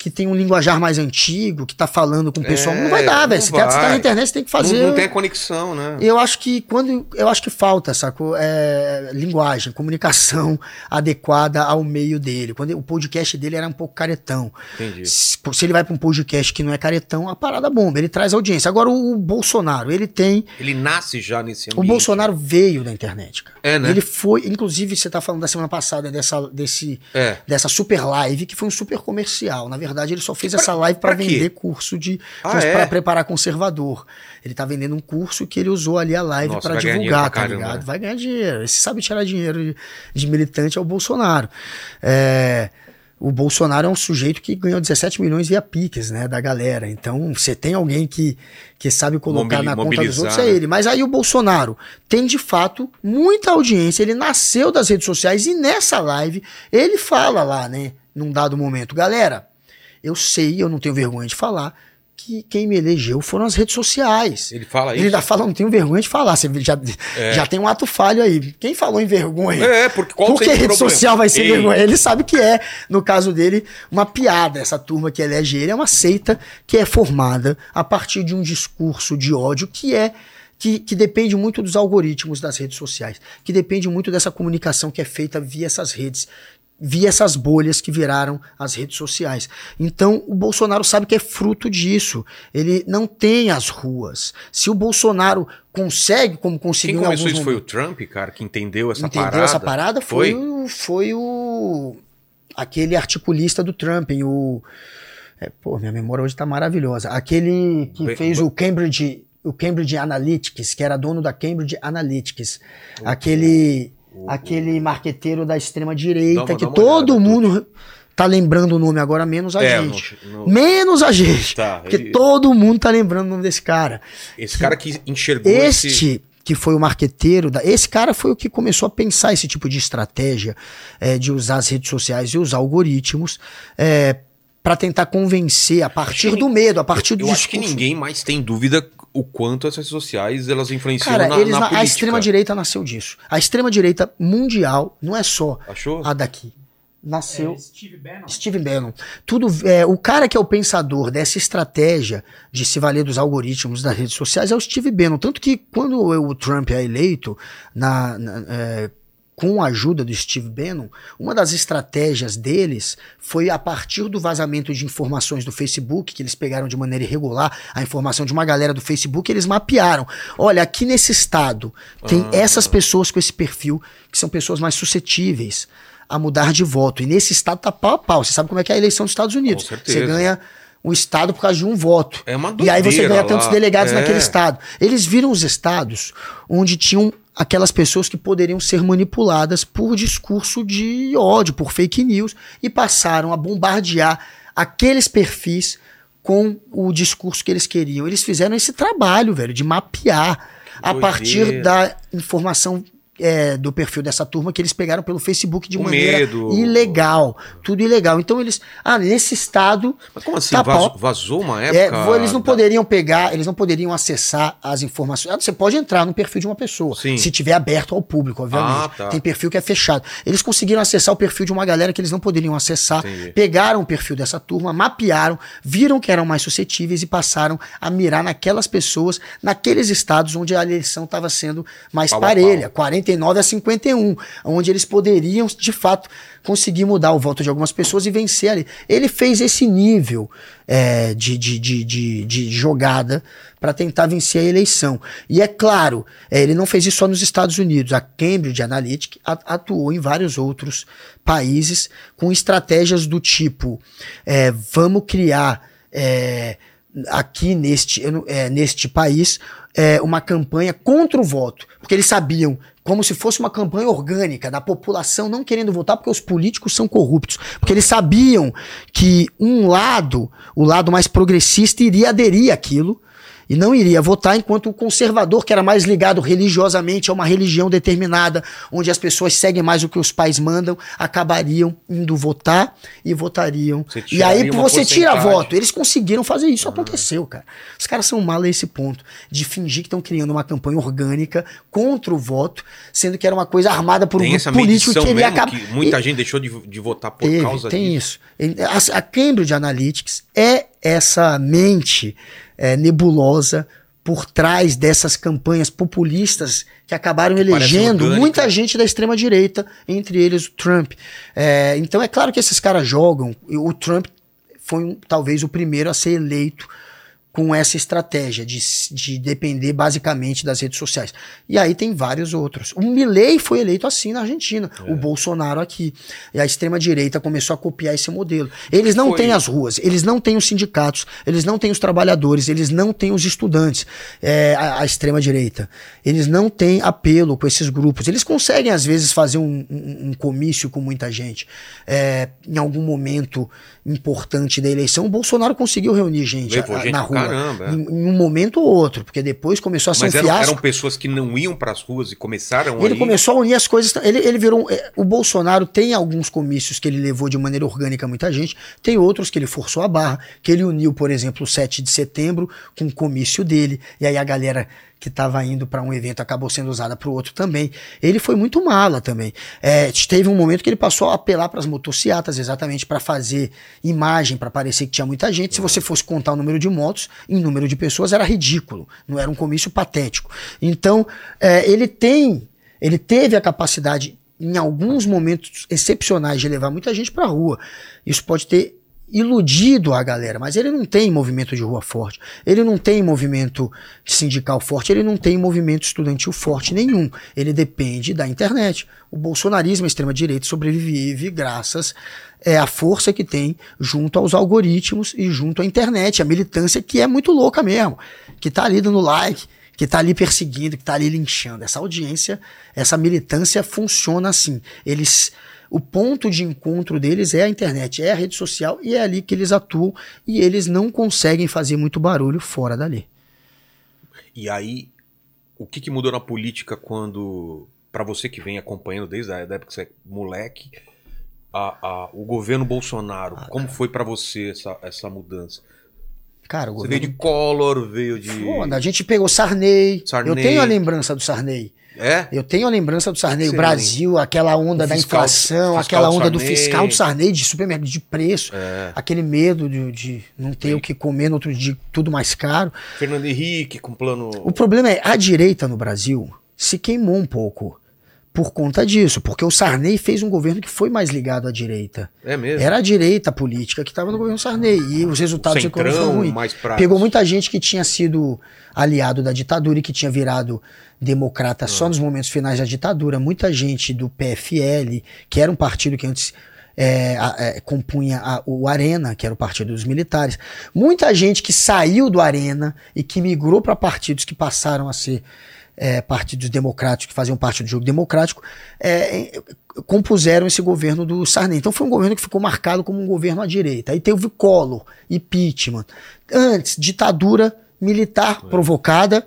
que tem um linguajar mais antigo, que tá falando com o pessoal, É, não vai dar, não velho. Você, quer- tá vai. na internet, você tem que fazer. Não, não tem a conexão, né? Eu acho que quando eu acho que falta, sacou? É, linguagem, comunicação adequada ao meio dele. Quando o podcast dele era um pouco caretão. Entendi. Se, se ele vai para um podcast que não é caretão, a parada bomba, ele traz audiência. Agora o, o Bolsonaro, ele tem Ele nasce já nesse ambiente. o Bolsonaro veio da internet, cara. É, né? Ele foi, inclusive, você tá falando da semana passada dessa, desse, É. dessa super live, que foi um super comercial. Na verdade, ele só fez Pra- essa live para vender curso de. Ah, para é? preparar conservador. Ele tá vendendo um curso que ele usou ali a live para divulgar, tá caramba, ligado? né? Vai ganhar dinheiro. Esse sabe tirar dinheiro de, de militante é o Bolsonaro. É. O Bolsonaro é um sujeito que ganhou 17 milhões via Pix, né, da galera. Então, você tem alguém que, que sabe colocar Mobili- na conta dos outros, é né? ele. Mas aí o Bolsonaro tem de fato muita audiência. Ele nasceu das redes sociais e nessa live ele fala lá, né, num dado momento, galera, eu sei, eu não tenho vergonha de falar que quem me elegeu foram as redes sociais. Ele fala Ele isso. ainda fala, não tenho vergonha de falar. Você já, É. já tem um ato falho aí. Quem falou em vergonha? É, porque qual Por que sempre o rede problema? social vai ser Ei, vergonha? Ele sabe que é, no caso dele, uma piada. Essa turma que elege ele é uma seita que é formada a partir de um discurso de ódio que é. Que, que depende muito dos algoritmos das redes sociais, que depende muito dessa comunicação que é feita via essas redes, via essas bolhas que viraram as redes sociais. Então, o Bolsonaro sabe que é fruto disso. Ele não tem as ruas. Se o Bolsonaro consegue, como Quem conseguiu em começou isso foi o momentos- Trump, cara, que entendeu essa entendeu parada. essa parada foi, o, foi o aquele articulista do Trump, o é, pô, minha memória hoje tá maravilhosa. Aquele que Bem- fez o Cambridge, o Cambridge Analytics, que era dono da Cambridge Analytics. Aquele aquele marqueteiro da extrema direita uma- que todo olhada, mundo tá lembrando o nome agora menos a É, gente. no- no- Menos a gente. Tá, porque ele- todo mundo tá lembrando o nome desse cara. Esse cara que enxergou esse... Este que foi o marqueteiro, da, esse cara foi o que começou a pensar esse tipo de estratégia é, de usar as redes sociais e os algoritmos é, para tentar convencer a partir do medo, a partir do Eu acho que discurso. ninguém mais tem dúvida o quanto essas redes sociais elas influenciam Cara, na, eles na na- a política. extrema direita nasceu disso. A extrema direita mundial não é só Achou? a daqui. Nasceu É, Steve Bannon. Steve Bannon. Tudo, é, o cara que é o pensador dessa estratégia de se valer dos algoritmos das redes sociais é o Steve Bannon. Tanto que quando o Trump é eleito, na, na- é, com a ajuda do Steve Bannon, uma das estratégias deles foi a partir do vazamento de informações do Facebook, que eles pegaram de maneira irregular a informação de uma galera do Facebook, eles mapearam. Olha, aqui nesse estado tem Ah. essas pessoas com esse perfil, que são pessoas mais suscetíveis a mudar de voto. E nesse estado tá pau a pau. Você sabe como é que é a eleição dos Estados Unidos. Você ganha um estado por causa de um voto. É uma e aí você ganha lá. tantos delegados É. naquele estado. Eles viram os estados onde tinham aquelas pessoas que poderiam ser manipuladas por discurso de ódio, por fake news, e passaram a bombardear aqueles perfis com o discurso que eles queriam. Eles fizeram esse trabalho, velho, de mapear a partir da informação é, do perfil dessa turma que eles pegaram pelo Facebook de O maneira medo. ilegal. Tudo ilegal. Então eles. Ah, nesse estado. Mas como assim? Tá vazou, pau. vazou uma É, época... eles não da- poderiam pegar, eles não poderiam acessar as informações. Ah, Você pode entrar no perfil de uma pessoa, Sim. se tiver aberto ao público, obviamente. Ah, tá. Tem perfil que é fechado. Eles conseguiram acessar o perfil de uma galera que eles não poderiam acessar, Entendi. pegaram o perfil dessa turma, mapearam, viram que eram mais suscetíveis e passaram a mirar naquelas pessoas, naqueles estados onde a eleição estava sendo mais Pau parelha, 49 a 51, onde eles poderiam, de fato, conseguir mudar o voto de algumas pessoas e vencer ali. Ele fez esse nível é, de, de, de, de, de jogada para tentar vencer a eleição. E é claro, é, ele não fez isso só nos Estados Unidos. A Cambridge Analytica atuou em vários outros países com estratégias do tipo: é, vamos criar. é, aqui neste, é, neste país é, uma campanha contra o voto, porque eles sabiam, como se fosse uma campanha orgânica da população não querendo votar porque os políticos são corruptos, porque eles sabiam que um lado, o lado mais progressista, iria aderir àquilo e não iria votar, enquanto o conservador, que era mais ligado religiosamente a uma religião determinada, onde as pessoas seguem mais o que os pais mandam, acabariam indo votar e votariam. E aí você tira voto. Eles conseguiram fazer isso, aconteceu, cara. Os caras são mal a esse ponto de fingir que estão criando uma campanha orgânica contra o voto, sendo que era uma coisa armada por um Tem grupo essa político que ele mesmo, acaba. que muita E- gente deixou de, de votar por Teve, causa tem disso. isso. A, a Cambridge Analytics é essa mente é, nebulosa por trás dessas campanhas populistas que acabaram parece elegendo muita gente da extrema direita, entre eles o Trump. É, então é claro que esses caras jogam. O Trump foi um- talvez o primeiro a ser eleito com essa estratégia de, de depender basicamente das redes sociais. E aí tem vários outros. O Milley foi eleito assim na Argentina, É. o Bolsonaro aqui. E a extrema-direita começou a copiar esse modelo. Eles não Foi- têm as ruas, eles não têm os sindicatos, eles não têm os trabalhadores, eles não têm os estudantes, é, a, a extrema-direita. Eles não têm apelo com esses grupos. Eles conseguem, às vezes, fazer um, um- um comício com muita gente. É, em algum momento importante da eleição, o Bolsonaro conseguiu reunir gente, a- gente na rua. Caramba. é. Em, em um momento ou outro, porque depois começou a ser Mas um eram, fiasco. eram pessoas que não iam para as ruas e começaram Ele aí. começou a unir as coisas. Ele, ele virou. um- é, O Bolsonaro tem alguns comícios que ele levou de maneira orgânica muita gente, tem outros que ele forçou a barra, que ele uniu, por exemplo, o 7 de setembro com o comício dele, e aí a galera que estava indo para um evento acabou sendo usada para o outro também. Ele foi muito mala também. É, teve um momento que ele passou a apelar para as motocicletas, exatamente para fazer imagem, para parecer que tinha muita gente. Se você fosse contar o número de motos, em número de pessoas era ridículo, não era um comício patético. Então, é, ele tem ele teve a capacidade, em alguns momentos excepcionais, de levar muita gente pra rua. Isso pode ter iludido a galera, mas ele não tem movimento de rua forte, ele não tem movimento sindical forte, ele não tem movimento estudantil forte nenhum. Ele depende da internet. O bolsonarismo, a extrema-direita, sobrevive graças é, à força que tem junto aos algoritmos e junto à internet, a militância que é muito louca mesmo, que tá ali dando like, que tá ali perseguindo, que tá ali linchando. Essa audiência, essa militância funciona assim. Eles o ponto de encontro deles é a internet, é a rede social e é ali que eles atuam e eles não conseguem fazer muito barulho fora dali. E aí, o que, que mudou na política quando, para você que vem acompanhando desde a época que você é moleque, a- a- o governo Bolsonaro, Ah, como foi para você essa, essa mudança? Cara, o Você veio governo de Collor, veio de. Foda, a gente pegou Sarney. Sarney. Eu tenho a lembrança do Sarney. É? Eu tenho a lembrança do Sarney, Sim. o Brasil, aquela onda da inflação, aquela do onda do Sarney. fiscal do Sarney, de supermercado, de preço, É. aquele medo de, de não ter Sim. o que comer no outro dia, tudo mais caro. Fernando Henrique com plano. O problema é, a direita no Brasil se queimou um pouco por conta disso, porque o Sarney fez um governo que foi mais ligado à direita. É mesmo? Era a direita política que estava no governo Sarney e os resultados econômicos foram Centrão, ruins. mais prático. Pegou muita gente que tinha sido aliado da ditadura e que tinha virado democrata Ah. só nos momentos finais da ditadura. Muita gente do PFL, que era um partido que antes é, é, compunha a- o Arena, que era o partido dos militares. Muita gente que saiu do Arena e que migrou para partidos que passaram a ser é, partidos democráticos, que faziam parte do jogo democrático, é, é, compuseram esse governo do Sarney. Então foi um governo que ficou marcado como um governo à direita. Aí teve Collor, impeachment. Antes, ditadura militar provocada,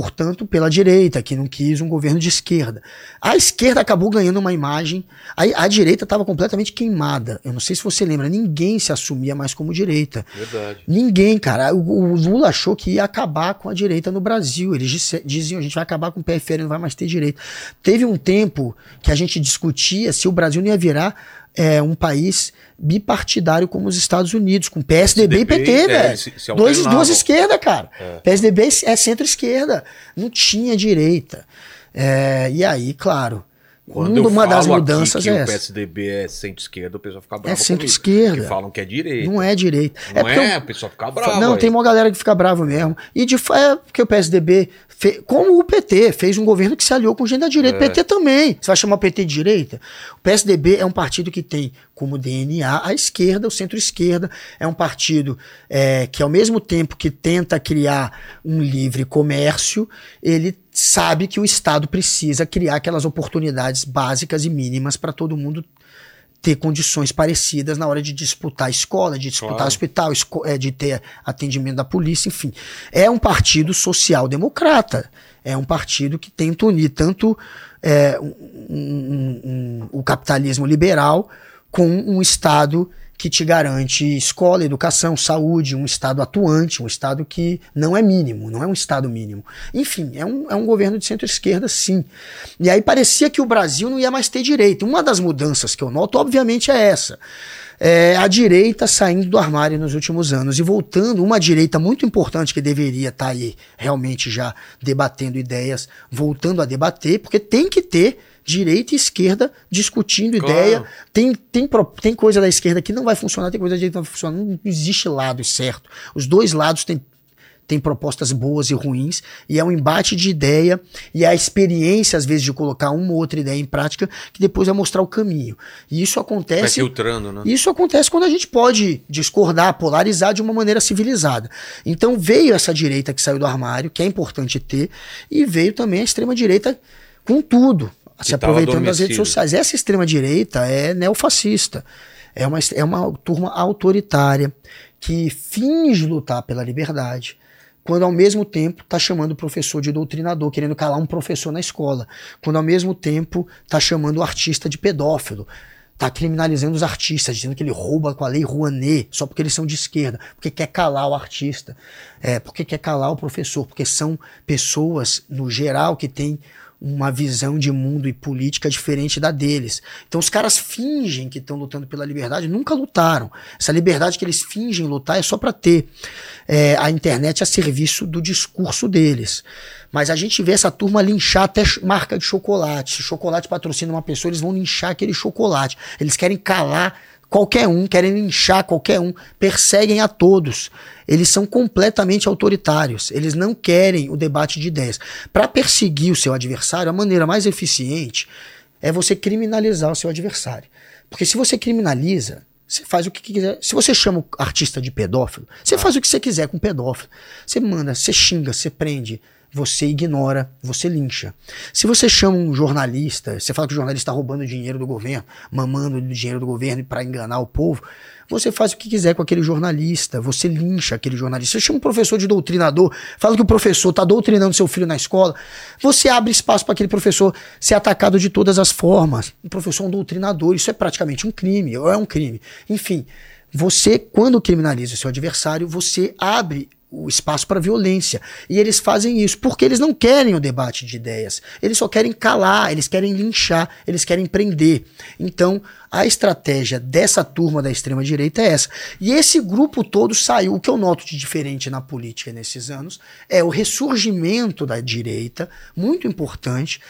portanto, pela direita, que não quis um governo de esquerda. A esquerda acabou ganhando uma imagem. A, a direita estava completamente queimada. Eu não sei se você lembra, ninguém se assumia mais como direita. Verdade. Ninguém, cara. O, o Lula achou que ia acabar com a direita no Brasil. Eles disse- diziam, a gente vai acabar com o PFL, não vai mais ter direita. Teve um tempo que a gente discutia se o Brasil não ia virar é, um país bipartidário como os Estados Unidos, com PSDB e PSDB, PT, é, velho. se- se Dois, duas esquerdas, cara. PSDB é centro-esquerda. Não tinha direita. É, e aí, claro, Quando eu uma das mudanças que é o essa. PSDB é centro-esquerda, o pessoal fica bravo comigo, centro-esquerda. Que falam que é direita. Não é direita. Não porque é, o- o pessoal fica bravo. não, aí. tem uma galera que fica bravo mesmo. E de fa- é porque o PSDB, fe- como o PT, fez um governo que se aliou com gente da direita. É. O PT também. Você vai chamar o PT de direita? O PSDB é um partido que tem como DNA a esquerda, o centro-esquerda. É um partido é, que, ao mesmo tempo que tenta criar um livre comércio, ele sabe que o Estado precisa criar aquelas oportunidades básicas e mínimas para todo mundo ter condições parecidas na hora de disputar escola, de disputar Claro. hospital, é, de ter atendimento da polícia, enfim. É um partido social-democrata. É um partido que tenta unir tanto é, um- um- um- o capitalismo liberal com um Estado que te garante escola, educação, saúde, um Estado atuante, um Estado que não é mínimo, não é um Estado mínimo. Enfim, é um, é um governo de centro-esquerda, sim. E aí parecia que o Brasil não ia mais ter direito. Uma das mudanças que eu noto, obviamente, é essa. É a direita saindo do armário nos últimos anos e voltando, uma direita muito importante que deveria estar aí realmente já debatendo ideias, voltando a debater, porque tem que ter direita e esquerda discutindo Claro. ideia. Tem, tem, tem coisa da esquerda que não vai funcionar, tem coisa da direita que não vai funcionar. Não existe lado certo. Os dois lados têm tem propostas boas e ruins, e é um embate de ideia, e é a experiência, às vezes, de colocar uma ou outra ideia em prática, que depois vai mostrar o caminho. E isso Vai acontece. filtrando, né? Isso acontece quando a gente pode discordar, polarizar de uma maneira civilizada. Então veio essa direita que saiu do armário, que é importante ter, e veio também a extrema-direita com tudo, se aproveitando das redes sociais. Essa extrema-direita é neofascista. É uma, é uma turma autoritária que finge lutar pela liberdade, quando ao mesmo tempo está chamando o professor de doutrinador, querendo calar um professor na escola, quando ao mesmo tempo está chamando o artista de pedófilo, está criminalizando os artistas, dizendo que ele rouba com a lei Rouanet, só porque eles são de esquerda, porque quer calar o artista, é, porque quer calar o professor, porque são pessoas, no geral, que têm uma visão de mundo e política diferente da deles. Então os caras fingem que estão lutando pela liberdade, nunca lutaram. Essa liberdade que eles fingem lutar é só para ter é, a internet a serviço do discurso deles. Mas a gente vê essa turma linchar até marca de chocolate. Se o chocolate patrocina uma pessoa, eles vão linchar aquele chocolate. Eles querem calar qualquer um, querem linchar qualquer um, perseguem a todos. Eles são completamente autoritários. Eles não querem o debate de ideias. Para perseguir o seu adversário, a maneira mais eficiente é você criminalizar o seu adversário. Porque se você criminaliza, você faz o que quiser. Se você chama o artista de pedófilo, você ah. faz o que você quiser com pedófilo. Você manda, você xinga, você prende você ignora, você lincha. Se você chama um jornalista, você fala que o jornalista está roubando dinheiro do governo, mamando o dinheiro do governo para enganar o povo, você faz o que quiser com aquele jornalista, você lincha aquele jornalista. Você chama um professor de doutrinador, fala que o professor está doutrinando seu filho na escola, você abre espaço para aquele professor ser atacado de todas as formas. O professor é um doutrinador, isso é praticamente um crime, ou é um crime. Enfim, você, quando criminaliza o seu adversário, você abre o espaço para violência. E eles fazem isso porque eles não querem o debate de ideias. Eles só querem calar, eles querem linchar, eles querem prender. Então, a estratégia dessa turma da extrema direita é essa. E esse grupo todo saiu. O que eu noto de diferente na política nesses anos é o ressurgimento da direita, muito importante,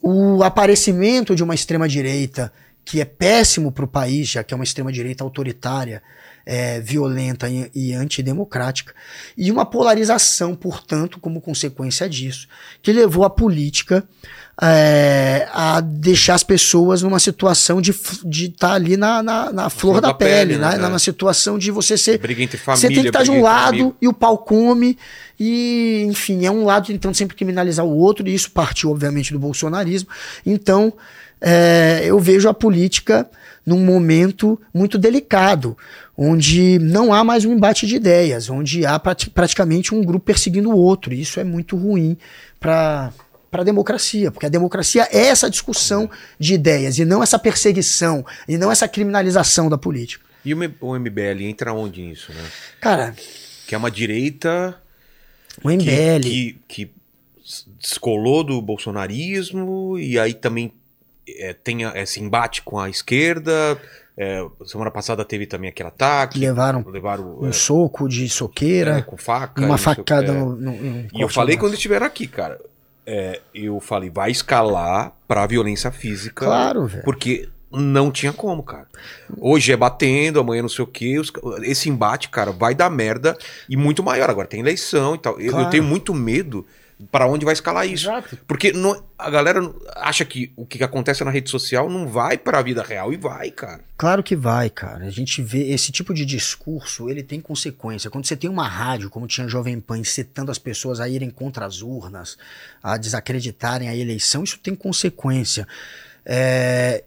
o aparecimento de uma extrema direita que é péssimo para o país, já que é uma extrema direita autoritária é, violenta e, e antidemocrática, e uma polarização, portanto, como consequência disso, que levou a política é, a deixar as pessoas numa situação de estar de tá ali na, na, na flor, da, da, pele, pele né? né? na situação de você ser. Briga entre família, você tem que estar tá de um lado e o pau come, e enfim, é um lado tentando sempre criminalizar o outro, e isso partiu, obviamente, do bolsonarismo. Então, é, eu vejo a política num momento muito delicado, onde não há mais um embate de ideias, onde há praticamente um grupo perseguindo o outro. E isso é muito ruim para para a democracia, porque a democracia é essa discussão de ideias e não essa perseguição e não essa criminalização da política. E o MBL entra onde nisso, né? Cara, que é uma direita o MBL que, que, que descolou do bolsonarismo e aí também é, tem esse embate com a esquerda. É, semana passada teve também aquele ataque. Levaram, levaram um é, soco de soqueira. É, com faca. Uma facada é. no, no, no, E eu falei quando estiver aqui, cara. É, eu falei, vai escalar pra violência física. Claro, velho. Porque não tinha como, cara. Hoje é batendo, amanhã não sei o quê. Esse embate, cara, vai dar merda e muito maior. Agora tem eleição e tal. Claro. Eu, eu tenho muito medo para onde vai escalar isso. Exato. Porque não, a galera acha que o que acontece na rede social não vai para a vida real e vai, cara. Claro que vai, cara. A gente vê esse tipo de discurso, ele tem consequência. Quando você tem uma rádio, como tinha Jovem Pan, incitando as pessoas a irem contra as urnas, a desacreditarem a eleição, isso tem consequência. É,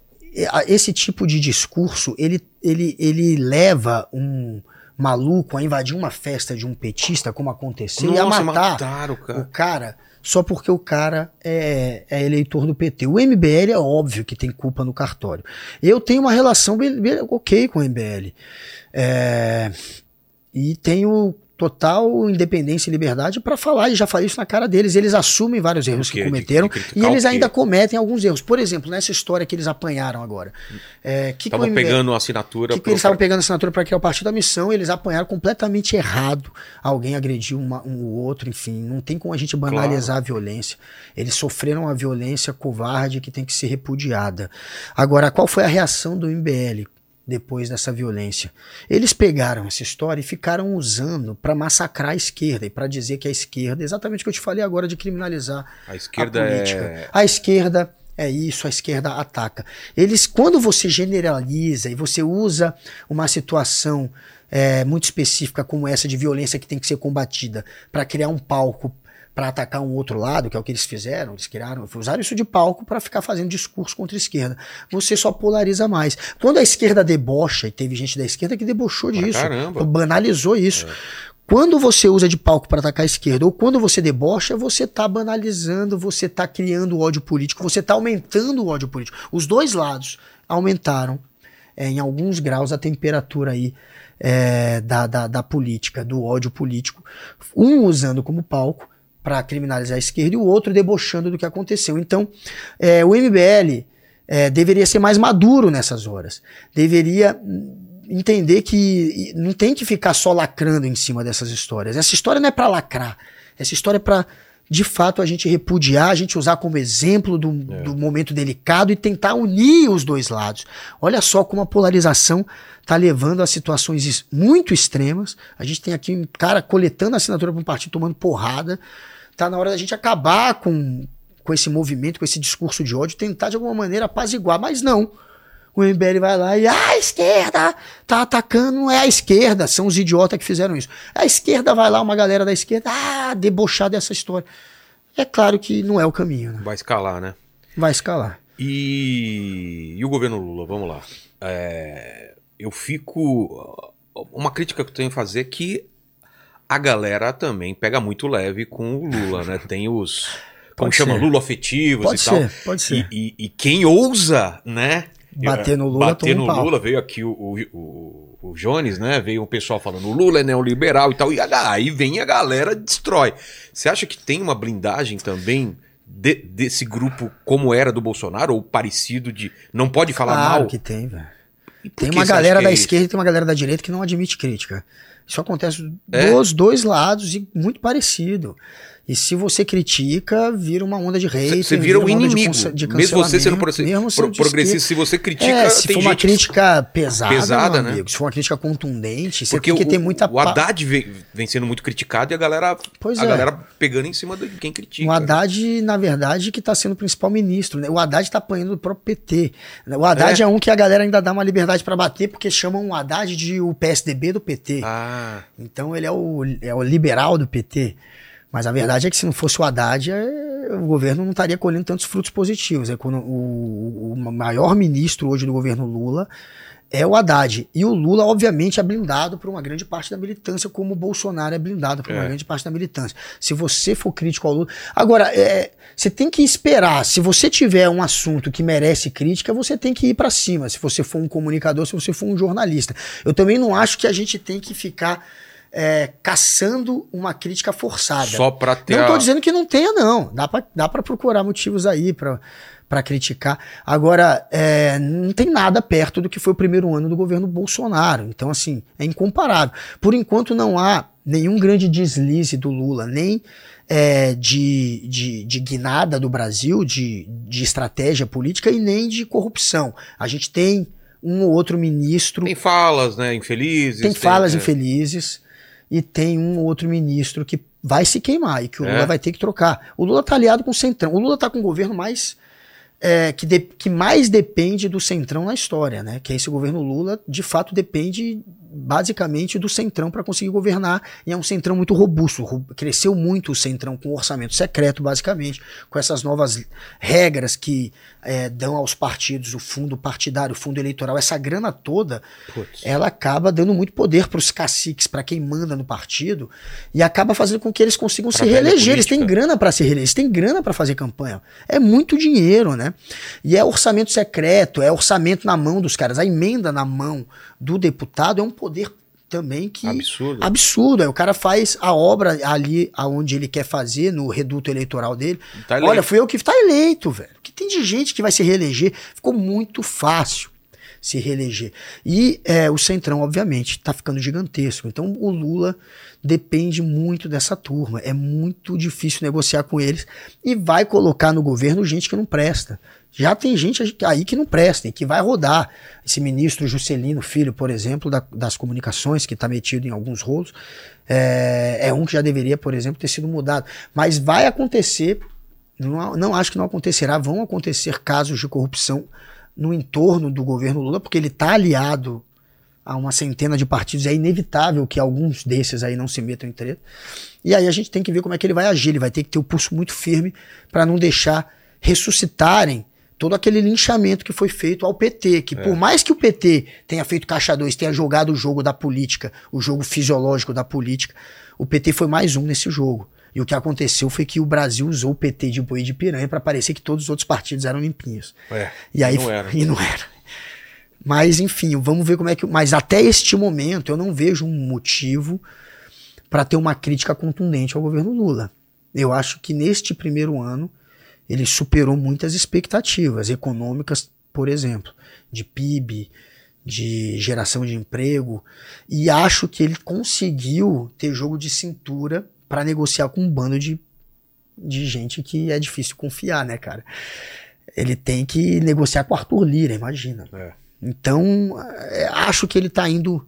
esse tipo de discurso, ele, ele, ele leva um maluco a invadir uma festa de um petista, como aconteceu, Nossa, e a matar mataram, cara. o cara só porque o cara é, é, eleitor do PT. O MBL é óbvio que tem culpa no cartório. Eu tenho uma relação ok com o MBL. É, e tenho total independência e liberdade para falar, e já falei isso na cara deles. Eles assumem vários erros que cometeram de, de e eles ainda cometem alguns erros. Por exemplo, nessa história que eles apanharam agora. É, Estavam pegando a assinatura. Que, que eles estavam pegando assinatura para criar o Partido da Missão, eles apanharam completamente errado. Alguém agrediu uma, um ou outro, enfim. Não tem como a gente banalizar claro. a violência. Eles sofreram uma violência covarde que tem que ser repudiada. Agora, qual foi a reação do MBL? Depois dessa violência. Eles pegaram essa história e ficaram usando para massacrar a esquerda e para dizer que a esquerda, exatamente o que eu te falei agora de criminalizar a esquerda a política. É... A esquerda é isso, a esquerda ataca. Eles, quando você generaliza e você usa uma situação é, muito específica como essa de violência que tem que ser combatida para criar um palco para atacar um outro lado, que é o que eles fizeram, eles criaram, usaram isso de palco para ficar fazendo discurso contra a esquerda. Você só polariza mais. Quando a esquerda debocha, e teve gente da esquerda que debochou disso, caramba. banalizou isso. Quando você usa de palco para atacar a esquerda ou quando você debocha, você tá banalizando, você tá criando ódio político, você tá aumentando o ódio político. Os dois lados aumentaram é, em alguns graus a temperatura aí é, da, da, da política, do ódio político. Um usando como palco para criminalizar a esquerda e o outro debochando do que aconteceu. Então, é, o MBL é, deveria ser mais maduro nessas horas. Deveria entender que não tem que ficar só lacrando em cima dessas histórias. Essa história não é para lacrar. Essa história é para de fato a gente repudiar, a gente usar como exemplo do, do momento delicado e tentar unir os dois lados. Olha só como a polarização está levando a situações es- muito extremas. A gente tem aqui um cara coletando assinatura para um partido tomando porrada. Tá na hora da gente acabar com, com esse movimento, com esse discurso de ódio, tentar de alguma maneira apaziguar, mas não. O MBL vai lá e "Ah, a esquerda tá atacando, não é a esquerda, são os idiotas que fizeram isso. A esquerda vai lá, uma galera da esquerda, ah, debochar dessa história. É claro que não é o caminho, né? Vai escalar, né? Vai escalar. E, e o governo Lula, vamos lá. É, eu fico. Uma crítica que eu tenho a fazer é que a galera também pega muito leve com o Lula, né? Tem os. Como Pode chama? ser. Lula afetivos Pode e tal. ser, pode ser. E, e- e quem ousa, né? Bater no Lula, Bater no. Lula, veio aqui o, o, o, o Jones, né? Veio um pessoal falando o Lula é neoliberal e tal. E aí vem a galera destrói. Você acha que tem uma blindagem também de- desse grupo como era do Bolsonaro? Ou parecido de não pode falar claro mal? que tem, velho. Tem uma galera é da isso? esquerda e tem uma galera da direita que não admite crítica. Isso acontece É? dos dois lados e muito parecido. E se você critica, vira uma onda de hate. Você vira um onda de inimigo. conce- de mesmo você sendo pro- de progressista, se você critica, É, se tem for uma crítica pesada, Pesada, né? amigo, se for uma crítica contundente, você Porque tem que o, ter muita o Haddad vem, vem sendo muito criticado e a galera, Pois a é. galera pegando em cima de quem critica. O Haddad, na verdade, que está sendo o principal ministro. Né? O Haddad está apanhando do próprio PT. O Haddad é, É? um que a galera ainda dá uma liberdade para bater, porque chamam o Haddad de o PSDB do PT. Ah, Então ele é o, é o liberal do PT. Mas a verdade é que se não fosse o Haddad, é, o governo não estaria colhendo tantos frutos positivos. É o, o maior ministro hoje do governo Lula é o Haddad. E o Lula, obviamente, é blindado por uma grande parte da militância, como o Bolsonaro é blindado por uma É. grande parte da militância. Se você for crítico ao Lula. Agora, é, você tem que esperar. Se você tiver um assunto que merece crítica, você tem que ir para cima. Se você for um comunicador, se você for um jornalista. Eu também não acho que a gente tem que ficar é, caçando uma crítica forçada. só pra ter. Não a- tô dizendo que não tenha, não. Dá pra, dá pra procurar motivos aí pra criticar. Agora, é, não tem nada perto do que foi o primeiro ano do governo Bolsonaro. Então, assim, é incomparável. Por enquanto, não há nenhum grande deslize do Lula, nem é, de, de, de guinada do Brasil, de, de estratégia política e nem de corrupção. A gente tem um ou outro ministro Tem falas, né? Infelizes. tem falas é, infelizes e tem um ou outro ministro que vai se queimar e que o É? Lula vai ter que trocar. O Lula tá aliado com o Centrão. O Lula tá com o governo mais é, que, de- que mais depende do Centrão na história, né? Que esse governo Lula, de fato, depende basicamente do Centrão para conseguir governar. E é um Centrão muito robusto. Ro- Cresceu muito o Centrão com orçamento secreto, basicamente, com essas novas regras que é, dão aos partidos o fundo partidário, o fundo eleitoral, essa grana toda Putz. ela acaba dando muito poder para os caciques, para quem manda no partido, e acaba fazendo com que eles consigam Pra se reeleger. Eles têm grana para se reeleger, eles têm grana para fazer campanha. É muito dinheiro, né? E é orçamento secreto, é orçamento na mão dos caras. A emenda na mão do deputado é um poder também que Absurdo. absurdo. Aí o cara faz a obra ali aonde ele quer fazer, no reduto eleitoral dele. Tá. Olha, fui eu que tá eleito, velho. Que tem de gente que vai se reeleger? Ficou muito fácil se reeleger. E é, o Centrão, obviamente, tá ficando gigantesco. Então o Lula depende muito dessa turma. É muito difícil negociar com eles e vai colocar no governo gente que não presta. Já tem gente aí que não presta que vai rodar. Esse ministro Juscelino Filho, por exemplo, da- das comunicações, que está metido em alguns rolos, é, é um que já deveria, por exemplo, ter sido mudado. Mas vai acontecer, não, não acho que não acontecerá, vão acontecer casos de corrupção no entorno do governo Lula, porque ele está aliado a uma centena de partidos, é inevitável que alguns desses aí não se metam em treta. E aí a gente tem que ver como é que ele vai agir. Ele vai ter que ter o pulso muito firme para não deixar ressuscitarem todo aquele linchamento que foi feito ao PT, que é. por mais que o PT tenha feito caixa 2, tenha jogado o jogo da política, o jogo fisiológico da política, o PT foi mais um nesse jogo. E o que aconteceu foi que o Brasil usou o PT de boi de piranha para parecer que todos os outros partidos eram limpinhos. É, e aí não era. e não era. Mas enfim, vamos ver como é que, mas até este momento eu não vejo um motivo para ter uma crítica contundente ao governo Lula. Eu acho que neste primeiro ano ele superou muitas expectativas econômicas, por exemplo, de PIB, de geração de emprego, e acho que ele conseguiu ter jogo de cintura para negociar com um bando de, de gente que é difícil confiar, né, cara? Ele tem que negociar com Arthur Lira, imagina. É. Então, é, acho que ele está indo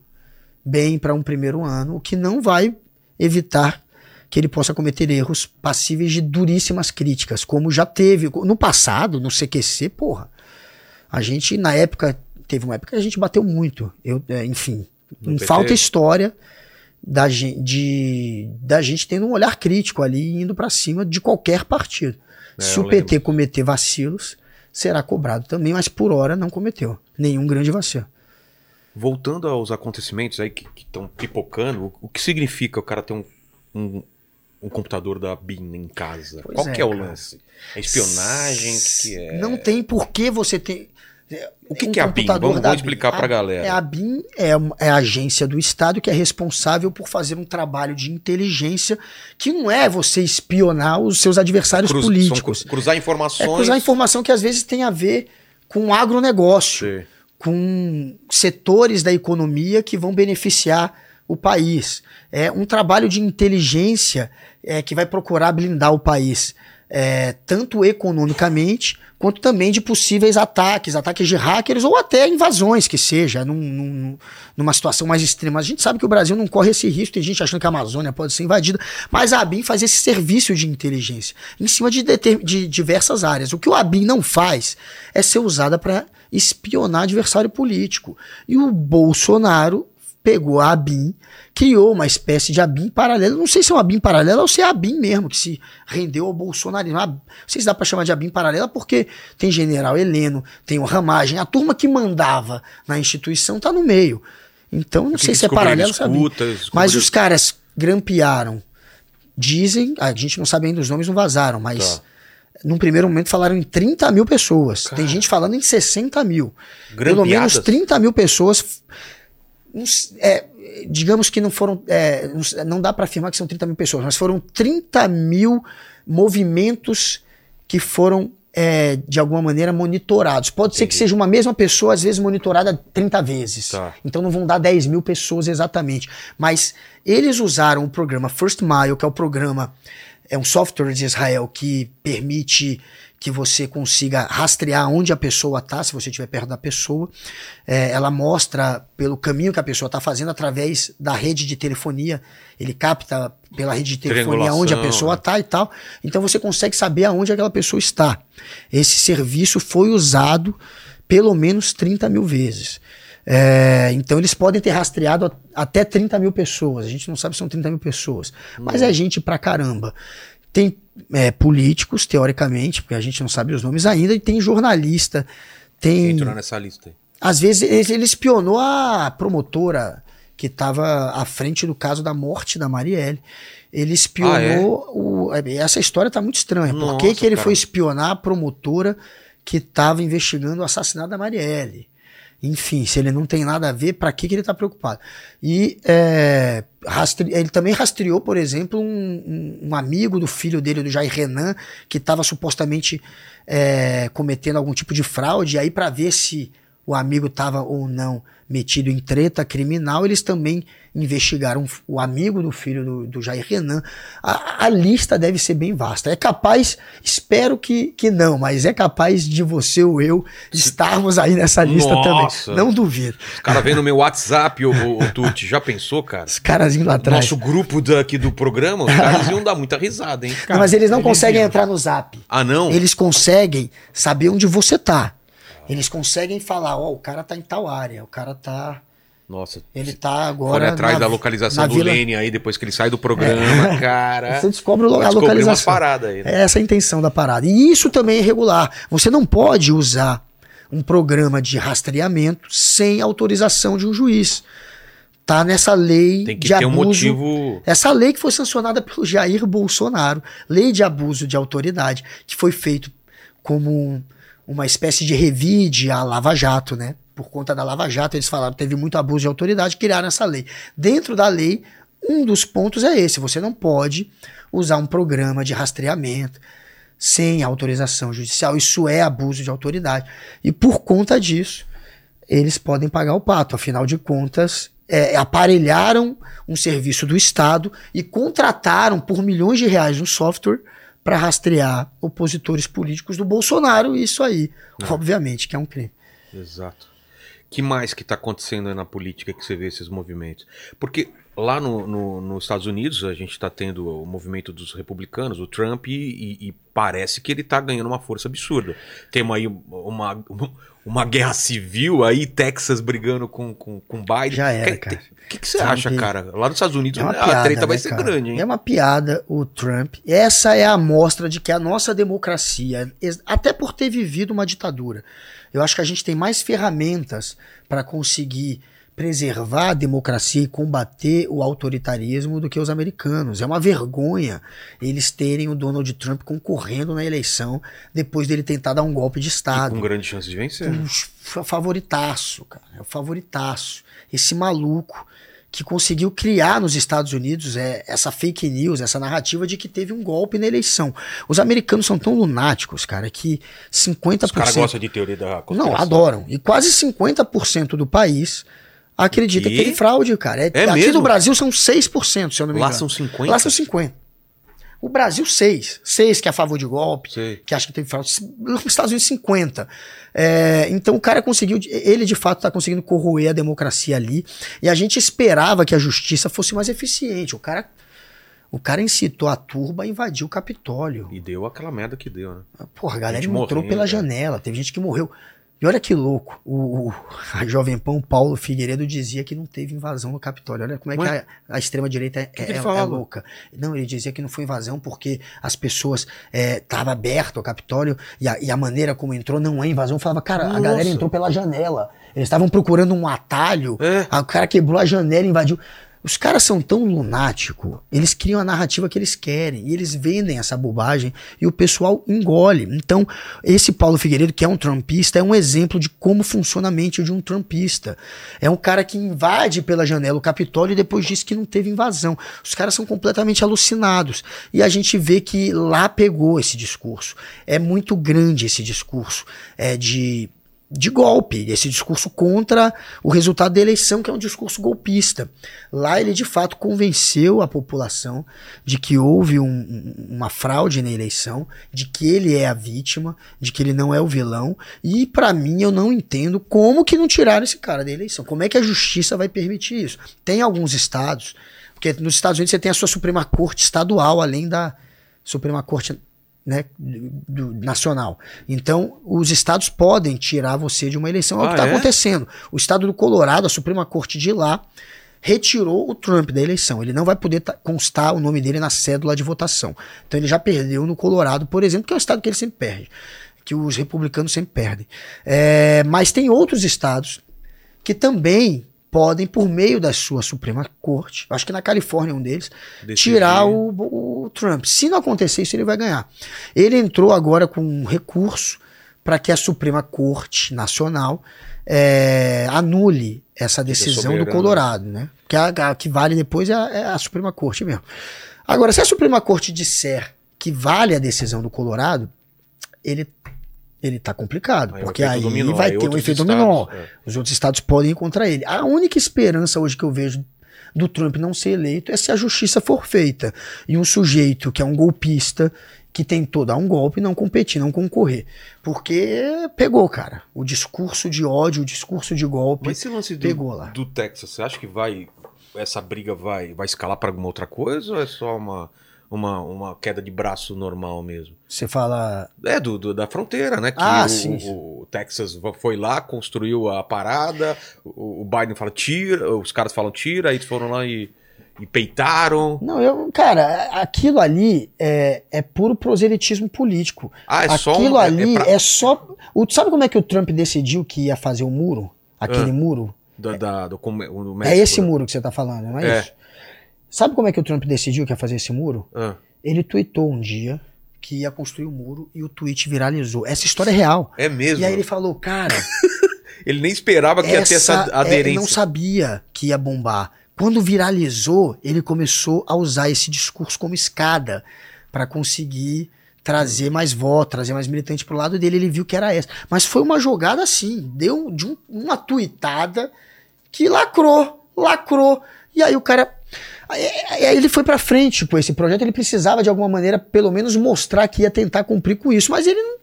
bem para um primeiro ano, o que não vai evitar que ele possa cometer erros passíveis de duríssimas críticas, como já teve no passado, no CQC, porra. A gente, na época, teve uma época que a gente bateu muito. Eu, é, enfim, não falta história da gente, de, da gente tendo um olhar crítico ali indo para cima de qualquer partido. É, Se o PT lembro. cometer vacilos, será cobrado também, mas por hora não cometeu nenhum grande vacilo. Voltando aos acontecimentos aí que estão pipocando, o, o, que significa o cara ter um, um, um computador da BIM em casa? Pois Qual é, que é o lance? É espionagem? O que, que, é? Não tem por que você ter. O que, um que é a BIM? Vamos, vamos explicar para a galera. É, a BIM é, é a agência do Estado que é responsável por fazer um trabalho de inteligência que não é você espionar os seus adversários Cruz, políticos. cruzar informações. É cruzar informação que às vezes tem a ver com agronegócio, Sim. com setores da economia que vão beneficiar o país. É um trabalho de inteligência é, que vai procurar blindar o país é, tanto economicamente quanto também de possíveis ataques, ataques de hackers ou até invasões que seja, num, num, numa situação mais extrema. A gente sabe que o Brasil não corre esse risco, tem gente achando que a Amazônia pode ser invadida, mas a ABIN faz esse serviço de inteligência em cima de, de diversas áreas. O que o ABIN não faz é ser usada para espionar adversário político. E o Bolsonaro pegou a ABIN, criou uma espécie de ABIN paralelo. Não sei se é uma ABIN paralela ou se é a ABIN mesmo, que se rendeu ao bolsonarismo. Não sei se dá para chamar de ABIN paralela, porque tem general Heleno, tem o Ramagem, a turma que mandava na instituição tá no meio. Então, não sei se é paralelo, sabe? Mas os caras grampearam. Dizem, a gente não sabe ainda os nomes, não vazaram, mas. Tá. Num primeiro momento falaram em 30 mil pessoas. Cara. Tem gente falando em 60 mil. Pelo menos 30 mil pessoas é, digamos que não foram. É, não dá para afirmar que são 30 mil pessoas, mas foram 30 mil movimentos que foram, é, de alguma maneira, monitorados. Pode Entendi. ser que seja uma mesma pessoa, às vezes monitorada 30 vezes. Tá. Então não vão dar 10 mil pessoas exatamente. Mas eles usaram o programa First Mile, que é o programa. É um software de Israel que permite que você consiga rastrear onde a pessoa está, se você estiver perto da pessoa. É, ela mostra pelo caminho que a pessoa está fazendo através da rede de telefonia. Ele capta pela rede de telefonia onde a pessoa está né? e tal. Então você consegue saber aonde aquela pessoa está. Esse serviço foi usado pelo menos 30 mil vezes. É, então eles podem ter rastreado até 30 mil pessoas. A gente não sabe se são 30 mil pessoas. Mas é gente pra caramba. Tem é, políticos, teoricamente, porque a gente não sabe os nomes ainda, e tem jornalista, tem. entrou nessa lista aí? Às vezes ele, ele espionou a promotora que estava à frente do caso da morte da Marielle. Ele espionou. Ah, é? o, é, essa história está muito estranha. Nossa, Por que, que ele cara. foi espionar a promotora que estava investigando o assassinato da Marielle? Enfim, se ele não tem nada a ver, para que, que ele está preocupado? E é, rastre... ele também rastreou, por exemplo, um, um, amigo do filho dele, do Jair Renan, que estava supostamente é, cometendo algum tipo de fraude, aí para ver se o amigo estava ou não metido em treta criminal, eles também investigaram o amigo do filho do, do Jair Renan. A, a, lista deve ser bem vasta. É capaz, espero que, que não, mas é capaz de você ou eu estarmos aí nessa lista Nossa. também. Não duvido. Os caras vêm no meu WhatsApp, o, o, Tuti, já pensou, cara? Os caras indo atrás. Nosso grupo daqui do programa, os caras iam dar muita risada, hein? Cara, não, mas eles não eles conseguem iam. entrar no zap. Ah, não? Eles conseguem saber onde você tá. Eles conseguem falar, ó, oh, o cara tá em tal área, o cara tá Nossa. Ele tá agora. atrás na- da localização do Vila- Lene aí, depois que ele sai do programa, cara. Você descobre a localização. paradas aí, né? É essa a intenção da parada. E isso também é irregular. Você não pode usar um programa de rastreamento sem autorização de um juiz. Tá nessa lei Tem que de ter um abuso. motivo. Essa lei que foi sancionada pelo Jair Bolsonaro, lei de abuso de autoridade, que foi feito como um- uma espécie de revide à Lava Jato, né? Por conta da Lava Jato, eles falaram que teve muito abuso de autoridade, criaram essa lei. Dentro da lei, um dos pontos é esse: você não pode usar um programa de rastreamento sem autorização judicial. Isso é abuso de autoridade. E por conta disso, eles podem pagar o pato. Afinal de contas, é, aparelharam um serviço do Estado e contrataram por milhões de reais um software para rastrear opositores políticos do Bolsonaro. E isso aí, obviamente, que é um crime. Exato. que mais que está acontecendo aí na política que você vê esses movimentos? Porque lá no, no- nos Estados Unidos a gente está tendo o movimento dos republicanos, o Trump, e, e- e parece que ele está ganhando uma força absurda. Temos aí uma, uma guerra civil aí, Texas brigando com, com, com Biden. Já era, Que- cara. O que, que você Trump- acha, cara? Lá nos Estados Unidos É uma a piada, treta vai né, ser cara? grande, hein? É uma piada o Trump. Essa é a amostra de que a nossa democracia, até por ter vivido uma ditadura, eu acho que a gente tem mais ferramentas para conseguir preservar a democracia e combater o autoritarismo do que os americanos. É uma vergonha eles terem o Donald Trump concorrendo na eleição depois dele tentar dar um golpe de E Estado. com grande chance de vencer. Um fa- favoritaço, cara. É o favoritaço. Esse maluco que conseguiu criar nos Estados Unidos é, essa fake news, essa narrativa de que teve um golpe na eleição. Os americanos são tão lunáticos, cara, que 50%. Os caras gostam de teoria da conspiração. Não, adoram. E quase 50% do país acredita Que? que teve fraude, cara. É, É aqui mesmo? no Brasil são 6%, se eu não me Lá engano. são 50? Lá são 50%. O Brasil, 6. 6 que é a favor de golpe Sei. que acha que teve fraude. Nos Estados Unidos, 50. É, então o cara conseguiu, ele de fato está conseguindo corroer a democracia ali. E a gente esperava que a justiça fosse mais eficiente. O cara, o cara incitou a turba a invadir o Capitólio. E deu aquela merda que deu, né? Porra, a galera entrou pela cara. janela. Teve gente que morreu. E olha que louco. O, o- a Jovem Pão Paulo Figueiredo dizia que não teve invasão no Capitólio. Olha como é que Ué? a, a extrema-direita é, que é- é falava? louca. Não, ele dizia que não foi invasão porque as pessoas estavam aberto o Capitólio e a, e a maneira como entrou não é invasão. Eu falava, cara, a Nossa. galera entrou pela janela. Eles estavam procurando um atalho. É. a- O cara quebrou a janela e invadiu. Os caras são tão lunáticos, eles criam a narrativa que eles querem, e eles vendem essa bobagem e o pessoal engole. Então, esse Paulo Figueiredo, que é um trumpista, é um exemplo de como funciona a mente de um trumpista. É um cara que invade pela janela o Capitólio e depois diz que não teve invasão. Os caras são completamente alucinados. E a gente vê que lá pegou esse discurso. É muito grande esse discurso é de de golpe, esse discurso contra o resultado da eleição, que é um discurso golpista. Lá ele de fato convenceu a população de que houve um- um- uma fraude na eleição, de que ele é a vítima, de que ele não é o vilão. E pra mim eu não entendo como que não tiraram esse cara da eleição. Como é que a justiça vai permitir isso? Tem alguns estados, porque nos Estados Unidos você tem a sua Suprema Corte estadual, além da Suprema Corte né, do- do- nacional. Então, os estados podem tirar você de uma eleição. É o Ah, que está é? acontecendo. O estado do Colorado, a Suprema Corte de lá, retirou o Trump da eleição. Ele não vai poder ta- constar o nome dele na cédula de votação. Então, ele já perdeu no Colorado, por exemplo, que é um estado que ele sempre perde. Que os republicanos sempre perdem. É, mas tem outros estados que também podem, por meio da sua Suprema Corte, acho que na Califórnia é um deles, Decidir. tirar o, o Trump. Se não acontecer isso, ele vai ganhar. Ele entrou agora com um recurso para que a Suprema Corte Nacional é, anule essa decisão do. Colorado, né? Que a, a que vale depois é a, é a Suprema Corte mesmo. Agora, se a Suprema Corte disser que vale a decisão do Colorado, ele ele tá complicado, Aí porque aí dominó, vai aí ter um efeito estados, dominó. é. Os outros estados podem ir contra ele. A única esperança hoje que eu vejo do Trump não ser eleito é se a justiça for feita. E um sujeito que é um golpista, que tentou dar um golpe, não competir, não concorrer. Porque pegou, cara. O discurso de ódio, o discurso de golpe. Mas esse lance do, Pegou lá. do Texas, você acha que vai. Essa briga vai, vai escalar para alguma outra coisa ou é só uma, uma, uma queda de braço normal mesmo? Você fala. É, do, do- da fronteira, né? Que Ah, o, sim. o- Texas foi lá, construiu a parada, o, o Biden fala tira, os caras falam tira, aí eles foram lá e, e peitaram. Não, eu, cara, aquilo ali é, é puro proselitismo político. Ah, é só aquilo um- é- ali é é, pra- só. O, sabe como é que o Trump decidiu que ia fazer o muro? Aquele Ah. muro? Da, da- do, do É México, esse né? muro que você tá falando, não é, É. isso? Sabe como é que o Trump decidiu que ia fazer esse muro? Ah, Ele tweetou um dia que ia construir o muro e o tweet viralizou. Essa história é real. é mesmo. E aí ele falou, cara, Ele nem esperava que ia ter essa essa, é, aderência. não sabia que ia bombar. Quando viralizou, ele começou a usar esse discurso como escada para conseguir trazer mais voto, trazer mais militante pro lado dele. Ele viu que era essa. Mas foi uma jogada assim, deu de um- uma tuitada que lacrou, lacrou. E aí o cara. Aí, aí ele foi pra frente com esse projeto. Ele precisava de alguma maneira, pelo menos, mostrar que ia tentar cumprir com isso. Mas ele não.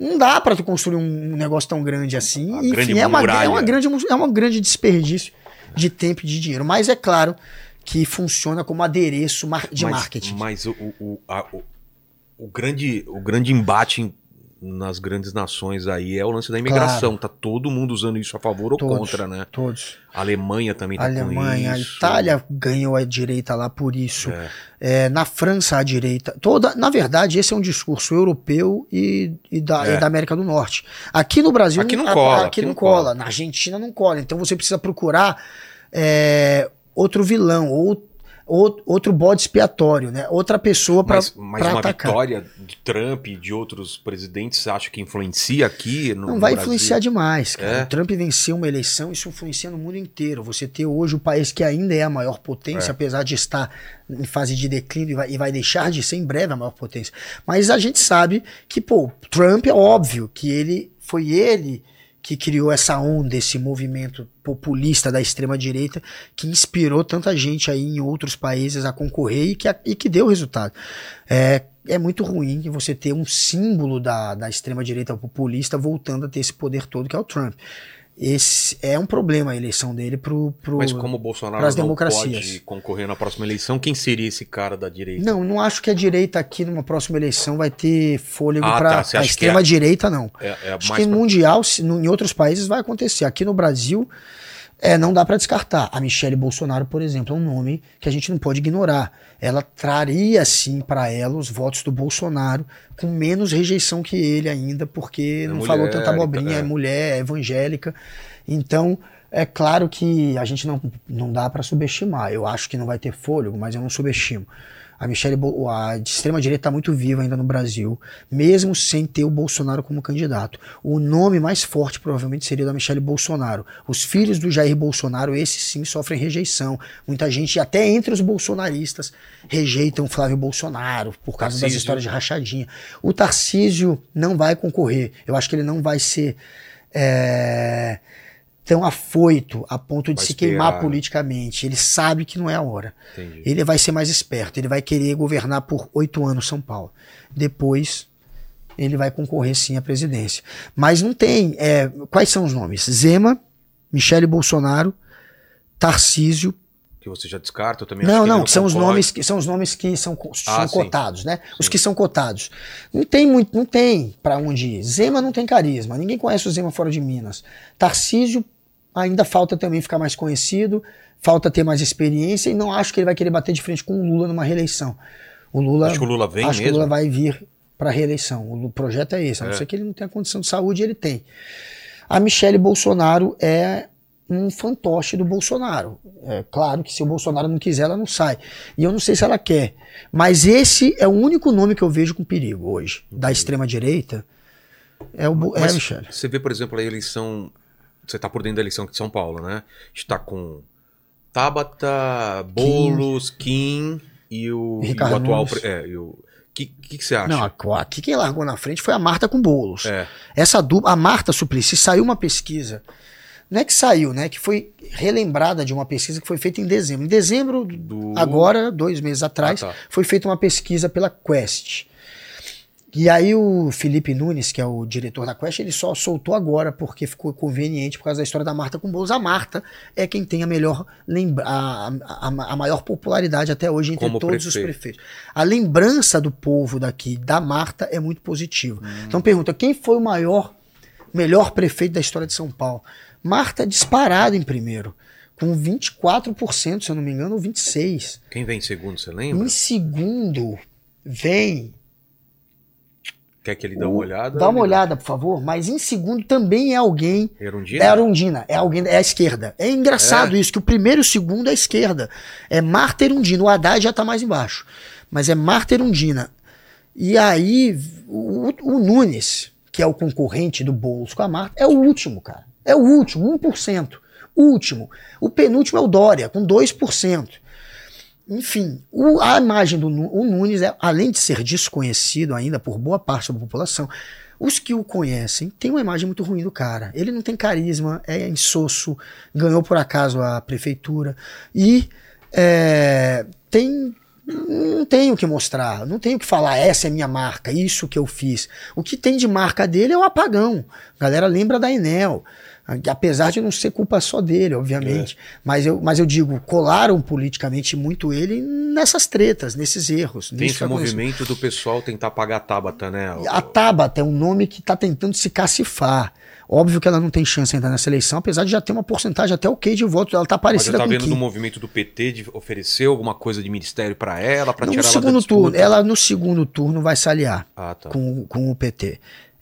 Não dá pra tu construir um negócio tão grande assim. Uma Enfim, grande é uma, muralha. é, uma grande, é um grande desperdício de tempo e de dinheiro. Mas é claro que funciona como adereço de mas, marketing. Mas o, o, a- o- o grande, o grande embate em- nas grandes nações aí é o lance da imigração. Tá todo mundo usando isso a favor ou Todos. contra, né? Todos. A Alemanha também A tá Alemanha, a. Itália ganhou a direita lá por isso. É. É, na França, a direita. Toda, na verdade, esse é um discurso europeu e, e da, É. e da América do Norte. Aqui no Brasil. Aqui não a- cola, Aqui, não cola. Na Argentina não cola. Então você precisa procurar é, outro vilão, ou- outro bode expiatório, né? Outra pessoa para Mas, mas uma atacar. vitória de Trump e de outros presidentes, você acha que influencia aqui no Não vai no influenciar demais, cara. É? O Trump venceu uma eleição, isso influencia no mundo inteiro. Você ter hoje o país que ainda é a maior potência, É. apesar de estar em fase de declínio e vai, e vai deixar de ser em breve a maior potência. Mas a gente sabe que, pô, Trump é óbvio que ele foi ele que criou essa onda, esse movimento populista da extrema-direita que inspirou tanta gente aí em outros países a concorrer e que, e que deu resultado. É, é muito ruim você ter um símbolo da, da extrema-direita populista voltando a ter esse poder todo que é o Trump. Esse é um problema a eleição dele pro, pro Mas como o Bolsonaro não democracias. pode concorrer na próxima eleição, quem seria esse cara da direita? Não, não acho que a direita aqui numa próxima eleição vai ter fôlego Ah, pra tá, a extrema é- direita não. É, é Acho que pra- mundial, em outros países vai acontecer. Aqui no Brasil, é, não dá para descartar. A Michelle Bolsonaro, por exemplo, é um nome que a gente não pode ignorar. Ela traria, sim, para ela os votos do Bolsonaro com menos rejeição que ele ainda, porque É não mulher, falou tanta abobrinha, é. é mulher, é evangélica. Então, é claro que a gente não, não dá para subestimar. Eu acho que não vai ter fôlego, mas eu não subestimo. A Michelle, Bo- a de extrema direita está muito viva ainda no Brasil, mesmo sem ter o Bolsonaro como candidato. O nome mais forte provavelmente seria da Michelle Bolsonaro. Os filhos do Jair Bolsonaro, esses sim sofrem rejeição. Muita gente, até entre os bolsonaristas, rejeitam o Flávio Bolsonaro por causa das Tarcísio. histórias de rachadinha. O Tarcísio não vai concorrer. Eu acho que ele não vai ser é, tão afoito a ponto de Vai se queimar esperar. politicamente. Ele sabe que não é a hora. Entendi. Ele vai ser mais esperto, ele vai querer governar por oito anos São Paulo. Depois ele vai concorrer sim à presidência. Mas não tem. é, quais são os nomes? Zema, Michele Bolsonaro, Tarcísio. Que você já descarta, eu também acho Não, que não, que são os nomes que são os nomes que são, co- Ah, são sim. cotados, né? Os que são cotados. Não tem muito, não tem para onde ir. Zema não tem carisma, ninguém conhece o Zema fora de Minas. Tarcísio ainda falta também ficar mais conhecido, falta ter mais experiência e não acho que ele vai querer bater de frente com o Lula numa reeleição. O Lula Acho que o Lula vem acho que o mesmo. Lula vai vir para reeleição. O projeto é esse, a não É. ser que ele não tenha condição de saúde, ele tem. A Michele Bolsonaro é um fantoche do Bolsonaro. É claro que se o Bolsonaro não quiser, ela não sai. E eu não sei se ela quer. Mas esse é o único nome que eu vejo com perigo hoje. Da extrema-direita. É o é a Mas Michele. você vê, por exemplo, a eleição. Você tá por dentro da eleição aqui de São Paulo, né? Está com Tabata, Boulos, Kim e o, e o atual. É, e o. que, que, que você acha? Não, aqui quem largou na frente foi a Marta com bolos. É. Essa dupla, a Marta Suplicy, saiu uma pesquisa. Não é que saiu, né? Que foi relembrada de uma pesquisa que foi feita em dezembro. Em dezembro, Do- agora, dois meses atrás, Ah, tá. foi feita uma pesquisa pela Quest. E aí o Felipe Nunes, que é o diretor da Quest, ele só soltou agora porque ficou conveniente por causa da história da Marta com Bolos. A Marta é quem tem a melhor a, a, a maior popularidade até hoje entre Como todos os prefeito. prefeitos. A lembrança do povo daqui da Marta é muito positiva. Hum. Então pergunta, quem foi o maior melhor prefeito da história de São Paulo. Marta é disparado em primeiro, com 24%, se eu não me engano, ou 26%. Quem vem em segundo, você lembra? Em segundo vem. Quer que ele dê uma olhada? Dá uma olhada, por favor. Mas em segundo também é alguém. Erundina? É a Arundina, é alguém, é a esquerda. É engraçado isso, que o primeiro e o segundo é a esquerda. É Marta Erundina. O Haddad já tá mais embaixo. Mas é Marta Erundina. E aí, o, o Nunes, que é o concorrente do Boulos com a Marta, é o último, cara. É o último, 1%. Último. O penúltimo é o Dória, com 2%. Enfim, o- a imagem do o Nunes, é, além de ser desconhecido ainda por boa parte da população, os que o conhecem têm uma imagem muito ruim do cara. Ele não tem carisma, é insosso, ganhou por acaso a prefeitura e é, tem. Não tenho o que mostrar, não tenho o que falar, essa é minha marca, isso que eu fiz. O que tem de marca dele é o apagão. A galera lembra da Enel. Apesar de não ser culpa só dele, obviamente. Mas, eu, mas eu digo, colaram politicamente muito ele nessas tretas, nesses erros. Tem esse movimento do pessoal tentar pagar a Tabata, né? A Tabata é um nome que está tentando se cacifar. Óbvio que ela não tem chance ainda nessa eleição, apesar de já ter uma porcentagem até ok de votos. Ela está Mas parecida tá com vendo do movimento do PT de oferecer alguma coisa de ministério pra ela, No tirar ela da segundo disputa? turno, ela no segundo turno vai se aliar Ah, tá. com, com o PT.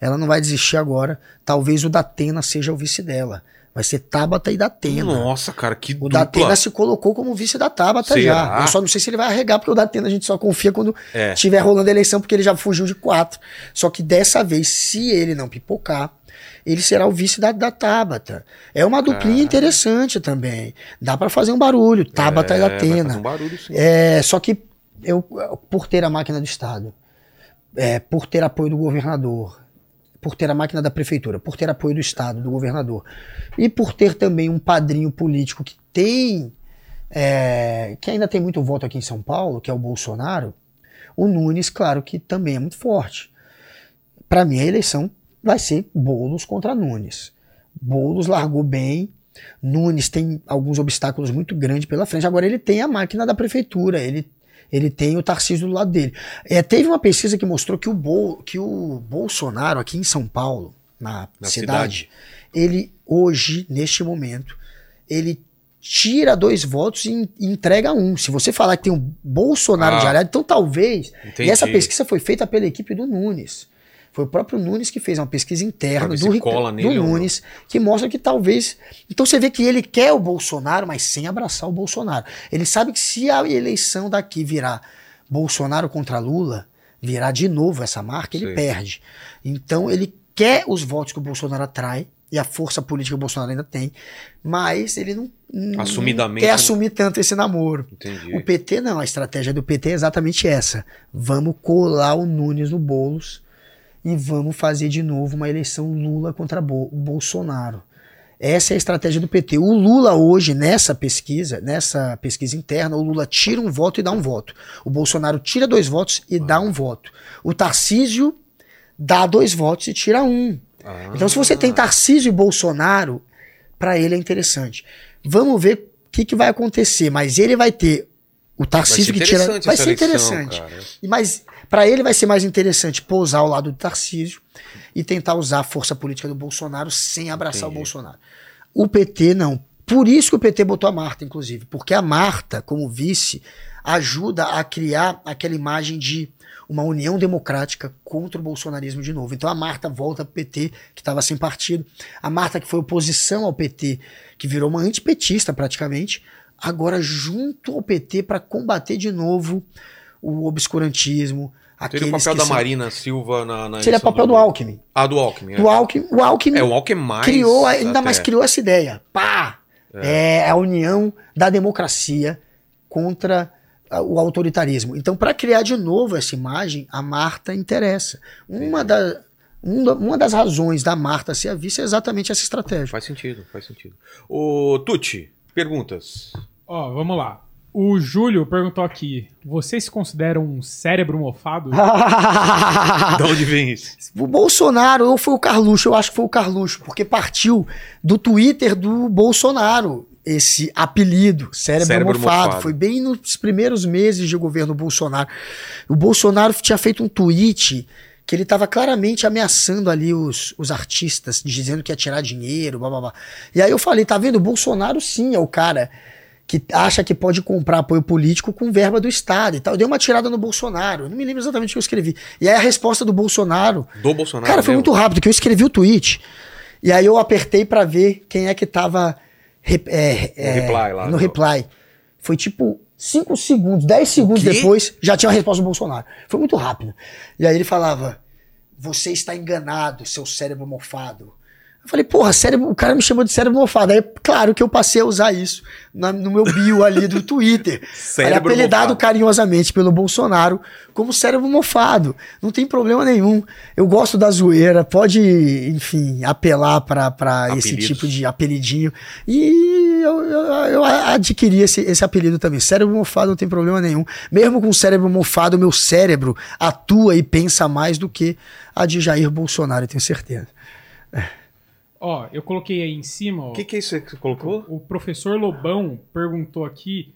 Ela não vai desistir agora. Talvez o Datena seja o vice dela. Vai ser Tabata e Datena. Nossa, cara, que O dupla. Datena se colocou como vice da Tabata Será? já. Eu só não sei se ele vai arregar, porque o Datena a gente só confia quando É. tiver rolando a eleição, porque ele já fugiu de quatro. Só que dessa vez, se ele não pipocar, ele será o vice da, da Tabata. É uma duplinha interessante também. Dá pra fazer um barulho, Tabata É, e fazer um barulho, sim. É, só que eu, por ter a máquina do Estado, é, por ter apoio do governador, por ter a máquina da prefeitura, por ter apoio do Estado, do governador, e por ter também um padrinho político que tem, é, que ainda tem muito voto aqui em São Paulo, que é o Bolsonaro, o Nunes, claro que também é muito forte. Para mim, a eleição vai ser Boulos contra Nunes. Boulos largou bem, Nunes tem alguns obstáculos muito grandes pela frente. Agora ele tem a máquina da prefeitura, ele, ele tem o Tarcísio do lado dele. É, teve uma pesquisa que mostrou que o, Bol, que o Bolsonaro, aqui em São Paulo, na, Na cidade, ele hoje, neste momento, ele tira dois votos e e entrega um. Se você falar que tem um Bolsonaro Ah. de aliado, então talvez. Entendi. E essa pesquisa foi feita pela equipe do Nunes. Foi o próprio Nunes que fez uma pesquisa interna do, do nele. Nunes, que mostra que talvez. Então você vê que ele quer o Bolsonaro, mas sem abraçar o Bolsonaro. Ele sabe que se a eleição daqui virar Bolsonaro contra Lula, virar de novo essa marca, ele Sei. perde. Então ele quer os votos que o Bolsonaro atrai, e a força política que o Bolsonaro ainda tem, mas ele não, não quer assumir tanto esse namoro. Entendi. O PT não, a estratégia do PT é exatamente essa. Vamos colar o Nunes no Boulos e vamos fazer de novo uma eleição Lula contra Bo- Bolsonaro. Essa é a estratégia do PT. O Lula hoje, nessa pesquisa, nessa pesquisa interna, o Lula tira um voto e dá um voto. O Bolsonaro tira dois votos e dá um voto. O Tarcísio dá dois votos e tira um. Ah. Então, se você tem Tarcísio e Bolsonaro, para ele é interessante. Vamos ver o que, que vai acontecer. Mas ele vai ter o Tarcísio que tira. Vai ser interessante. cara. Mas para ele vai ser mais interessante pousar ao lado do Tarcísio e tentar usar a força política do Bolsonaro sem abraçar Entendi. o Bolsonaro. O PT não. Por isso que o PT botou a Marta, inclusive. Porque a Marta, como vice, ajuda a criar aquela imagem de uma união democrática contra o bolsonarismo de novo. Então a Marta volta pro PT, que estava sem partido. A Marta, que foi oposição ao PT, que virou uma antipetista praticamente, agora junto ao PT para combater de novo o obscurantismo. Seria o papel da são- Marina Silva na, na Seria eleição papel do Alckmin. Ah, do Alckmin. é. Do Alckmin, o Alckmin É, o Alckmin mais. criou, ainda até. mais criou essa ideia. Pá! É, a união da democracia contra a- o autoritarismo. Então, para criar de novo essa imagem, a Marta interessa. Uma, da, um uma das razões da Marta ser a vice é exatamente essa estratégia. Faz sentido, faz sentido. Ô, Tuti, perguntas. Ó, vamos lá. O Júlio perguntou aqui: você se considera um cérebro mofado? De onde vem isso? O Bolsonaro, ou foi o Carluxo, eu acho que foi o Carluxo, porque partiu do Twitter do Bolsonaro esse apelido, cérebro, Cérebro mofado. mofado. Foi bem nos primeiros meses de governo Bolsonaro. O Bolsonaro tinha feito um tweet que ele estava claramente ameaçando ali os, os artistas, dizendo que ia tirar dinheiro, blá blá blá. E aí eu falei, tá vendo? O Bolsonaro sim é o cara que acha que pode comprar apoio político com verba do Estado e tal. Eu dei uma tirada no Bolsonaro. Eu não me lembro exatamente o que eu escrevi. E aí a resposta do Bolsonaro. Do Bolsonaro. Cara, foi mesmo? muito rápido, que eu escrevi o tweet. E aí eu apertei pra ver quem é que tava é, é, reply lá, no no- reply. Foi tipo 5 segundos, 10 segundos depois, já tinha a resposta do Bolsonaro. Foi muito rápido. E aí ele falava: Você está enganado, seu cérebro mofado. Eu falei, porra, cérebro, o cara me chamou de cérebro mofado. Aí, claro que eu passei a usar isso na- no meu bio ali do Twitter. Cérebro Aí, apelidado mofado. carinhosamente pelo Bolsonaro como cérebro mofado. Não tem problema nenhum. Eu gosto da zoeira, pode, enfim, apelar pra pra esse tipo de apelidinho. E eu, eu, eu adquiri esse, esse apelido também. Cérebro mofado não tem problema nenhum. Mesmo com cérebro mofado, meu cérebro atua e pensa mais do que a de Jair Bolsonaro, eu tenho certeza. Ó, eu coloquei aí em cima. O que, que é isso que você colocou? O professor Lobão perguntou aqui.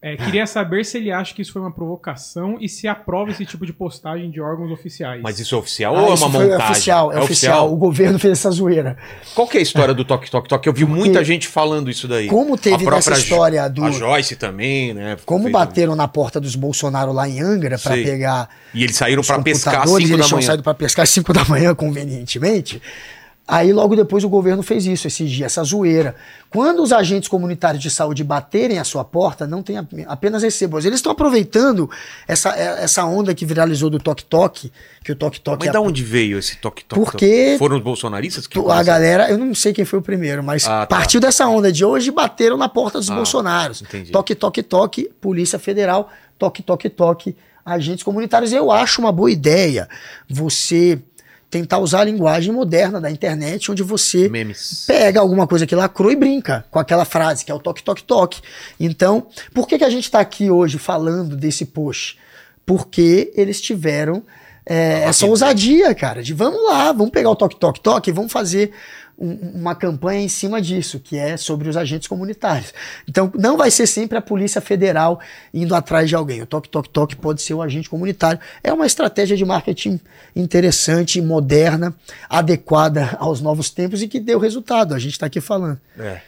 é, queria saber se ele acha que isso foi uma provocação e se aprova esse tipo de postagem de órgãos oficiais. Mas isso é oficial Ah, ou é uma montagem? oficial, é, oficial. O governo fez essa zoeira. Qual que é a história do Toque Toque Toque? Eu vi muita gente falando isso daí. Como teve A própria nessa história do- A Joyce também, né? Como bateram na porta dos Bolsonaro lá em Angra pra Sei. pegar E eles saíram pra pescar às computadores, 5 eles da manhã. saído pra pescar às 5 da manhã, convenientemente. Aí logo depois o governo fez isso, esse dia, essa zoeira. Quando os agentes comunitários de saúde baterem a sua porta, não tem ap- apenas recebam. Eles estão aproveitando essa, é, essa onda que viralizou do Tok Tok, que o Tok Tok Mas é da onde veio esse Toque Toque? Porque- Foram os bolsonaristas que a galera, eu não sei quem foi o primeiro, mas Ah, tá. partiu dessa onda de hoje bateram na porta dos Ah, Bolsonaros. entendi. Toque, toque, toque, Polícia Federal, toque, toque, toque, agentes comunitários. Eu acho uma boa ideia você tentar usar a linguagem moderna da internet, onde você Memes. pega alguma coisa que lacrou e brinca com aquela frase, que é o toque, toque, toque. Então, por que, que a gente está aqui hoje falando desse post? Porque eles tiveram é, essa ousadia, cara, de vamos lá, vamos pegar o toque, toque, toque e vamos fazer uma campanha em cima disso, que é sobre os agentes comunitários. Então, não vai ser sempre a Polícia Federal indo atrás de alguém. O toque, toque, toque pode ser o agente comunitário. É uma estratégia de marketing interessante, moderna, adequada aos novos tempos e que deu resultado. A gente está aqui falando. É.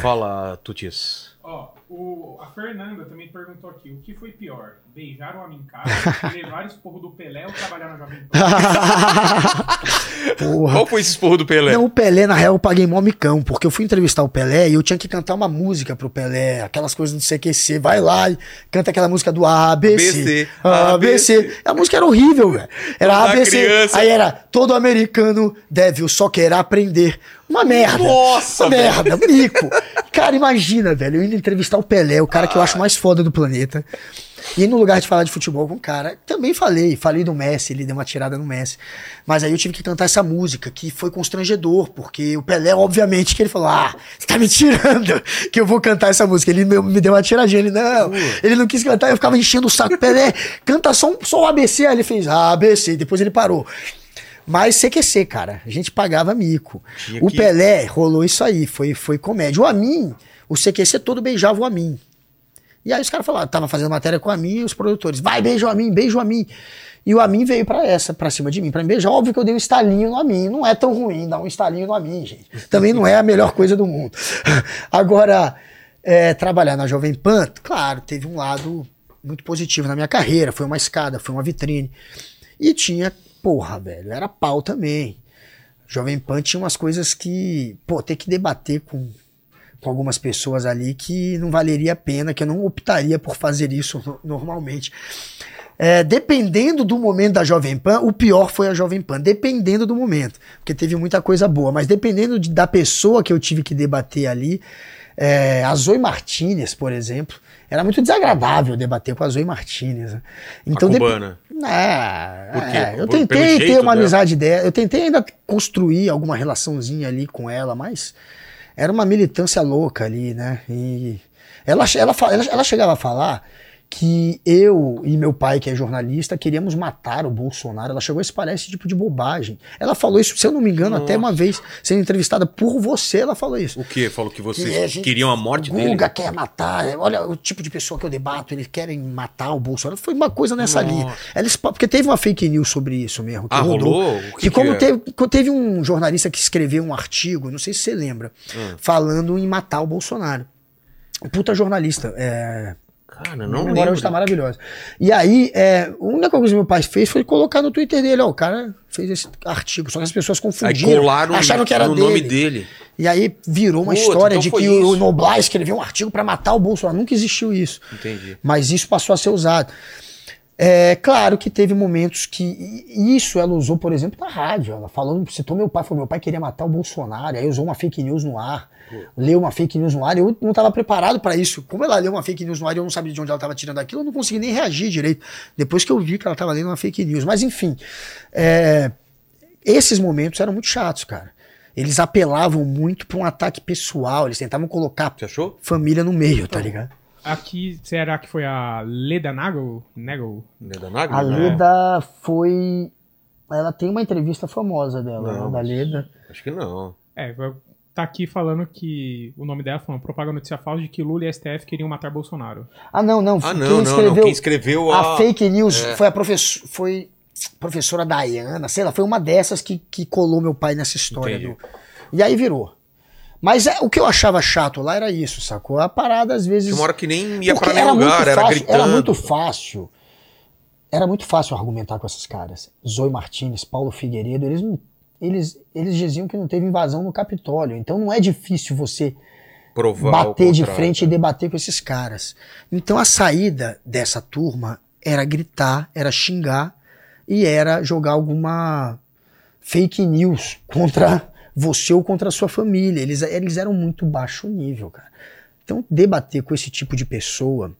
Fala, Tutis. Ó, o- a Fernanda também perguntou aqui: o que foi pior? Beijar o homem em casa, levar esporro do Pelé ou trabalhar na Jovem Pan? Porra. Qual foi esse esporro do Pelé? Não, o Pelé, na real, eu paguei mó micão, porque eu fui entrevistar o Pelé e eu tinha que cantar uma música pro Pelé, aquelas coisas do CQC. Vai lá e canta aquela música do ABC. ABC, ABC. A música era horrível, velho. Era Toda ABC. criança. Aí era todo americano deve só querer aprender. Uma merda. Nossa, Uma merda, mico. Cara, imagina, velho, eu indo entrevistar o Pelé, o cara que eu acho mais foda do planeta. E no lugar de falar de futebol com o cara, também falei, falei do Messi, ele deu uma tirada no Messi. Mas aí eu tive que cantar essa música, que foi constrangedor, porque o Pelé, obviamente, que ele falou: Ah, você tá me tirando que eu vou cantar essa música. Ele me, me deu uma tiradinha, ele não, ele não quis cantar, eu ficava enchendo o saco. Pelé, canta só, um- só o ABC. Aí ele fez ABC, depois ele parou. Mas CQC, cara, a gente pagava mico. O Pelé rolou isso aí, foi, foi comédia. O Amin, o CQC todo beijava o Amin. E aí os caras falaram, tava fazendo matéria com a mim e os produtores, vai, beija o Amin, beija o Amin. E o Amin veio pra essa, pra cima de mim, pra me beijar. Óbvio que eu dei um estalinho no Amin. Não é tão ruim dar um estalinho no Amin, gente. Também não é a melhor coisa do mundo. Agora, é, trabalhar na Jovem Pan, claro, teve um lado muito positivo na minha carreira. Foi uma escada, foi uma vitrine. E tinha, porra, velho, era pau também. Jovem Pan tinha umas coisas que, pô, ter que debater com, com algumas pessoas ali que não valeria a pena, que eu não optaria por fazer isso no- normalmente. É, dependendo do momento da Jovem Pan, o pior foi a Jovem Pan, dependendo do momento, porque teve muita coisa boa, mas dependendo de- da pessoa que eu tive que debater ali, é, a Zoe Martinez, por exemplo, era muito desagradável debater com a Zoe Martinez. né? Então, dep- cubana. é, Por quê? é, eu tentei ter uma dela? amizade dela, eu tentei ainda construir alguma relaçãozinha ali com ela, mas era uma militância louca ali, né? E ela, ela, ela, ela chegava a falar que eu e meu pai, que é jornalista, queríamos matar o Bolsonaro. Ela chegou a espalhar esse tipo de bobagem. Ela falou isso, se eu não me engano, Nossa. até uma vez, sendo entrevistada por você, ela falou isso. O quê? Falou que vocês Que queriam a morte o dele? Guga quer matar. Olha o tipo de pessoa que eu debato, eles querem matar o Bolsonaro. Foi uma coisa nessa Nossa. linha. Ela porque teve uma fake news sobre isso mesmo. Que Ah, rodou. rolou? Que Que, como é? teve, teve um jornalista que escreveu um artigo, não sei se você lembra, Hum. falando em matar o Bolsonaro. Um puta jornalista. É, Cara, não lembro. hoje tá maravilhosa. E aí, é, a única coisa que meu pai fez foi colocar no Twitter dele, ó, o cara fez esse artigo, só que as pessoas Aí confundiram, colaram acharam que era no dele. nome dele. E aí virou uma Puta, história então de que isso. o Noblar escreveu um artigo pra matar o Bolsonaro. Nunca existiu isso. Entendi. Mas isso passou a ser usado. É claro que teve momentos que isso ela usou, por exemplo, na rádio. Ela falou, citou meu pai, falou: meu pai queria matar o Bolsonaro. Aí usou uma fake news no ar. Leu uma fake news no ar. Eu não estava preparado para isso. Como ela leu uma fake news no ar e eu não sabia de onde ela estava tirando aquilo, eu não consegui nem reagir direito. Depois que eu vi que ela estava lendo uma fake news. Mas enfim, é, esses momentos eram muito chatos, cara. Eles apelavam muito para um ataque pessoal. Eles tentavam colocar família no meio, tá ligado? Aqui, será que foi a Leda Nagel? Nagel? Leda Nagel? A Não. Leda foi. Ela tem uma entrevista famosa dela, Não, né, da mas- Leda. Acho que não. É, tá aqui falando que o nome dela falando propaga notícia falsa de que Lula e STF queriam matar Bolsonaro. Ah, não, não. Ah, quem não, não, escreveu não. Quem escreveu a... a fake news É. foi a professora. Foi professora Dayana, sei lá, foi uma dessas que, que colou meu pai nessa história. Entendi. do- E aí virou. Mas é, o que eu achava chato lá era isso, sacou? A parada às vezes. Tinha uma hora que nem ia pra nenhum era muito lugar, era fácil, gritando. Era muito fácil. Era muito fácil argumentar com esses caras. Zoe Martinez, Paulo Figueiredo, eles, eles, eles diziam que não teve invasão no Capitólio. Então não é difícil você Provar bater de frente e debater com esses caras. Então a saída dessa turma era gritar, era xingar e era jogar alguma fake news contra você ou contra a sua família. Eles, eles eram muito baixo nível, cara. Então debater com esse tipo de pessoa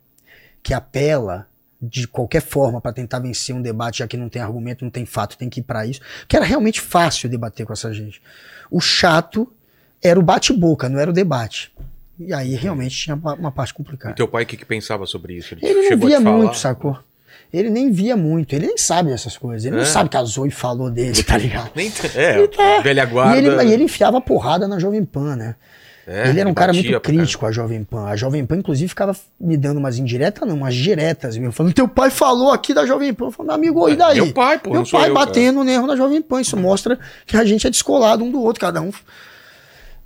que apela de qualquer forma para tentar vencer um debate, já que não tem argumento, não tem fato, tem que ir para isso, que era realmente fácil debater com essa gente. O chato era o bate-boca, não era o debate. E aí realmente tinha uma uma parte E complicada. teu pai, o que, que pensava sobre isso? Ele não chegou a via muito, sacou? Ele nem via muito, ele nem sabe dessas coisas. Ele É? não sabe que a Zoe falou dele, tá ligado? Nem É, tá- velha E guarda. ele, e ele enfiava porrada na Jovem Pan, né? É, ele era um cara muito crítico à Jovem Pan. A Jovem Pan, inclusive, ficava me dando umas indiretas, não, umas diretas mesmo. Falando, teu pai falou aqui da Jovem Pan. Eu falei, meu amigo, e É, daí? meu pai, pô, Meu pai eu, batendo no erro da Jovem Pan. Isso mostra que a gente é descolado um do outro, cada um.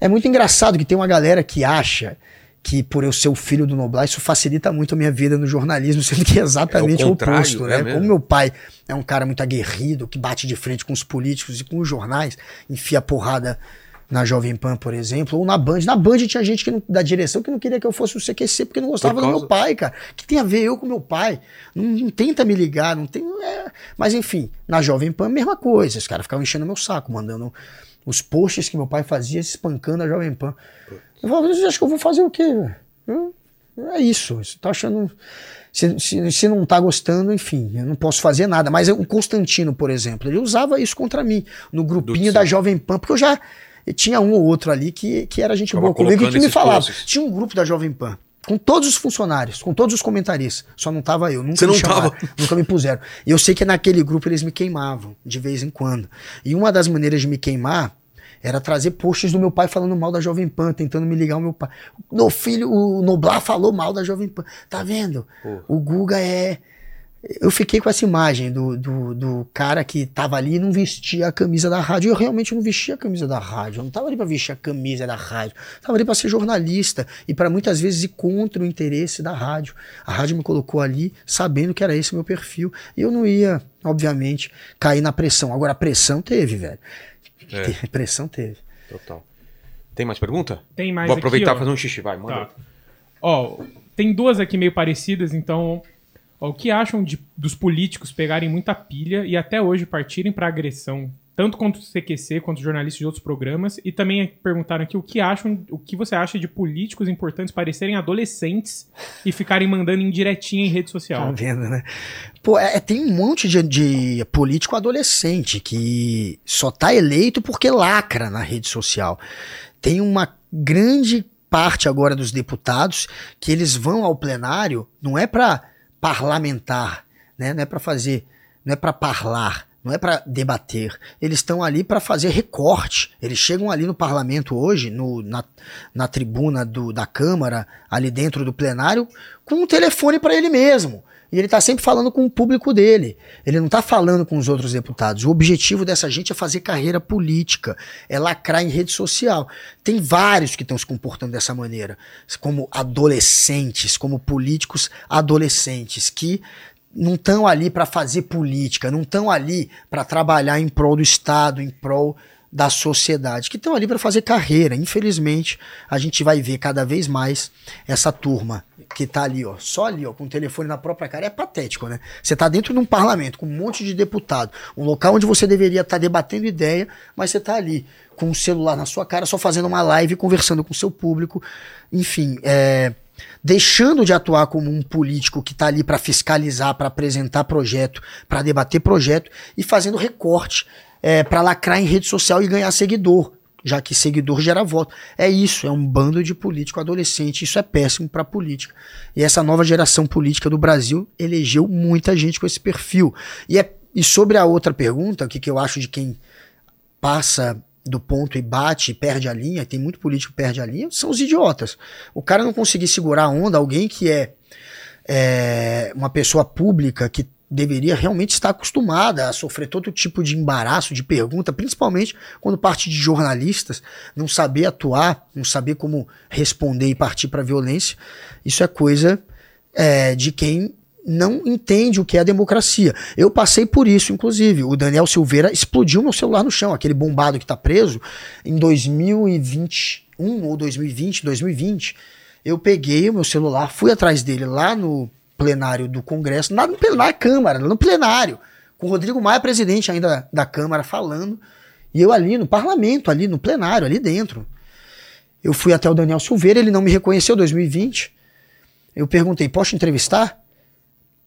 É muito engraçado que tem uma galera que acha que por eu ser o filho do Noblar, isso facilita muito a minha vida no jornalismo, sendo que é exatamente É o o oposto, é né? mesmo. Como meu pai é um cara muito aguerrido, que bate de frente com os políticos e com os jornais, enfia porrada na Jovem Pan, por exemplo, ou na Band. Na Band tinha gente que não- da direção que não queria que eu fosse o CQC porque não gostava Por do meu pai, cara. que tem a ver eu com meu pai? Não, não tenta me ligar, não tem. é. Mas enfim, na Jovem Pan, mesma coisa. Os caras ficavam enchendo meu saco, mandando os posts que meu pai fazia, se espancando a Jovem Pan. Eu falava, "Você acha que eu vou fazer o quê? Eu- É isso. Você tá achando. Se, se, se não tá gostando, enfim, eu não posso fazer nada. Mas o Constantino, por exemplo, ele usava isso contra mim, no grupinho da Jovem Pan, porque eu já tinha um ou outro ali que, que era gente Ficava boa comigo e que me falava. posts. Tinha um grupo da Jovem Pan. Com todos os funcionários, com todos os comentaristas. Só não tava eu. Nunca Você me não chamaram, tava? Nunca me puseram. E eu sei que naquele grupo eles me queimavam, de vez em quando. E uma das maneiras de me queimar era trazer posts do meu pai falando mal da Jovem Pan, tentando me ligar ao meu pai. Meu filho, o Noblar falou mal da Jovem Pan. Tá vendo? O Guga é. Eu fiquei com essa imagem do, do, do cara que tava ali e não vestia a camisa da rádio. Eu realmente não vestia a camisa da rádio. Eu não tava ali pra vestir a camisa da rádio. Eu tava ali pra ser jornalista e para muitas vezes ir contra o interesse da rádio. A rádio me colocou ali sabendo que era esse o meu perfil. E eu não ia, obviamente, cair na pressão. Agora, a pressão teve, velho. É. Pressão teve. Total. Tem mais pergunta? Tem mais Vou aproveitar e fazer um xixi, vai, manda. Tá. Ó, tem duas aqui meio parecidas, então. ó, o que acham de- dos políticos pegarem muita pilha e até hoje partirem pra agressão, tanto contra o CQC quanto jornalistas de outros programas? E também perguntaram aqui o que acham, o que você acha de políticos importantes parecerem adolescentes e ficarem mandando indiretinha em rede Tá social. vendo, né? Pô, é, tem um monte de, de político adolescente que só tá eleito porque lacra na rede social. Tem uma grande parte agora dos deputados que eles vão ao plenário, não é pra parlamentar, né? Não é para fazer, não é para parlar, não é para debater. Eles estão ali para fazer recorte. Eles chegam ali no parlamento hoje, no, na, na tribuna do, da Câmara, ali dentro do plenário, com um telefone para ele mesmo. E ele está sempre falando com o público dele. Ele não está falando com os outros deputados. O objetivo dessa gente é fazer carreira política, é lacrar em rede social. Tem vários que estão se comportando dessa maneira, como adolescentes, como políticos adolescentes, que não estão ali para fazer política, não estão ali para trabalhar em prol do Estado, em prol da sociedade, que estão ali para fazer carreira. Infelizmente, a gente vai ver cada vez mais essa turma que tá ali, ó, só ali, ó, com o telefone na própria cara. É patético, né? Você tá dentro de um parlamento com um monte de deputado, um local onde você deveria estar tá debatendo ideia, mas você tá ali com o celular na sua cara, só fazendo uma live, conversando com o seu público. Enfim, é, deixando de atuar como um político que está ali para fiscalizar, para apresentar projeto, para debater projeto e fazendo recorte é, para lacrar em rede social e ganhar seguidor, já que seguidor gera voto. É isso, é um bando de político adolescente. Isso é péssimo para a política. E essa nova geração política do Brasil elegeu muita gente com esse perfil. E, é, e sobre a outra pergunta, o que, que eu acho de quem passa do ponto e bate perde a linha, tem muito político que perde a linha, são os idiotas. O cara não conseguir segurar a onda, alguém que é, é uma pessoa pública que deveria realmente estar acostumada a sofrer todo tipo de embaraço, de pergunta, principalmente quando parte de jornalistas, não saber atuar, não saber como responder e partir para violência. Isso é coisa é, de quem não entende o que é a democracia. Eu passei por isso, inclusive. O Daniel Silveira explodiu meu celular no chão, aquele bombado que está preso em 2021 ou 2020, 2020. Eu peguei o meu celular, fui atrás dele lá no plenário do Congresso, na, na Câmara, no plenário, com o Rodrigo Maia, presidente ainda da Câmara, falando, e eu ali no parlamento, ali no plenário, ali dentro. Eu fui até o Daniel Silveira, ele não me reconheceu 2020. Eu perguntei, posso entrevistar?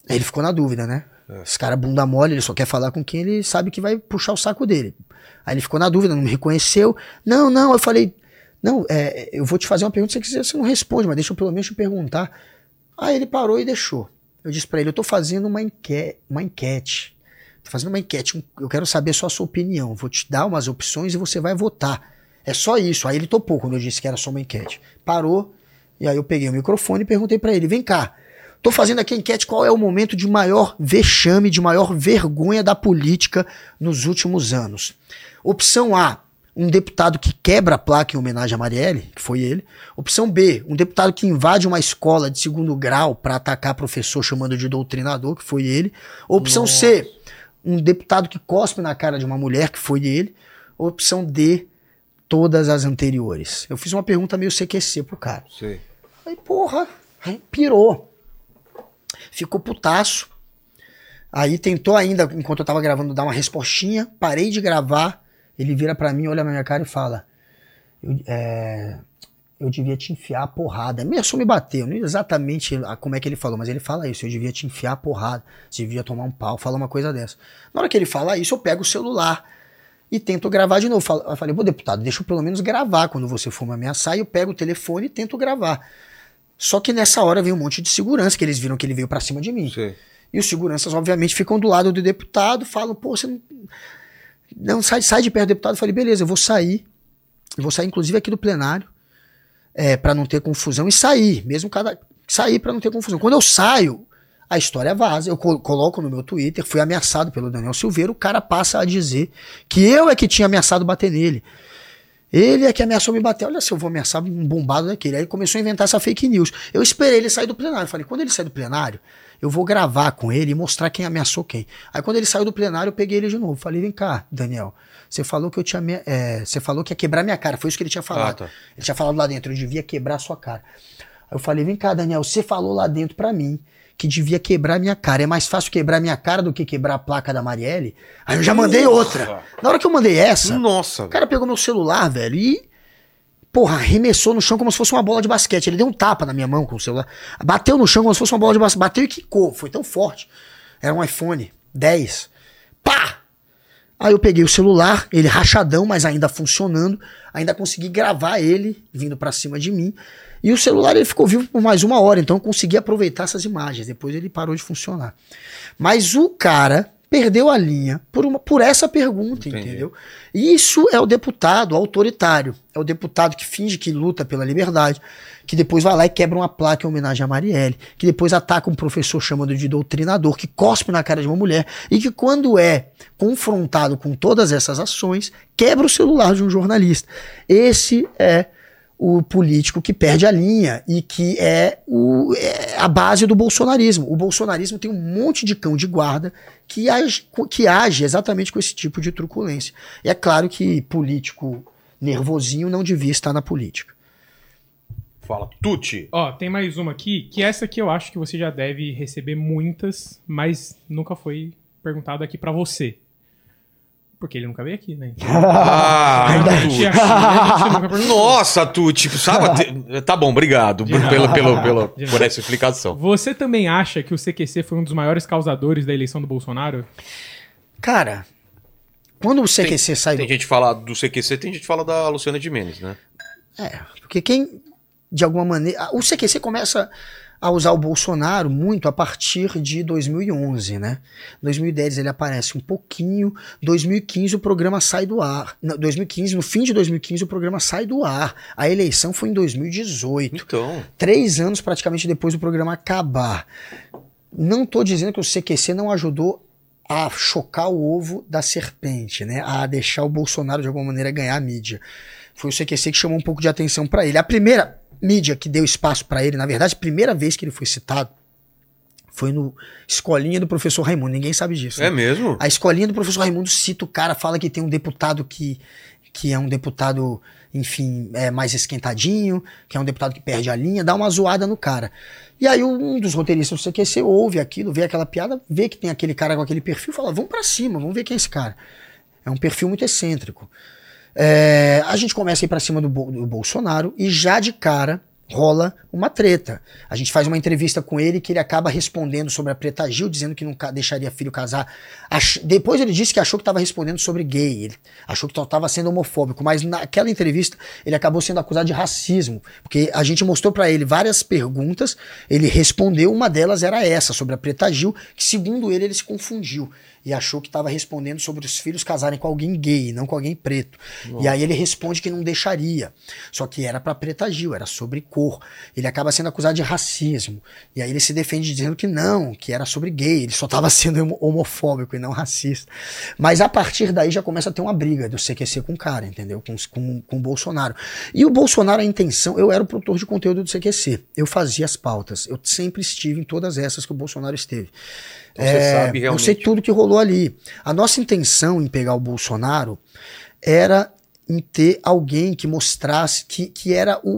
Aí ele ficou na dúvida, né? É. Esse cara bunda mole, ele só quer falar com quem ele sabe que vai puxar o saco dele. Aí ele ficou na dúvida, não me reconheceu. Não, não, eu falei, não, é, eu vou te fazer uma pergunta, se você quiser, você não responde, mas deixa eu pelo menos te perguntar. Aí ele parou e deixou. Eu disse para ele, eu tô fazendo uma, enquete, uma enquete. Tô fazendo uma enquete, eu quero saber só a sua opinião. Vou te dar umas opções e você vai votar. É só isso. Aí ele topou quando eu disse que era só uma enquete. Parou, e aí eu peguei o microfone e perguntei para ele, vem cá, Tô fazendo aqui a enquete qual é o momento de maior vexame, de maior vergonha da política nos últimos anos. Opção A, um deputado que quebra a placa em homenagem a Marielle, que foi ele. Opção B, um deputado que invade uma escola de segundo grau para atacar professor chamando de doutrinador, que foi ele. Opção Nossa. C, um deputado que cospe na cara de uma mulher, que foi ele. Opção D, todas as anteriores. Eu fiz uma pergunta meio CQC pro cara. Sim. Aí, porra, aí pirou ficou putaço. Aí tentou ainda, enquanto eu tava gravando, dar uma respostinha. Parei de gravar. Ele vira para mim, olha na minha cara e fala: eu, é, eu devia te enfiar a porrada. Mesmo me bateu, não exatamente como é que ele falou, mas ele fala isso: eu devia te enfiar a porrada, você devia tomar um pau, fala uma coisa dessa. Na hora que ele fala isso, eu pego o celular e tento gravar de novo. Eu falei, pô, deputado, deixa eu pelo menos gravar quando você for me ameaçar. E eu pego o telefone e tento gravar. Só que nessa hora veio um monte de segurança, que eles viram que ele veio para cima de mim. Sim. E os seguranças, obviamente, ficam do lado do deputado, falam, pô, você não. Não, sai, sai de perto do deputado. Eu falei, beleza, eu vou sair. Eu vou sair, inclusive, aqui do plenário, é, para não ter confusão, e sair, mesmo cada. Sair para não ter confusão. Quando eu saio, a história vaza. Eu coloco no meu Twitter, fui ameaçado pelo Daniel Silveira, o cara passa a dizer que eu é que tinha ameaçado bater nele. Ele é que ameaçou me bater. Olha se eu vou ameaçar um bombado daquele. Aí começou a inventar essa fake news. Eu esperei ele sair do plenário. Falei, quando ele sair do plenário, eu vou gravar com ele e mostrar quem ameaçou quem. Aí quando ele saiu do plenário, eu peguei ele de novo. Falei, vem cá, Daniel. Você falou que eu tinha. É, você falou que ia quebrar minha cara. Foi isso que ele tinha falado. Ah, tá. Ele tinha falado lá dentro, eu devia quebrar a sua cara. Aí eu falei, vem cá, Daniel, você falou lá dentro pra mim que devia quebrar minha cara. É mais fácil quebrar minha cara do que quebrar a placa da Marielle. Aí eu já mandei Nossa. outra. Na hora que eu mandei essa, Nossa, o cara pegou meu celular, velho, e. Porra, arremessou no chão como se fosse uma bola de basquete. Ele deu um tapa na minha mão com o celular. Bateu no chão como se fosse uma bola de basquete. Bateu e quicou. Foi tão forte. Era um iPhone 10. Pá! Aí eu peguei o celular, ele rachadão, mas ainda funcionando, ainda consegui gravar ele vindo pra cima de mim. E o celular ele ficou vivo por mais uma hora, então eu consegui aproveitar essas imagens. Depois ele parou de funcionar. Mas o cara perdeu a linha por, uma, por essa pergunta, Entendi. entendeu? Isso é o deputado autoritário. É o deputado que finge que luta pela liberdade, que depois vai lá e quebra uma placa em homenagem a Marielle, que depois ataca um professor chamando de doutrinador, que cospe na cara de uma mulher e que quando é confrontado com todas essas ações, quebra o celular de um jornalista. Esse é o político que perde a linha e que é, o, é a base do bolsonarismo. O bolsonarismo tem um monte de cão de guarda que age, que age exatamente com esse tipo de truculência. E é claro que político nervosinho não devia estar na política. Fala, Tuti. Ó, tem mais uma aqui, que essa aqui eu acho que você já deve receber muitas, mas nunca foi perguntado aqui pra você. Porque ele nunca veio aqui, né? Ah, a gente Tuti. aqui, a gente nunca perguntou. Nossa, Tuti, sabe? te- Tá bom, obrigado pelo, pelo, pelo, por essa explicação. Você também acha que o CQC foi um dos maiores causadores da eleição do Bolsonaro? Cara, quando o CQC sai Tem do gente que fala do CQC, tem gente que fala da Luciana de Mendes, né? É, porque quem, de alguma maneira. O CQC começa a usar o Bolsonaro muito a partir de 2011, né? 2010 ele aparece um pouquinho, 2015 o programa sai do ar. Não, 2015, no fim de 2015 o programa sai do ar. A eleição foi em 2018. Então, Três anos praticamente depois do programa acabar. Não tô dizendo que o CQC não ajudou a chocar o ovo da serpente, né? A deixar o Bolsonaro de alguma maneira ganhar a mídia. Foi o CQC que chamou um pouco de atenção para ele. A primeira mídia que deu espaço para ele, na verdade, a primeira vez que ele foi citado foi no Escolinha do Professor Raimundo. Ninguém sabe disso. né? é mesmo? A escolinha do professor Raimundo cita o cara, fala que tem um deputado que, que é um deputado, enfim, é mais esquentadinho, que é um deputado que perde a linha, dá uma zoada no cara. E aí um dos roteiristas do CQC ouve aquilo, vê aquela piada, vê que tem aquele cara com aquele perfil, fala, vamos pra cima, vamos ver quem é esse cara. É um perfil muito excêntrico. É, a gente começa a ir pra cima do, do Bolsonaro e já de cara rola uma treta. A gente faz uma entrevista com ele que ele acaba respondendo sobre a Preta Gil, dizendo que não deixaria filho casar. Ach- Depois ele disse que achou que estava respondendo sobre gay. Ele achou que estava sendo homofóbico, mas naquela entrevista ele acabou sendo acusado de racismo, porque a gente mostrou para ele várias perguntas, ele respondeu, uma delas era essa, sobre a Preta Gil, que segundo ele ele se confundiu e achou que estava respondendo sobre os filhos casarem com alguém gay, não com alguém preto. E aí ele responde que não deixaria. Só que era para Preta Gil, era sobre cor. Ele acaba sendo acusado de racismo. E aí ele se defende dizendo que não, que era sobre gay, ele só estava sendo homo- homofóbico e não racista. Mas a partir daí já começa a ter uma briga do CQC com o cara, entendeu? Com, com, com o Bolsonaro. E o Bolsonaro, a intenção, eu era o produtor de conteúdo do CQC. Eu fazia as pautas. Eu sempre estive em todas essas que o Bolsonaro esteve. Então você sabe eu realmente. sei tudo que rolou ali. A nossa intenção em pegar o Bolsonaro era em ter alguém que mostrasse que, que era o,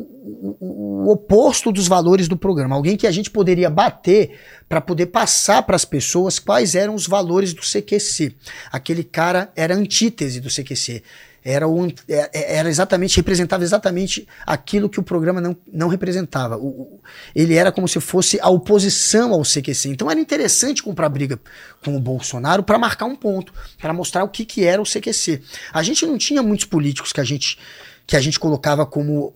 o, o oposto dos valores do programa. Alguém que a gente poderia bater para poder passar para as pessoas quais eram os valores do CQC. Aquele cara era antítese do CQC. Era, o, é- é- era exatamente, representava exatamente aquilo que o programa não, não representava. O- o- ele era como se fosse a oposição ao CQC. Então era interessante comprar briga com o Bolsonaro para marcar um ponto, para mostrar o que, que era o CQC. A gente não tinha muitos políticos que a gente, que a gente colocava como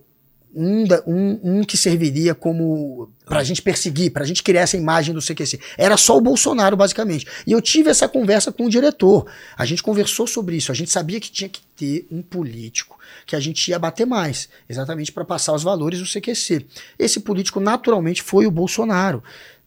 um, da- um, um que serviria como pra gente perseguir, pra gente criar essa imagem do CQC. Era só o Bolsonaro, basicamente. E eu tive essa conversa com o diretor. A gente conversou sobre isso. A gente sabia que tinha que ter um político que a gente ia bater mais, exatamente para passar os valores do CQC. Esse político, naturalmente, foi o Bolsonaro.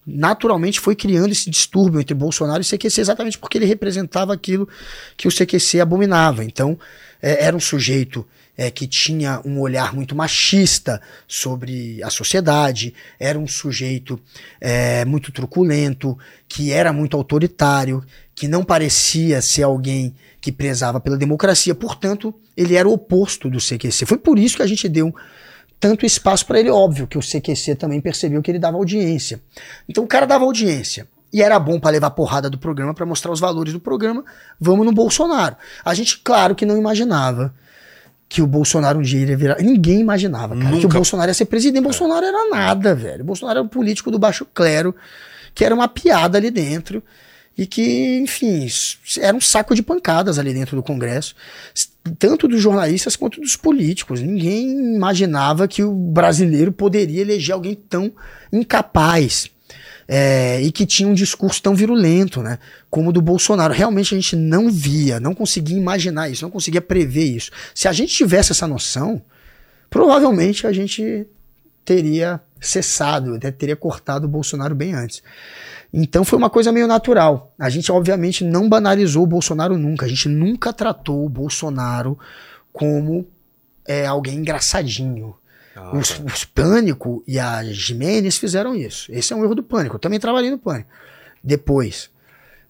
Naturalmente foi criando esse distúrbio entre Bolsonaro e CQC, exatamente porque ele representava aquilo que o CQC abominava. Então, é, era um sujeito é, que tinha um olhar muito machista sobre a sociedade, era um sujeito é, muito truculento, que era muito autoritário, que não parecia ser alguém que prezava pela democracia, portanto, ele era o oposto do CQC. Foi por isso que a gente deu tanto espaço para ele, óbvio que o CQC também percebeu que ele dava audiência. Então o cara dava audiência. E era bom para levar porrada do programa, para mostrar os valores do programa. Vamos no Bolsonaro. A gente, claro que não imaginava que o Bolsonaro um dia iria virar. Ninguém imaginava, cara, que o Nunca. Bolsonaro ia ser presidente. Bolsonaro era nada, velho. Bolsonaro era um político do baixo clero, que era uma piada ali dentro. e que, enfim, era um saco de pancadas ali dentro do Congresso, tanto dos jornalistas quanto dos políticos. Ninguém imaginava que o brasileiro poderia eleger alguém tão incapaz. É, e que tinha um discurso tão virulento, né? Como o do Bolsonaro. Realmente a gente não via, não conseguia imaginar isso, não conseguia prever isso. Se a gente tivesse essa noção, provavelmente a gente teria cessado, até teria cortado o Bolsonaro bem antes. Então foi uma coisa meio natural. A gente, obviamente, não banalizou o Bolsonaro nunca. A gente nunca tratou o Bolsonaro como é, alguém engraçadinho. Ah, Os, tá. os Pânico e a Jimenez fizeram isso. Esse é um erro do Pânico. Eu também trabalhei no Pânico. Depois.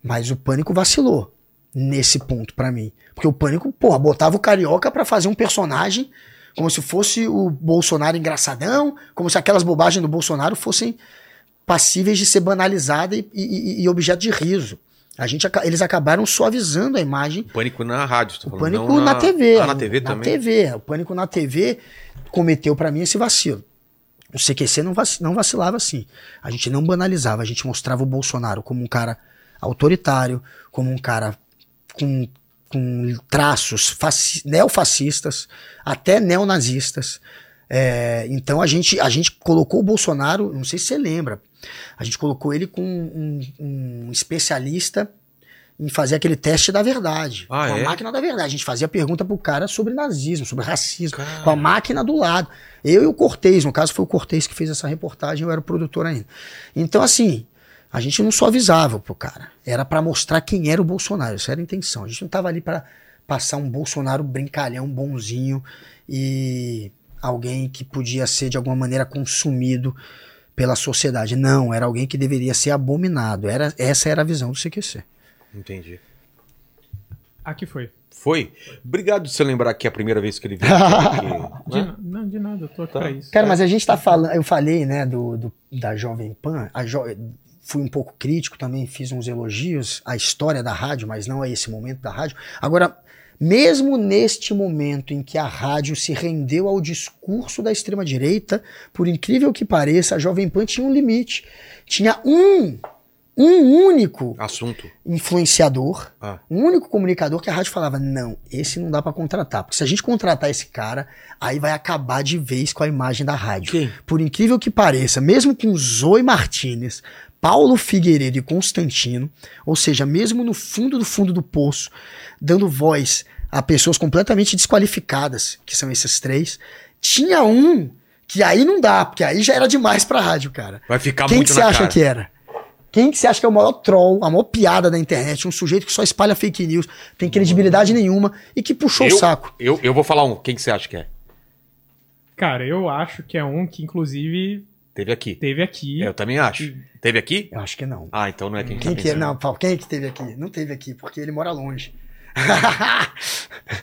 Mas o Pânico vacilou nesse ponto pra mim. Porque o Pânico, porra, botava o Carioca pra fazer um personagem como se fosse o Bolsonaro engraçadão, como se aquelas bobagens do Bolsonaro fossem passíveis de ser banalizadas e, e- e objeto de riso. A gente, eles acabaram suavizando a imagem Pânico na rádio, tá o falando, pânico não na, TV. Ah, na TV na também? TV. O pânico na TV cometeu pra mim esse vacilo. O CQC não vacilava assim. A gente não banalizava, a gente mostrava o Bolsonaro como um cara autoritário, como um cara com, com traços faci- neofascistas, até neonazistas. É, então a gente, a gente colocou o Bolsonaro, não sei se você lembra, a gente colocou ele com um, um especialista em fazer aquele teste da verdade. Ah, com é? a máquina da verdade. A gente fazia pergunta pro cara sobre nazismo, sobre racismo, com a máquina do lado. Eu e o Cortez, no caso foi o Cortez que fez essa reportagem, eu era o produtor ainda. Então, assim, a gente não só avisava pro cara. Era pra mostrar quem era o Bolsonaro. Essa era a intenção. A gente não tava ali pra passar um Bolsonaro brincalhão, bonzinho e alguém que podia ser de alguma maneira consumido pela sociedade. Não, era alguém que deveria ser abominado. Era, essa era a visão do CQC. Entendi. Aqui foi. Foi? Obrigado de você lembrar que é a primeira vez que ele veio aqui. De, né? Não, de nada, eu tô aqui Tá. pra isso. Cara, mas a gente tá falando, eu falei, né, do, do- da Jovem Pan, a jo- fui um pouco crítico também, fiz uns elogios à história da rádio, mas não a esse momento da rádio. Agora, mesmo neste momento em que a rádio se rendeu ao discurso da extrema-direita, por incrível que pareça, a Jovem Pan tinha um limite. Tinha um, um único Assunto. influenciador, Ah. um único comunicador que a rádio falava: não, esse não dá pra contratar. Porque se a gente contratar esse cara, aí vai acabar de vez com a imagem da rádio. Quem? Por incrível que pareça, mesmo com Zoe Martinez, Paulo Figueiredo e Constantino, ou seja, mesmo no fundo do fundo do poço, dando voz a pessoas completamente desqualificadas, que são esses três, tinha um que aí não dá, porque aí já era demais pra rádio, cara. Vai ficar Quem muito que você na acha cara. que era? Quem que você acha que é o maior troll, a maior piada da internet? Um sujeito que só espalha fake news, tem credibilidade nenhuma e que puxou eu, o saco. Eu, eu vou falar um. Quem que você acha que é? Cara, eu acho que é um que, inclusive, Teve aqui. teve aqui. É, eu também acho. Teve aqui? Eu acho que não. Ah, então não é quem, Quem tá que é? Não, Paulo, quem é que teve aqui? Não teve aqui, porque ele mora longe.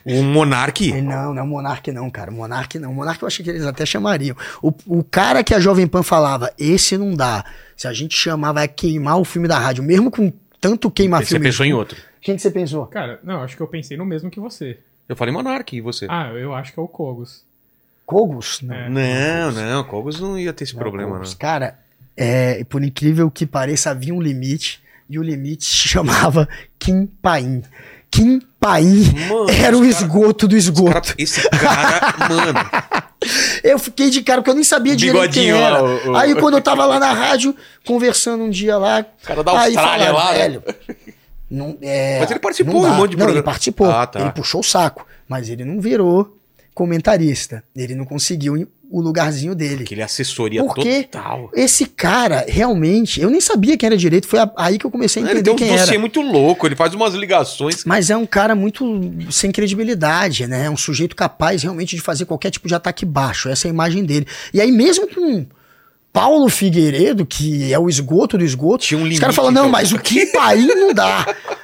O Monark? Ele não, não é o Monark não, cara. O Monark não. O Monark eu acho que eles até chamariam. O, o cara que a Jovem Pan falava, esse não dá. Se a gente chamar, vai queimar o filme da rádio. Mesmo com tanto queimar Você filme. pensou em outro. Quem que você pensou? Cara, não, acho que eu pensei no mesmo que você. Eu falei Monark, e você? Ah, eu acho que é o Kogos. Kogos? Não. É. não, não, Cogos não ia ter esse Não, problema, Kogos. não. Cara, é, por incrível que pareça, havia um limite. E o limite se chamava Kim Paim. Kim Paim Mano, era o cara- esgoto do esgoto. Cara, esse cara, mano. Eu fiquei de cara, porque eu nem sabia direito quem era. o- o- Aí quando eu tava lá na rádio, conversando um dia lá. cara da aí Austrália falaram, lá, né? velho. Não, é, Mas ele participou de um monte de Não, ele participou. Ah, tá. Ele puxou o saco. Mas ele não virou comentarista. Ele não conseguiu o lugarzinho dele. Aquele assessoria Porque total. esse cara, realmente, eu nem sabia quem era direito. Foi aí que eu comecei a Ele entender tem um quem era. muito louco, ele faz umas ligações. Mas é um cara muito sem credibilidade, né? É um sujeito capaz realmente de fazer qualquer tipo de ataque baixo. Essa é a imagem dele. E aí, mesmo com Paulo Figueiredo, que é o esgoto do esgoto, Tinha um os caras falam, não, mas o que Paim não dá.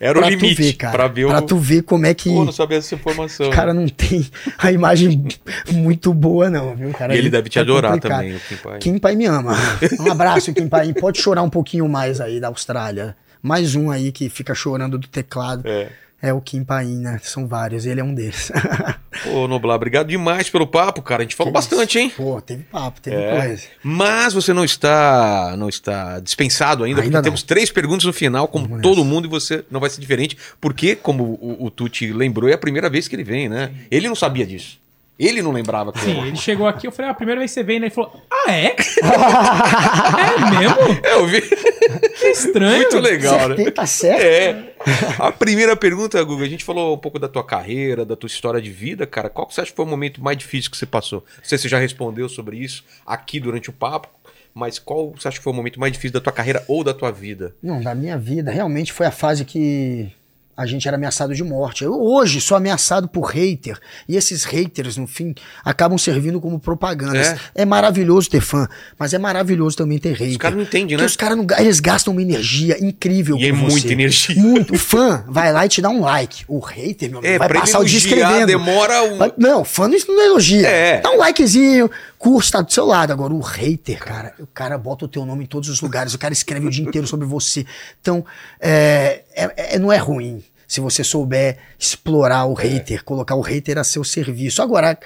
Era o Pra limite tu ver, cara. pra ver pra o. tu ver como é que Pô, não sabia essa informação. o cara não tem a imagem muito boa, não, viu? Cara, e ele deve te é adorar complicado. também, o Kim Pai. Kim Pai me ama. Um abraço, Kim Pai. Pode chorar um pouquinho mais aí da Austrália. Mais um aí que fica chorando do teclado. É. é o Kim Paim, né? São vários, ele é um deles. Pô, Noblar, obrigado demais pelo papo, cara. A gente falou Que bastante, hein? Pô, teve papo, teve É. coisa. Mas você não está não está dispensado ainda, Ainda porque não. temos três perguntas no final, como Vamos todo nessa. mundo, e você não vai ser diferente, porque, como o, o Tuti lembrou, é a primeira vez que ele vem, né? Ele não sabia disso. Ele não lembrava que Sim, ele chegou aqui, eu falei, ah, a primeira vez que você vem, né? Ele falou, ah, é? é mesmo? É, eu vi. Que estranho. Muito legal, né? Acertei, tá certo? É. A primeira pergunta, Guga, a gente falou um pouco da tua carreira, da tua história de vida, cara. Qual que você acha que foi o momento mais difícil que você passou? Não sei se você já respondeu sobre isso aqui durante o papo, mas qual você acha que foi o momento mais difícil da tua carreira ou da tua vida? Não, da minha vida, realmente foi a fase que a gente era ameaçado de morte. Eu hoje sou ameaçado por hater. E esses haters, no fim, acabam servindo como propaganda. É, maravilhoso ter fã, mas é maravilhoso também ter hater. Os caras não entendem, Porque né? os caras não eles gastam uma energia incrível E é você. muita energia. Muito. O fã vai lá e te dá um like. O hater, meu amigo, É, vai passar o dia elogiar, escrevendo. demora um... Vai- Não, fã não, não elogia. É. Dá um likezinho, curte, tá do seu lado. Agora, o hater, cara, o cara bota o teu nome em todos os lugares, o cara escreve o dia inteiro sobre você. Então, é, é- é- não é ruim se você souber explorar o hater, colocar o hater a seu serviço. Agora,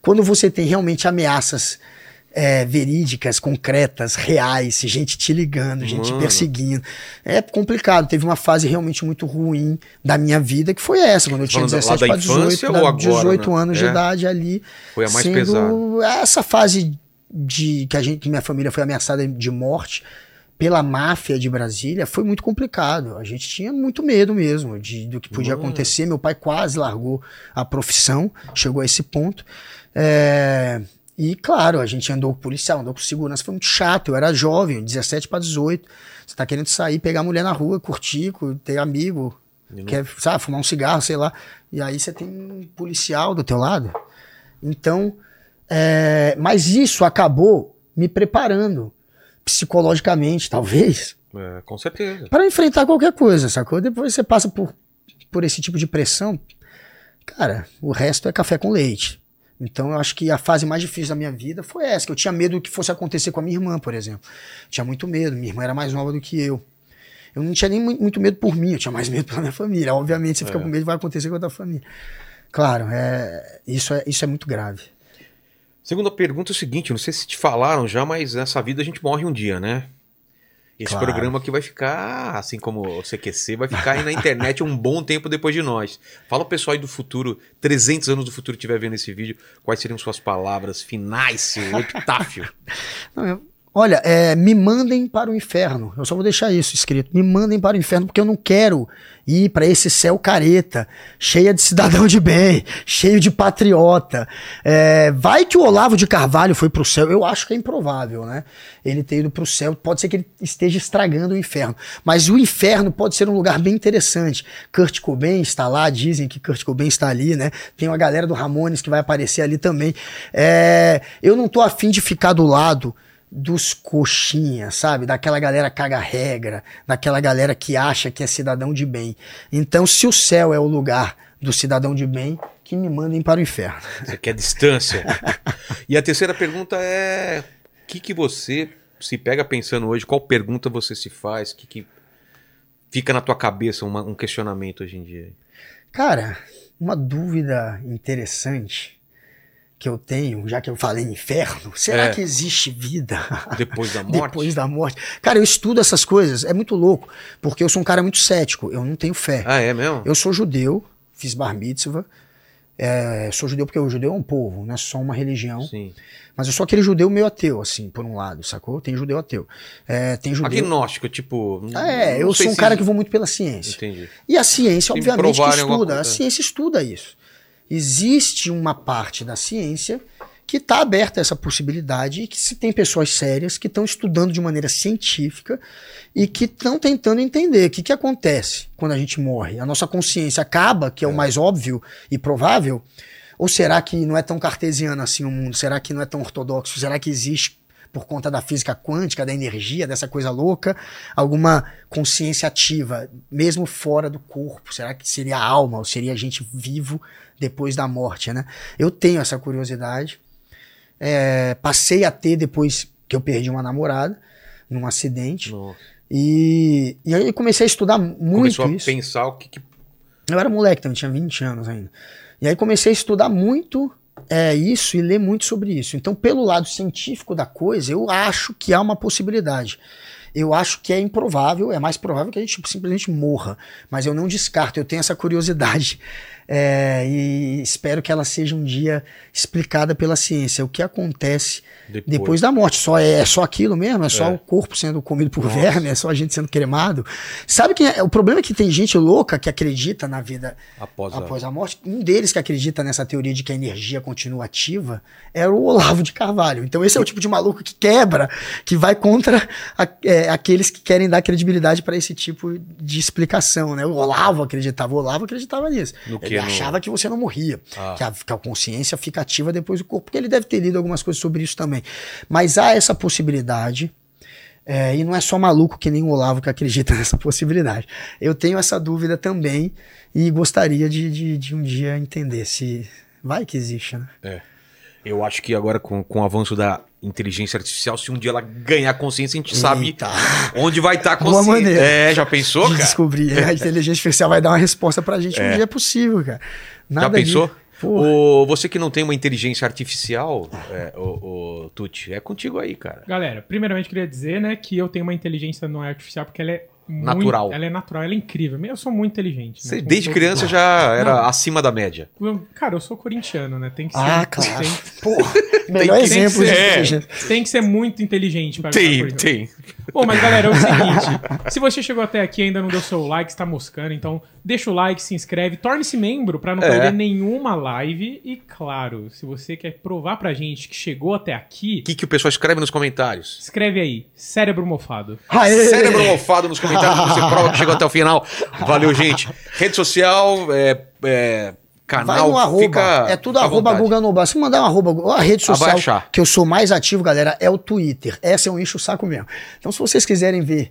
quando você tem realmente ameaças é, verídicas, concretas, reais, gente te ligando, gente Mano. perseguindo. É complicado. Teve uma fase realmente muito ruim da minha vida, que foi essa, quando eu tinha Falando lá 17 da para 18, infância da- ou agora, 18 né? anos de É. idade ali. Foi a mais sendo pesada. Essa fase de que a gente, que minha família foi ameaçada de morte pela máfia de Brasília foi muito complicado. A gente tinha muito medo mesmo de, do que podia Mano. acontecer. Meu pai quase largou a profissão, chegou a esse ponto. É, e claro, a gente andou com policial, andou com segurança, foi muito chato. Eu era jovem, 17 para 18. Você tá querendo sair, pegar mulher na rua, curtir, cu- ter amigo, não- quer, sabe, fumar um cigarro, sei lá. E aí você tem um policial do teu lado. Então, é, mas isso acabou me preparando psicologicamente, talvez, É, com certeza. para enfrentar qualquer coisa, sacou? Depois você passa por, por esse tipo de pressão, cara, o resto é café com leite. Então eu acho que a fase mais difícil da minha vida foi essa, que eu tinha medo do que fosse acontecer com a minha irmã, por exemplo. Tinha muito medo, minha irmã era mais nova do que eu. Eu não tinha nem mu- muito medo por mim, eu tinha mais medo pela minha família. Obviamente, você fica É. com medo vai acontecer com a tua família. Claro, é, isso, é, isso é muito grave. Segunda pergunta é o seguinte, não sei se te falaram já, mas nessa vida a gente morre um dia, né? Esse Claro. programa aqui vai ficar, assim como o CQC, vai ficar aí na internet um bom tempo depois de nós. Fala o pessoal aí do futuro, 300 anos do futuro estiver vendo esse vídeo, quais seriam suas palavras finais, seu epitáfio? Não, eu- olha, é, me mandem para o inferno. Eu só vou deixar isso escrito. Me mandem para o inferno porque eu não quero ir para esse céu careta, cheia de cidadão de bem, cheio de patriota. É, vai que o Olavo de Carvalho foi para o céu. Eu acho que é improvável, né? Ele ter ido para o céu. Pode ser que ele esteja estragando o inferno. Mas o inferno pode ser um lugar bem interessante. Kurt Cobain está lá, dizem que Kurt Cobain está ali, né? Tem uma galera do Ramones que vai aparecer ali também. É, eu não tô afim de ficar do lado dos coxinhas, sabe? Daquela galera caga-regra, daquela galera que acha que é cidadão de bem. Então, se o céu é o lugar do cidadão de bem, que me mandem para o inferno. Você quer distância. E a terceira pergunta é: o que, que você se pega pensando hoje? Qual pergunta você se faz? O que, que fica na tua cabeça uma- um questionamento hoje em dia? Cara, uma dúvida interessante que eu tenho, já que eu falei inferno, será É. que existe vida Depois da morte? depois da morte? Cara, eu estudo essas coisas, é muito louco, porque eu sou um cara muito cético, eu não tenho fé. Ah, é mesmo? Eu sou judeu, fiz bar mitzvah, é, sou judeu porque o judeu é um povo, não é só uma religião. Sim. Mas eu sou aquele judeu meio ateu, assim, por um lado, sacou? Tem judeu ateu. É, tem judeu. Agnóstico, tipo. Ah, é, eu sou um se- cara que vou muito pela ciência. Entendi. E a ciência, Se obviamente, que estuda. A coisa. ciência estuda isso. Existe uma parte da ciência que está aberta a essa possibilidade e que se tem pessoas sérias que estão estudando de maneira científica e que estão tentando entender o que, que acontece quando a gente morre. A nossa consciência acaba, que é, o mais óbvio e provável, ou será que não é tão cartesiano assim o mundo? Será que não é tão ortodoxo? Será que existe por conta da física quântica, da energia, dessa coisa louca, alguma consciência ativa, mesmo fora do corpo? Será que seria a alma ou seria a gente vivo depois da morte, né? Eu tenho essa curiosidade. É, passei a ter depois que eu perdi uma namorada num acidente. Nossa. E, e aí eu comecei a estudar muito Começou a isso. pensar o que, que Eu era moleque também, tinha 20 anos ainda. E aí comecei a estudar muito é, isso e ler muito sobre isso. Então, pelo lado científico da coisa, eu acho que há uma possibilidade. Eu acho que é improvável, é mais provável que a gente simplesmente morra. Mas eu não descarto, eu tenho essa curiosidade. É, e espero que ela seja um dia explicada pela ciência. O que acontece depois, depois da morte? Só é, é, só aquilo mesmo? É só é. o corpo sendo comido por Nossa. verme? É só a gente sendo cremado? Sabe que é, o problema é que tem gente louca que acredita na vida após, após a... a... morte. Um deles que acredita nessa teoria de que a energia continua ativa era o Olavo de Carvalho. Então esse é o tipo de maluco que quebra, que vai contra a, é, aqueles que querem dar credibilidade para esse tipo de explicação, né? O Olavo acreditava, o Olavo acreditava nisso. No que? Ele achava que você não morria, ah. que, a, que, a, consciência fica ativa depois do corpo, porque ele deve ter lido algumas coisas sobre isso também. Mas há essa possibilidade, é, e não é só maluco que nem o Olavo que acredita nessa possibilidade. Eu tenho essa dúvida também e gostaria de, de, de um dia entender se vai que existe, né? É. Eu acho que agora com, com o avanço da inteligência artificial, se um dia ela ganhar consciência, a gente sabe onde vai estar tá a consciência. maneira. É, já pensou, de cara? descobrir. A inteligência artificial vai dar uma resposta pra gente é. um dia é possível, cara. Nada já pensou? O, você que não tem uma inteligência artificial, é, o, o Tuti, é contigo aí, cara. Galera, primeiramente queria dizer, né, que eu tenho uma inteligência não artificial porque ela é natural. Muito, ela é natural, ela é incrível. Eu sou muito inteligente. Né? Você, desde criança já era não. acima da média. Cara, eu sou corintiano, né? Tem que ser. Ah, claro. Tem, Porra, melhor tem, exemplo tem que, ser, é, tem que ser muito inteligente para Tem, tem. Bom, mas galera, é o seguinte: se você chegou até aqui e ainda não deu seu like, está moscando, então deixa o like, se inscreve, torne-se membro para não é. perder nenhuma live. E claro, se você quer provar pra gente que chegou até aqui. O que, que o pessoal escreve nos comentários? Escreve aí, cérebro mofado. Aê! Cérebro mofado nos comentários, você prova que chegou até o final. Valeu, gente. Rede social, é, é canal. Vai no arroba. é tudo arroba Guga Noblar. Se mandar um arroba, a rede social que eu sou mais ativo, galera, é o Twitter. Essa é um encho o saco mesmo. Então, se vocês quiserem ver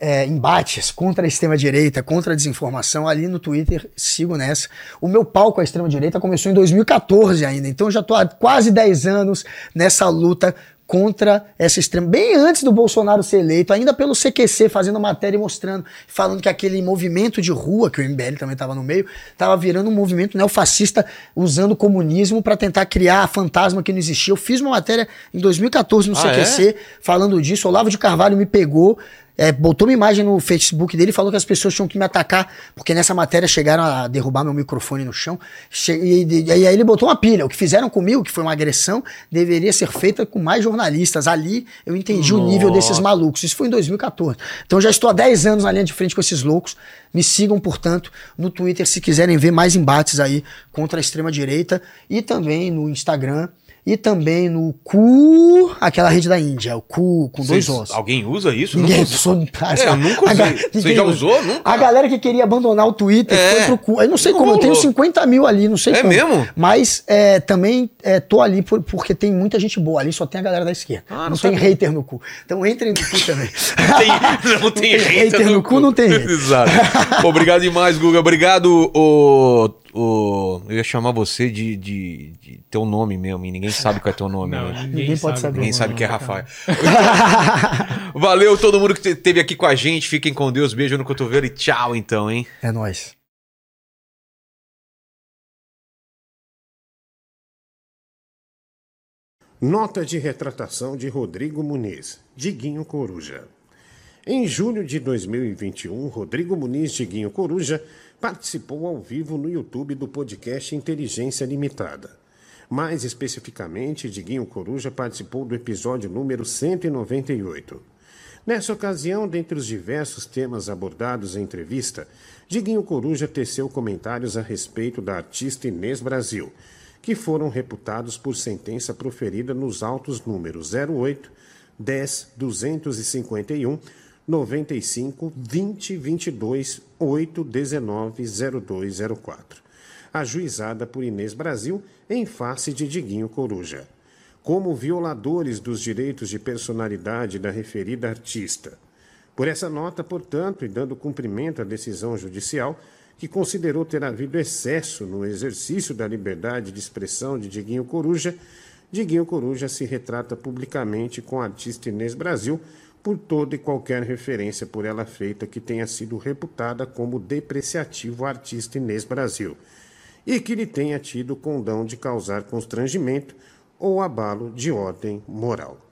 é, embates contra a extrema-direita, contra a desinformação, ali no Twitter, sigo nessa. O meu palco à extrema-direita começou em 2014 ainda, então já estou há quase 10 anos nessa luta contra essa extrema. Bem antes do Bolsonaro ser eleito, ainda pelo CQC, fazendo matéria e mostrando, falando que aquele movimento de rua, que o MBL também estava no meio, estava virando um movimento neofascista usando o comunismo para tentar criar a fantasma que não existia. Eu fiz uma matéria em 2014 no ah, CQC é? falando disso. Olavo de Carvalho me pegou, é, botou uma imagem no Facebook dele e falou que as pessoas tinham que me atacar, porque nessa matéria chegaram a derrubar meu microfone no chão. E, aí ele botou uma pilha. O que fizeram comigo, que foi uma agressão, deveria ser feita com mais jornalistas. Ali eu entendi Nossa. o nível desses malucos. Isso foi em 2014. Então já estou há 10 anos na linha de frente com esses loucos. Me sigam, portanto, no Twitter se quiserem ver mais embates aí contra a extrema-direita e também no Instagram e também no cu, aquela rede da Índia, o cu com dois ossos. Alguém usa isso? Ninguém usou. É, eu nunca usei. Você já usou? Nunca. A galera que queria abandonar o Twitter é. foi pro cu. Eu não sei não como, rolou. eu tenho 50 mil ali, não sei é como. É mesmo? Mas é, também é, tô ali por, porque tem muita gente boa. Ali só tem a galera da esquerda. Ah, não, não tem hater no cu. Então entrem no cu também. não, tem, não, tem, hater no, no cu. cu. não tem hater. Exato. Obrigado demais, Guga. Obrigado, o o, eu ia chamar você de, de, de teu nome mesmo, e ninguém sabe qual é teu nome. Não, né? ninguém, ninguém pode saber. Ninguém sabe que é Rafael. Valeu todo mundo que esteve aqui com a gente. Fiquem com Deus. Beijo no cotovelo e tchau, então, hein? É nóis. Nota de retratação de Rodrigo Muniz, Diguinho Coruja. Em julho de 2021, Rodrigo Muniz Diguinho Coruja participou ao vivo no YouTube do podcast Inteligência Limitada. Mais especificamente, Diguinho Coruja participou do episódio número 198. Nessa ocasião, dentre os diversos temas abordados em entrevista, Diguinho Coruja teceu comentários a respeito da artista Inês Brasil, que foram reputados por sentença proferida nos autos números 08, 10, 251 95 20 22 8 19 0204, ajuizada por Inês Brasil em face de Diguinho Coruja, como violadores dos direitos de personalidade da referida artista. Por essa nota, portanto, e dando cumprimento à decisão judicial, que considerou ter havido excesso no exercício da liberdade de expressão de Diguinho Coruja, Diguinho Coruja se retrata publicamente com a artista Inês Brasil por toda e qualquer referência por ela feita que tenha sido reputada como depreciativo artista Inês Brasil e que lhe tenha tido condão de causar constrangimento ou abalo de ordem moral.